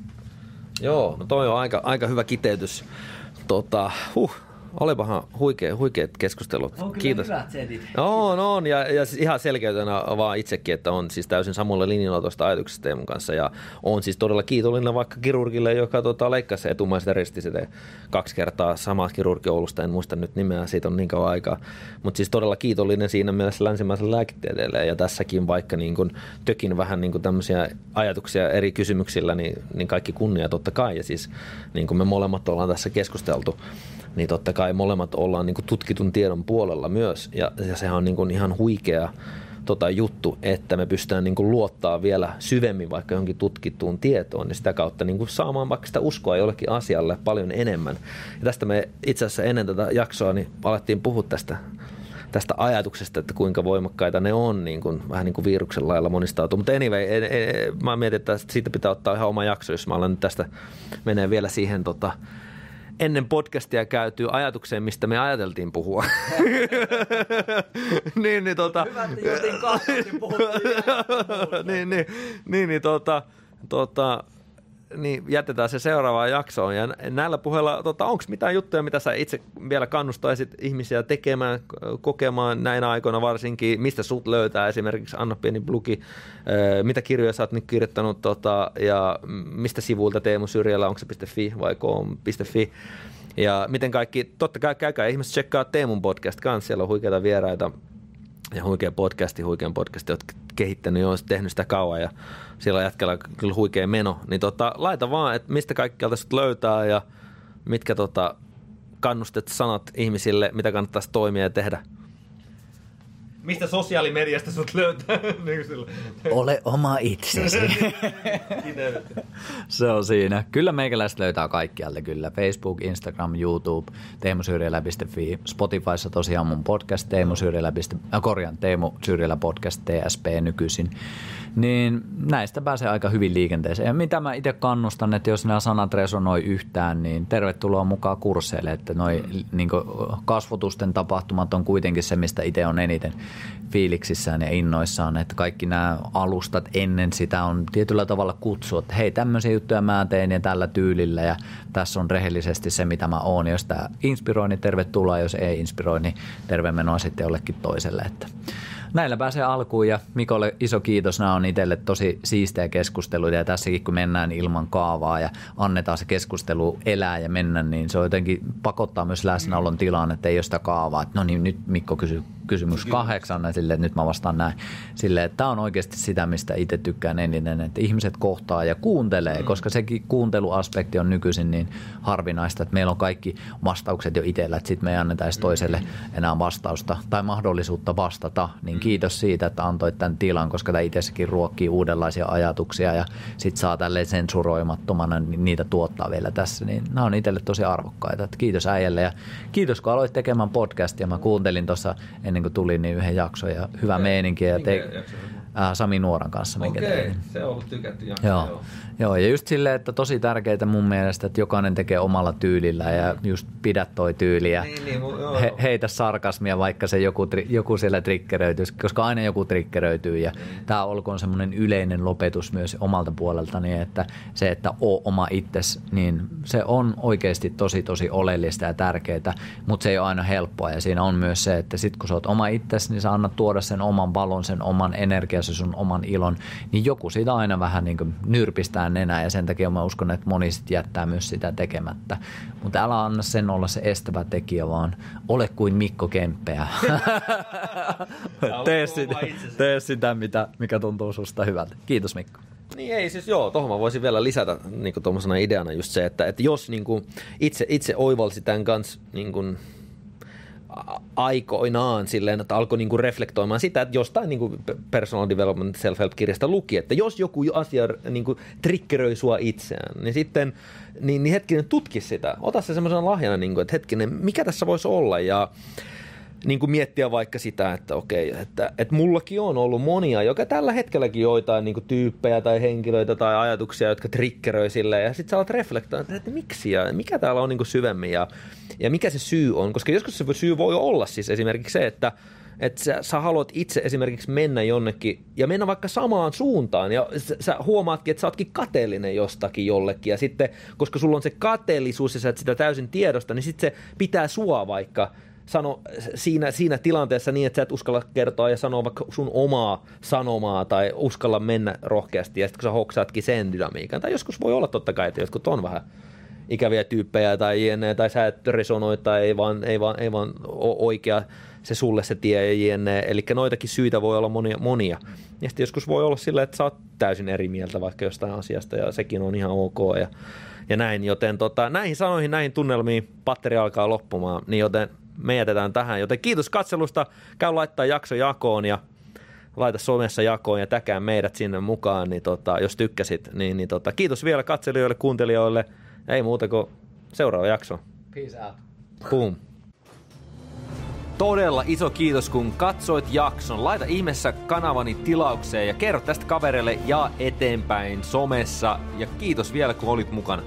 Joo, no toi on aika, aika hyvä kiteytys. Tota, huh, Olipahan huikea, huikeat keskustelut. On kyllä Kiitos. hyvät setit. On, on. Ja, ja siis ihan selkeytänä vaan itsekin, että on siis täysin samalla linjalla tuosta ajatuksesta Teemun kanssa. Ja on siis todella kiitollinen vaikka kirurgille, joka tota, leikkasi etumaiset ristiset kaksi kertaa. Sama kirurgi Oulusta, en muista nyt nimeä, siitä on niin kauan aikaa. Mutta siis todella kiitollinen siinä mielessä länsimaiselle lääketieteelle. Ja tässäkin vaikka niin kun tökin vähän niin kun tämmöisiä ajatuksia eri kysymyksillä, niin, niin kaikki kunnia totta kai. Ja siis niin kuin me molemmat ollaan tässä keskusteltu, niin totta kai molemmat ollaan niin kuin tutkitun tiedon puolella myös. Ja, ja sehän on niin kuin ihan huikea tota, juttu, että me pystytään niin kuin luottaa vielä syvemmin vaikka johonkin tutkittuun tietoon, niin sitä kautta niin kuin saamaan vaikka sitä uskoa jollekin asialle paljon enemmän. Ja tästä me itse asiassa ennen tätä jaksoa niin alettiin puhua tästä tästä ajatuksesta, että kuinka voimakkaita ne on, niin kuin, vähän niin kuin viruksen lailla monistautuu. Mutta anyway, en, en, mä mietin, että siitä pitää ottaa ihan oma jakso, jos mä olen nyt tästä menee vielä siihen tota, ennen podcastia käytyy ajatukseen, mistä me ajateltiin puhua. niin, niin, tota, Hyvä, että niin niin, niin, niin, niin tota, tota, niin jätetään se seuraavaan jaksoon. Ja näillä puheilla, tota, onko mitään juttuja, mitä sä itse vielä kannustaisit ihmisiä tekemään, kokemaan näinä aikoina varsinkin? Mistä sut löytää esimerkiksi Anna Pieni Bluki? Mitä kirjoja sä oot nyt kirjoittanut tota, ja mistä sivuilta Teemu Syrjällä, onko se .fi vai com.fi? Ja miten kaikki, totta kai käykää ihmiset tsekkaa Teemun podcast kanssa, siellä on huikeita vieraita ja huikea podcasti, huikean podcasti, olet kehittänyt jo, tehnyt sitä kauan ja siellä on jätkällä kyllä huikea meno. Niin tota, laita vaan, että mistä kaikkialta sut löytää ja mitkä tota, kannustet sanat ihmisille, mitä kannattaisi toimia ja tehdä. Mistä sosiaalimediasta sut löytää? niin. Ole oma itsesi. Se on siinä. Kyllä meikäläiset löytää kaikkialta kyllä. Facebook, Instagram, YouTube, teemusyrjälä.fi. Spotifyssa tosiaan mun podcast teemusyrjälä. Äh, korjaan, Teemu Syrjälä podcast TSP nykyisin. Niin näistä pääsee aika hyvin liikenteeseen. Ja mitä mä itse kannustan, että jos nämä sanat resonoi yhtään, niin tervetuloa mukaan kursseille. Että noi niin kasvotusten tapahtumat on kuitenkin se, mistä itse on eniten fiiliksissään ja innoissaan, että kaikki nämä alustat ennen sitä on tietyllä tavalla kutsu, että hei tämmöisiä juttuja mä teen ja tällä tyylillä ja tässä on rehellisesti se mitä mä oon. Jos tämä inspiroi, niin tervetuloa, jos ei inspiroi, niin terve menoa sitten jollekin toiselle. Että näillä pääsee alkuun ja Mikolle iso kiitos. Nämä on itselle tosi siistejä keskusteluita ja tässäkin kun mennään ilman kaavaa ja annetaan se keskustelu elää ja mennä, niin se on jotenkin pakottaa myös läsnäolon tilaan, että ei ole sitä kaavaa. Että no niin, nyt Mikko kysyy kysymys kahdeksan, ja sille, että nyt mä vastaan näin. Sille, että tämä on oikeasti sitä, mistä itse tykkään eniten, että ihmiset kohtaa ja kuuntelee, mm. koska sekin kuunteluaspekti on nykyisin niin harvinaista, että meillä on kaikki vastaukset jo itsellä, että sitten me ei anneta edes toiselle enää vastausta tai mahdollisuutta vastata, niin. Kiitos siitä, että antoit tämän tilan, koska tämä itsessäkin ruokkii uudenlaisia ajatuksia ja sitten saa tälleen sensuroimattomana niin niitä tuottaa vielä tässä, niin nämä on itselle tosi arvokkaita. Että kiitos äijälle ja kiitos kun aloit tekemään podcastia. Mä kuuntelin tuossa ennen kuin tulin niin yhden jakson ja hyvä meininki. Ja te, äh, Sami Nuoran kanssa, minkä Okei, tein. se on ollut tykätty jakso. Joo. joo. Joo, ja just silleen, että tosi tärkeää mun mielestä, että jokainen tekee omalla tyylillä ja just pidä toi tyyli ja Niin, niin, joo. he, heitä sarkasmia, vaikka se joku, tri, joku siellä triggeröityisi, koska aina joku triggeröityy ja Niin. tämä olkoon semmoinen yleinen lopetus myös omalta puoleltani, että se, että oo oma itses, niin se on oikeasti tosi tosi oleellista ja tärkeää, mutta se ei ole aina helppoa ja siinä on myös se, että sit kun sä oot oma itses, niin sä annat tuoda sen oman valon, sen oman energiasi, sun oman ilon, niin joku siitä aina vähän niin kuin nyrpistää nenää ja sen takia mä uskon, että moni sit jättää myös sitä tekemättä. Mutta älä anna sen olla se estävä tekijä, vaan ole kuin Mikko Kemppeä. tee, sitä, tee sitä, mitä, mikä tuntuu susta hyvältä. Kiitos Mikko. Niin ei siis joo, tuohon mä voisin vielä lisätä niin tuommoisena ideana just se, että, että jos niin kuin, itse, itse oivalsi tämän kanssa niin kuin, aikoinaan silleen, että alkoi niinku reflektoimaan sitä, että jostain niinku personal development self-help-kirjasta luki, että jos joku asia niinku triggeröi sua itseään, niin sitten niin, niin hetkinen tutki sitä. Ota se semmoisena lahjana, niinku, että hetkinen, mikä tässä voisi olla ja niin kuin miettiä vaikka sitä, että okei, että, että mullakin on ollut monia, joka tällä hetkelläkin joitain niin kuin tyyppejä tai henkilöitä tai ajatuksia, jotka triggeröi silleen, ja sitten sä alat reflektoida, että miksi ja mikä täällä on niin kuin syvemmin ja, ja mikä se syy on, koska joskus se syy voi olla siis esimerkiksi se, että että sä, sä haluat itse esimerkiksi mennä jonnekin ja mennä vaikka samaan suuntaan. Ja sä, sä huomaatkin, että sä ootkin kateellinen jostakin jollekin. Ja sitten, koska sulla on se kateellisuus ja sä et sitä täysin tiedosta, niin sitten se pitää sua vaikka sano siinä, siinä tilanteessa niin, että sä et uskalla kertoa ja sanoa vaikka sun omaa sanomaa tai uskalla mennä rohkeasti ja sitten kun sä hoksaatkin sen dynamiikan. Tai joskus voi olla totta kai, että jotkut on vähän ikäviä tyyppejä tai jne, tai sä et resonoi tai ei vaan, ei vaan, ei vaan oikea se sulle se tie ja jne. Eli noitakin syitä voi olla monia. monia. Ja sitten joskus voi olla sillä, että sä oot täysin eri mieltä vaikka jostain asiasta ja sekin on ihan ok ja, ja näin. Joten tota, näihin sanoihin, näihin tunnelmiin patteri alkaa loppumaan, niin joten me jätetään tähän. Joten kiitos katselusta, käy laittaa jakso jakoon ja laita somessa jakoon ja täkää meidät sinne mukaan, niin tota, jos tykkäsit. Niin, niin tota, kiitos vielä katselijoille, kuuntelijoille. Ei muuta kuin seuraava jakso. Peace out. Boom. Todella iso kiitos, kun katsoit jakson. Laita ihmeessä kanavani tilaukseen ja kerro tästä kavereille ja eteenpäin somessa. Ja kiitos vielä, kun olit mukana.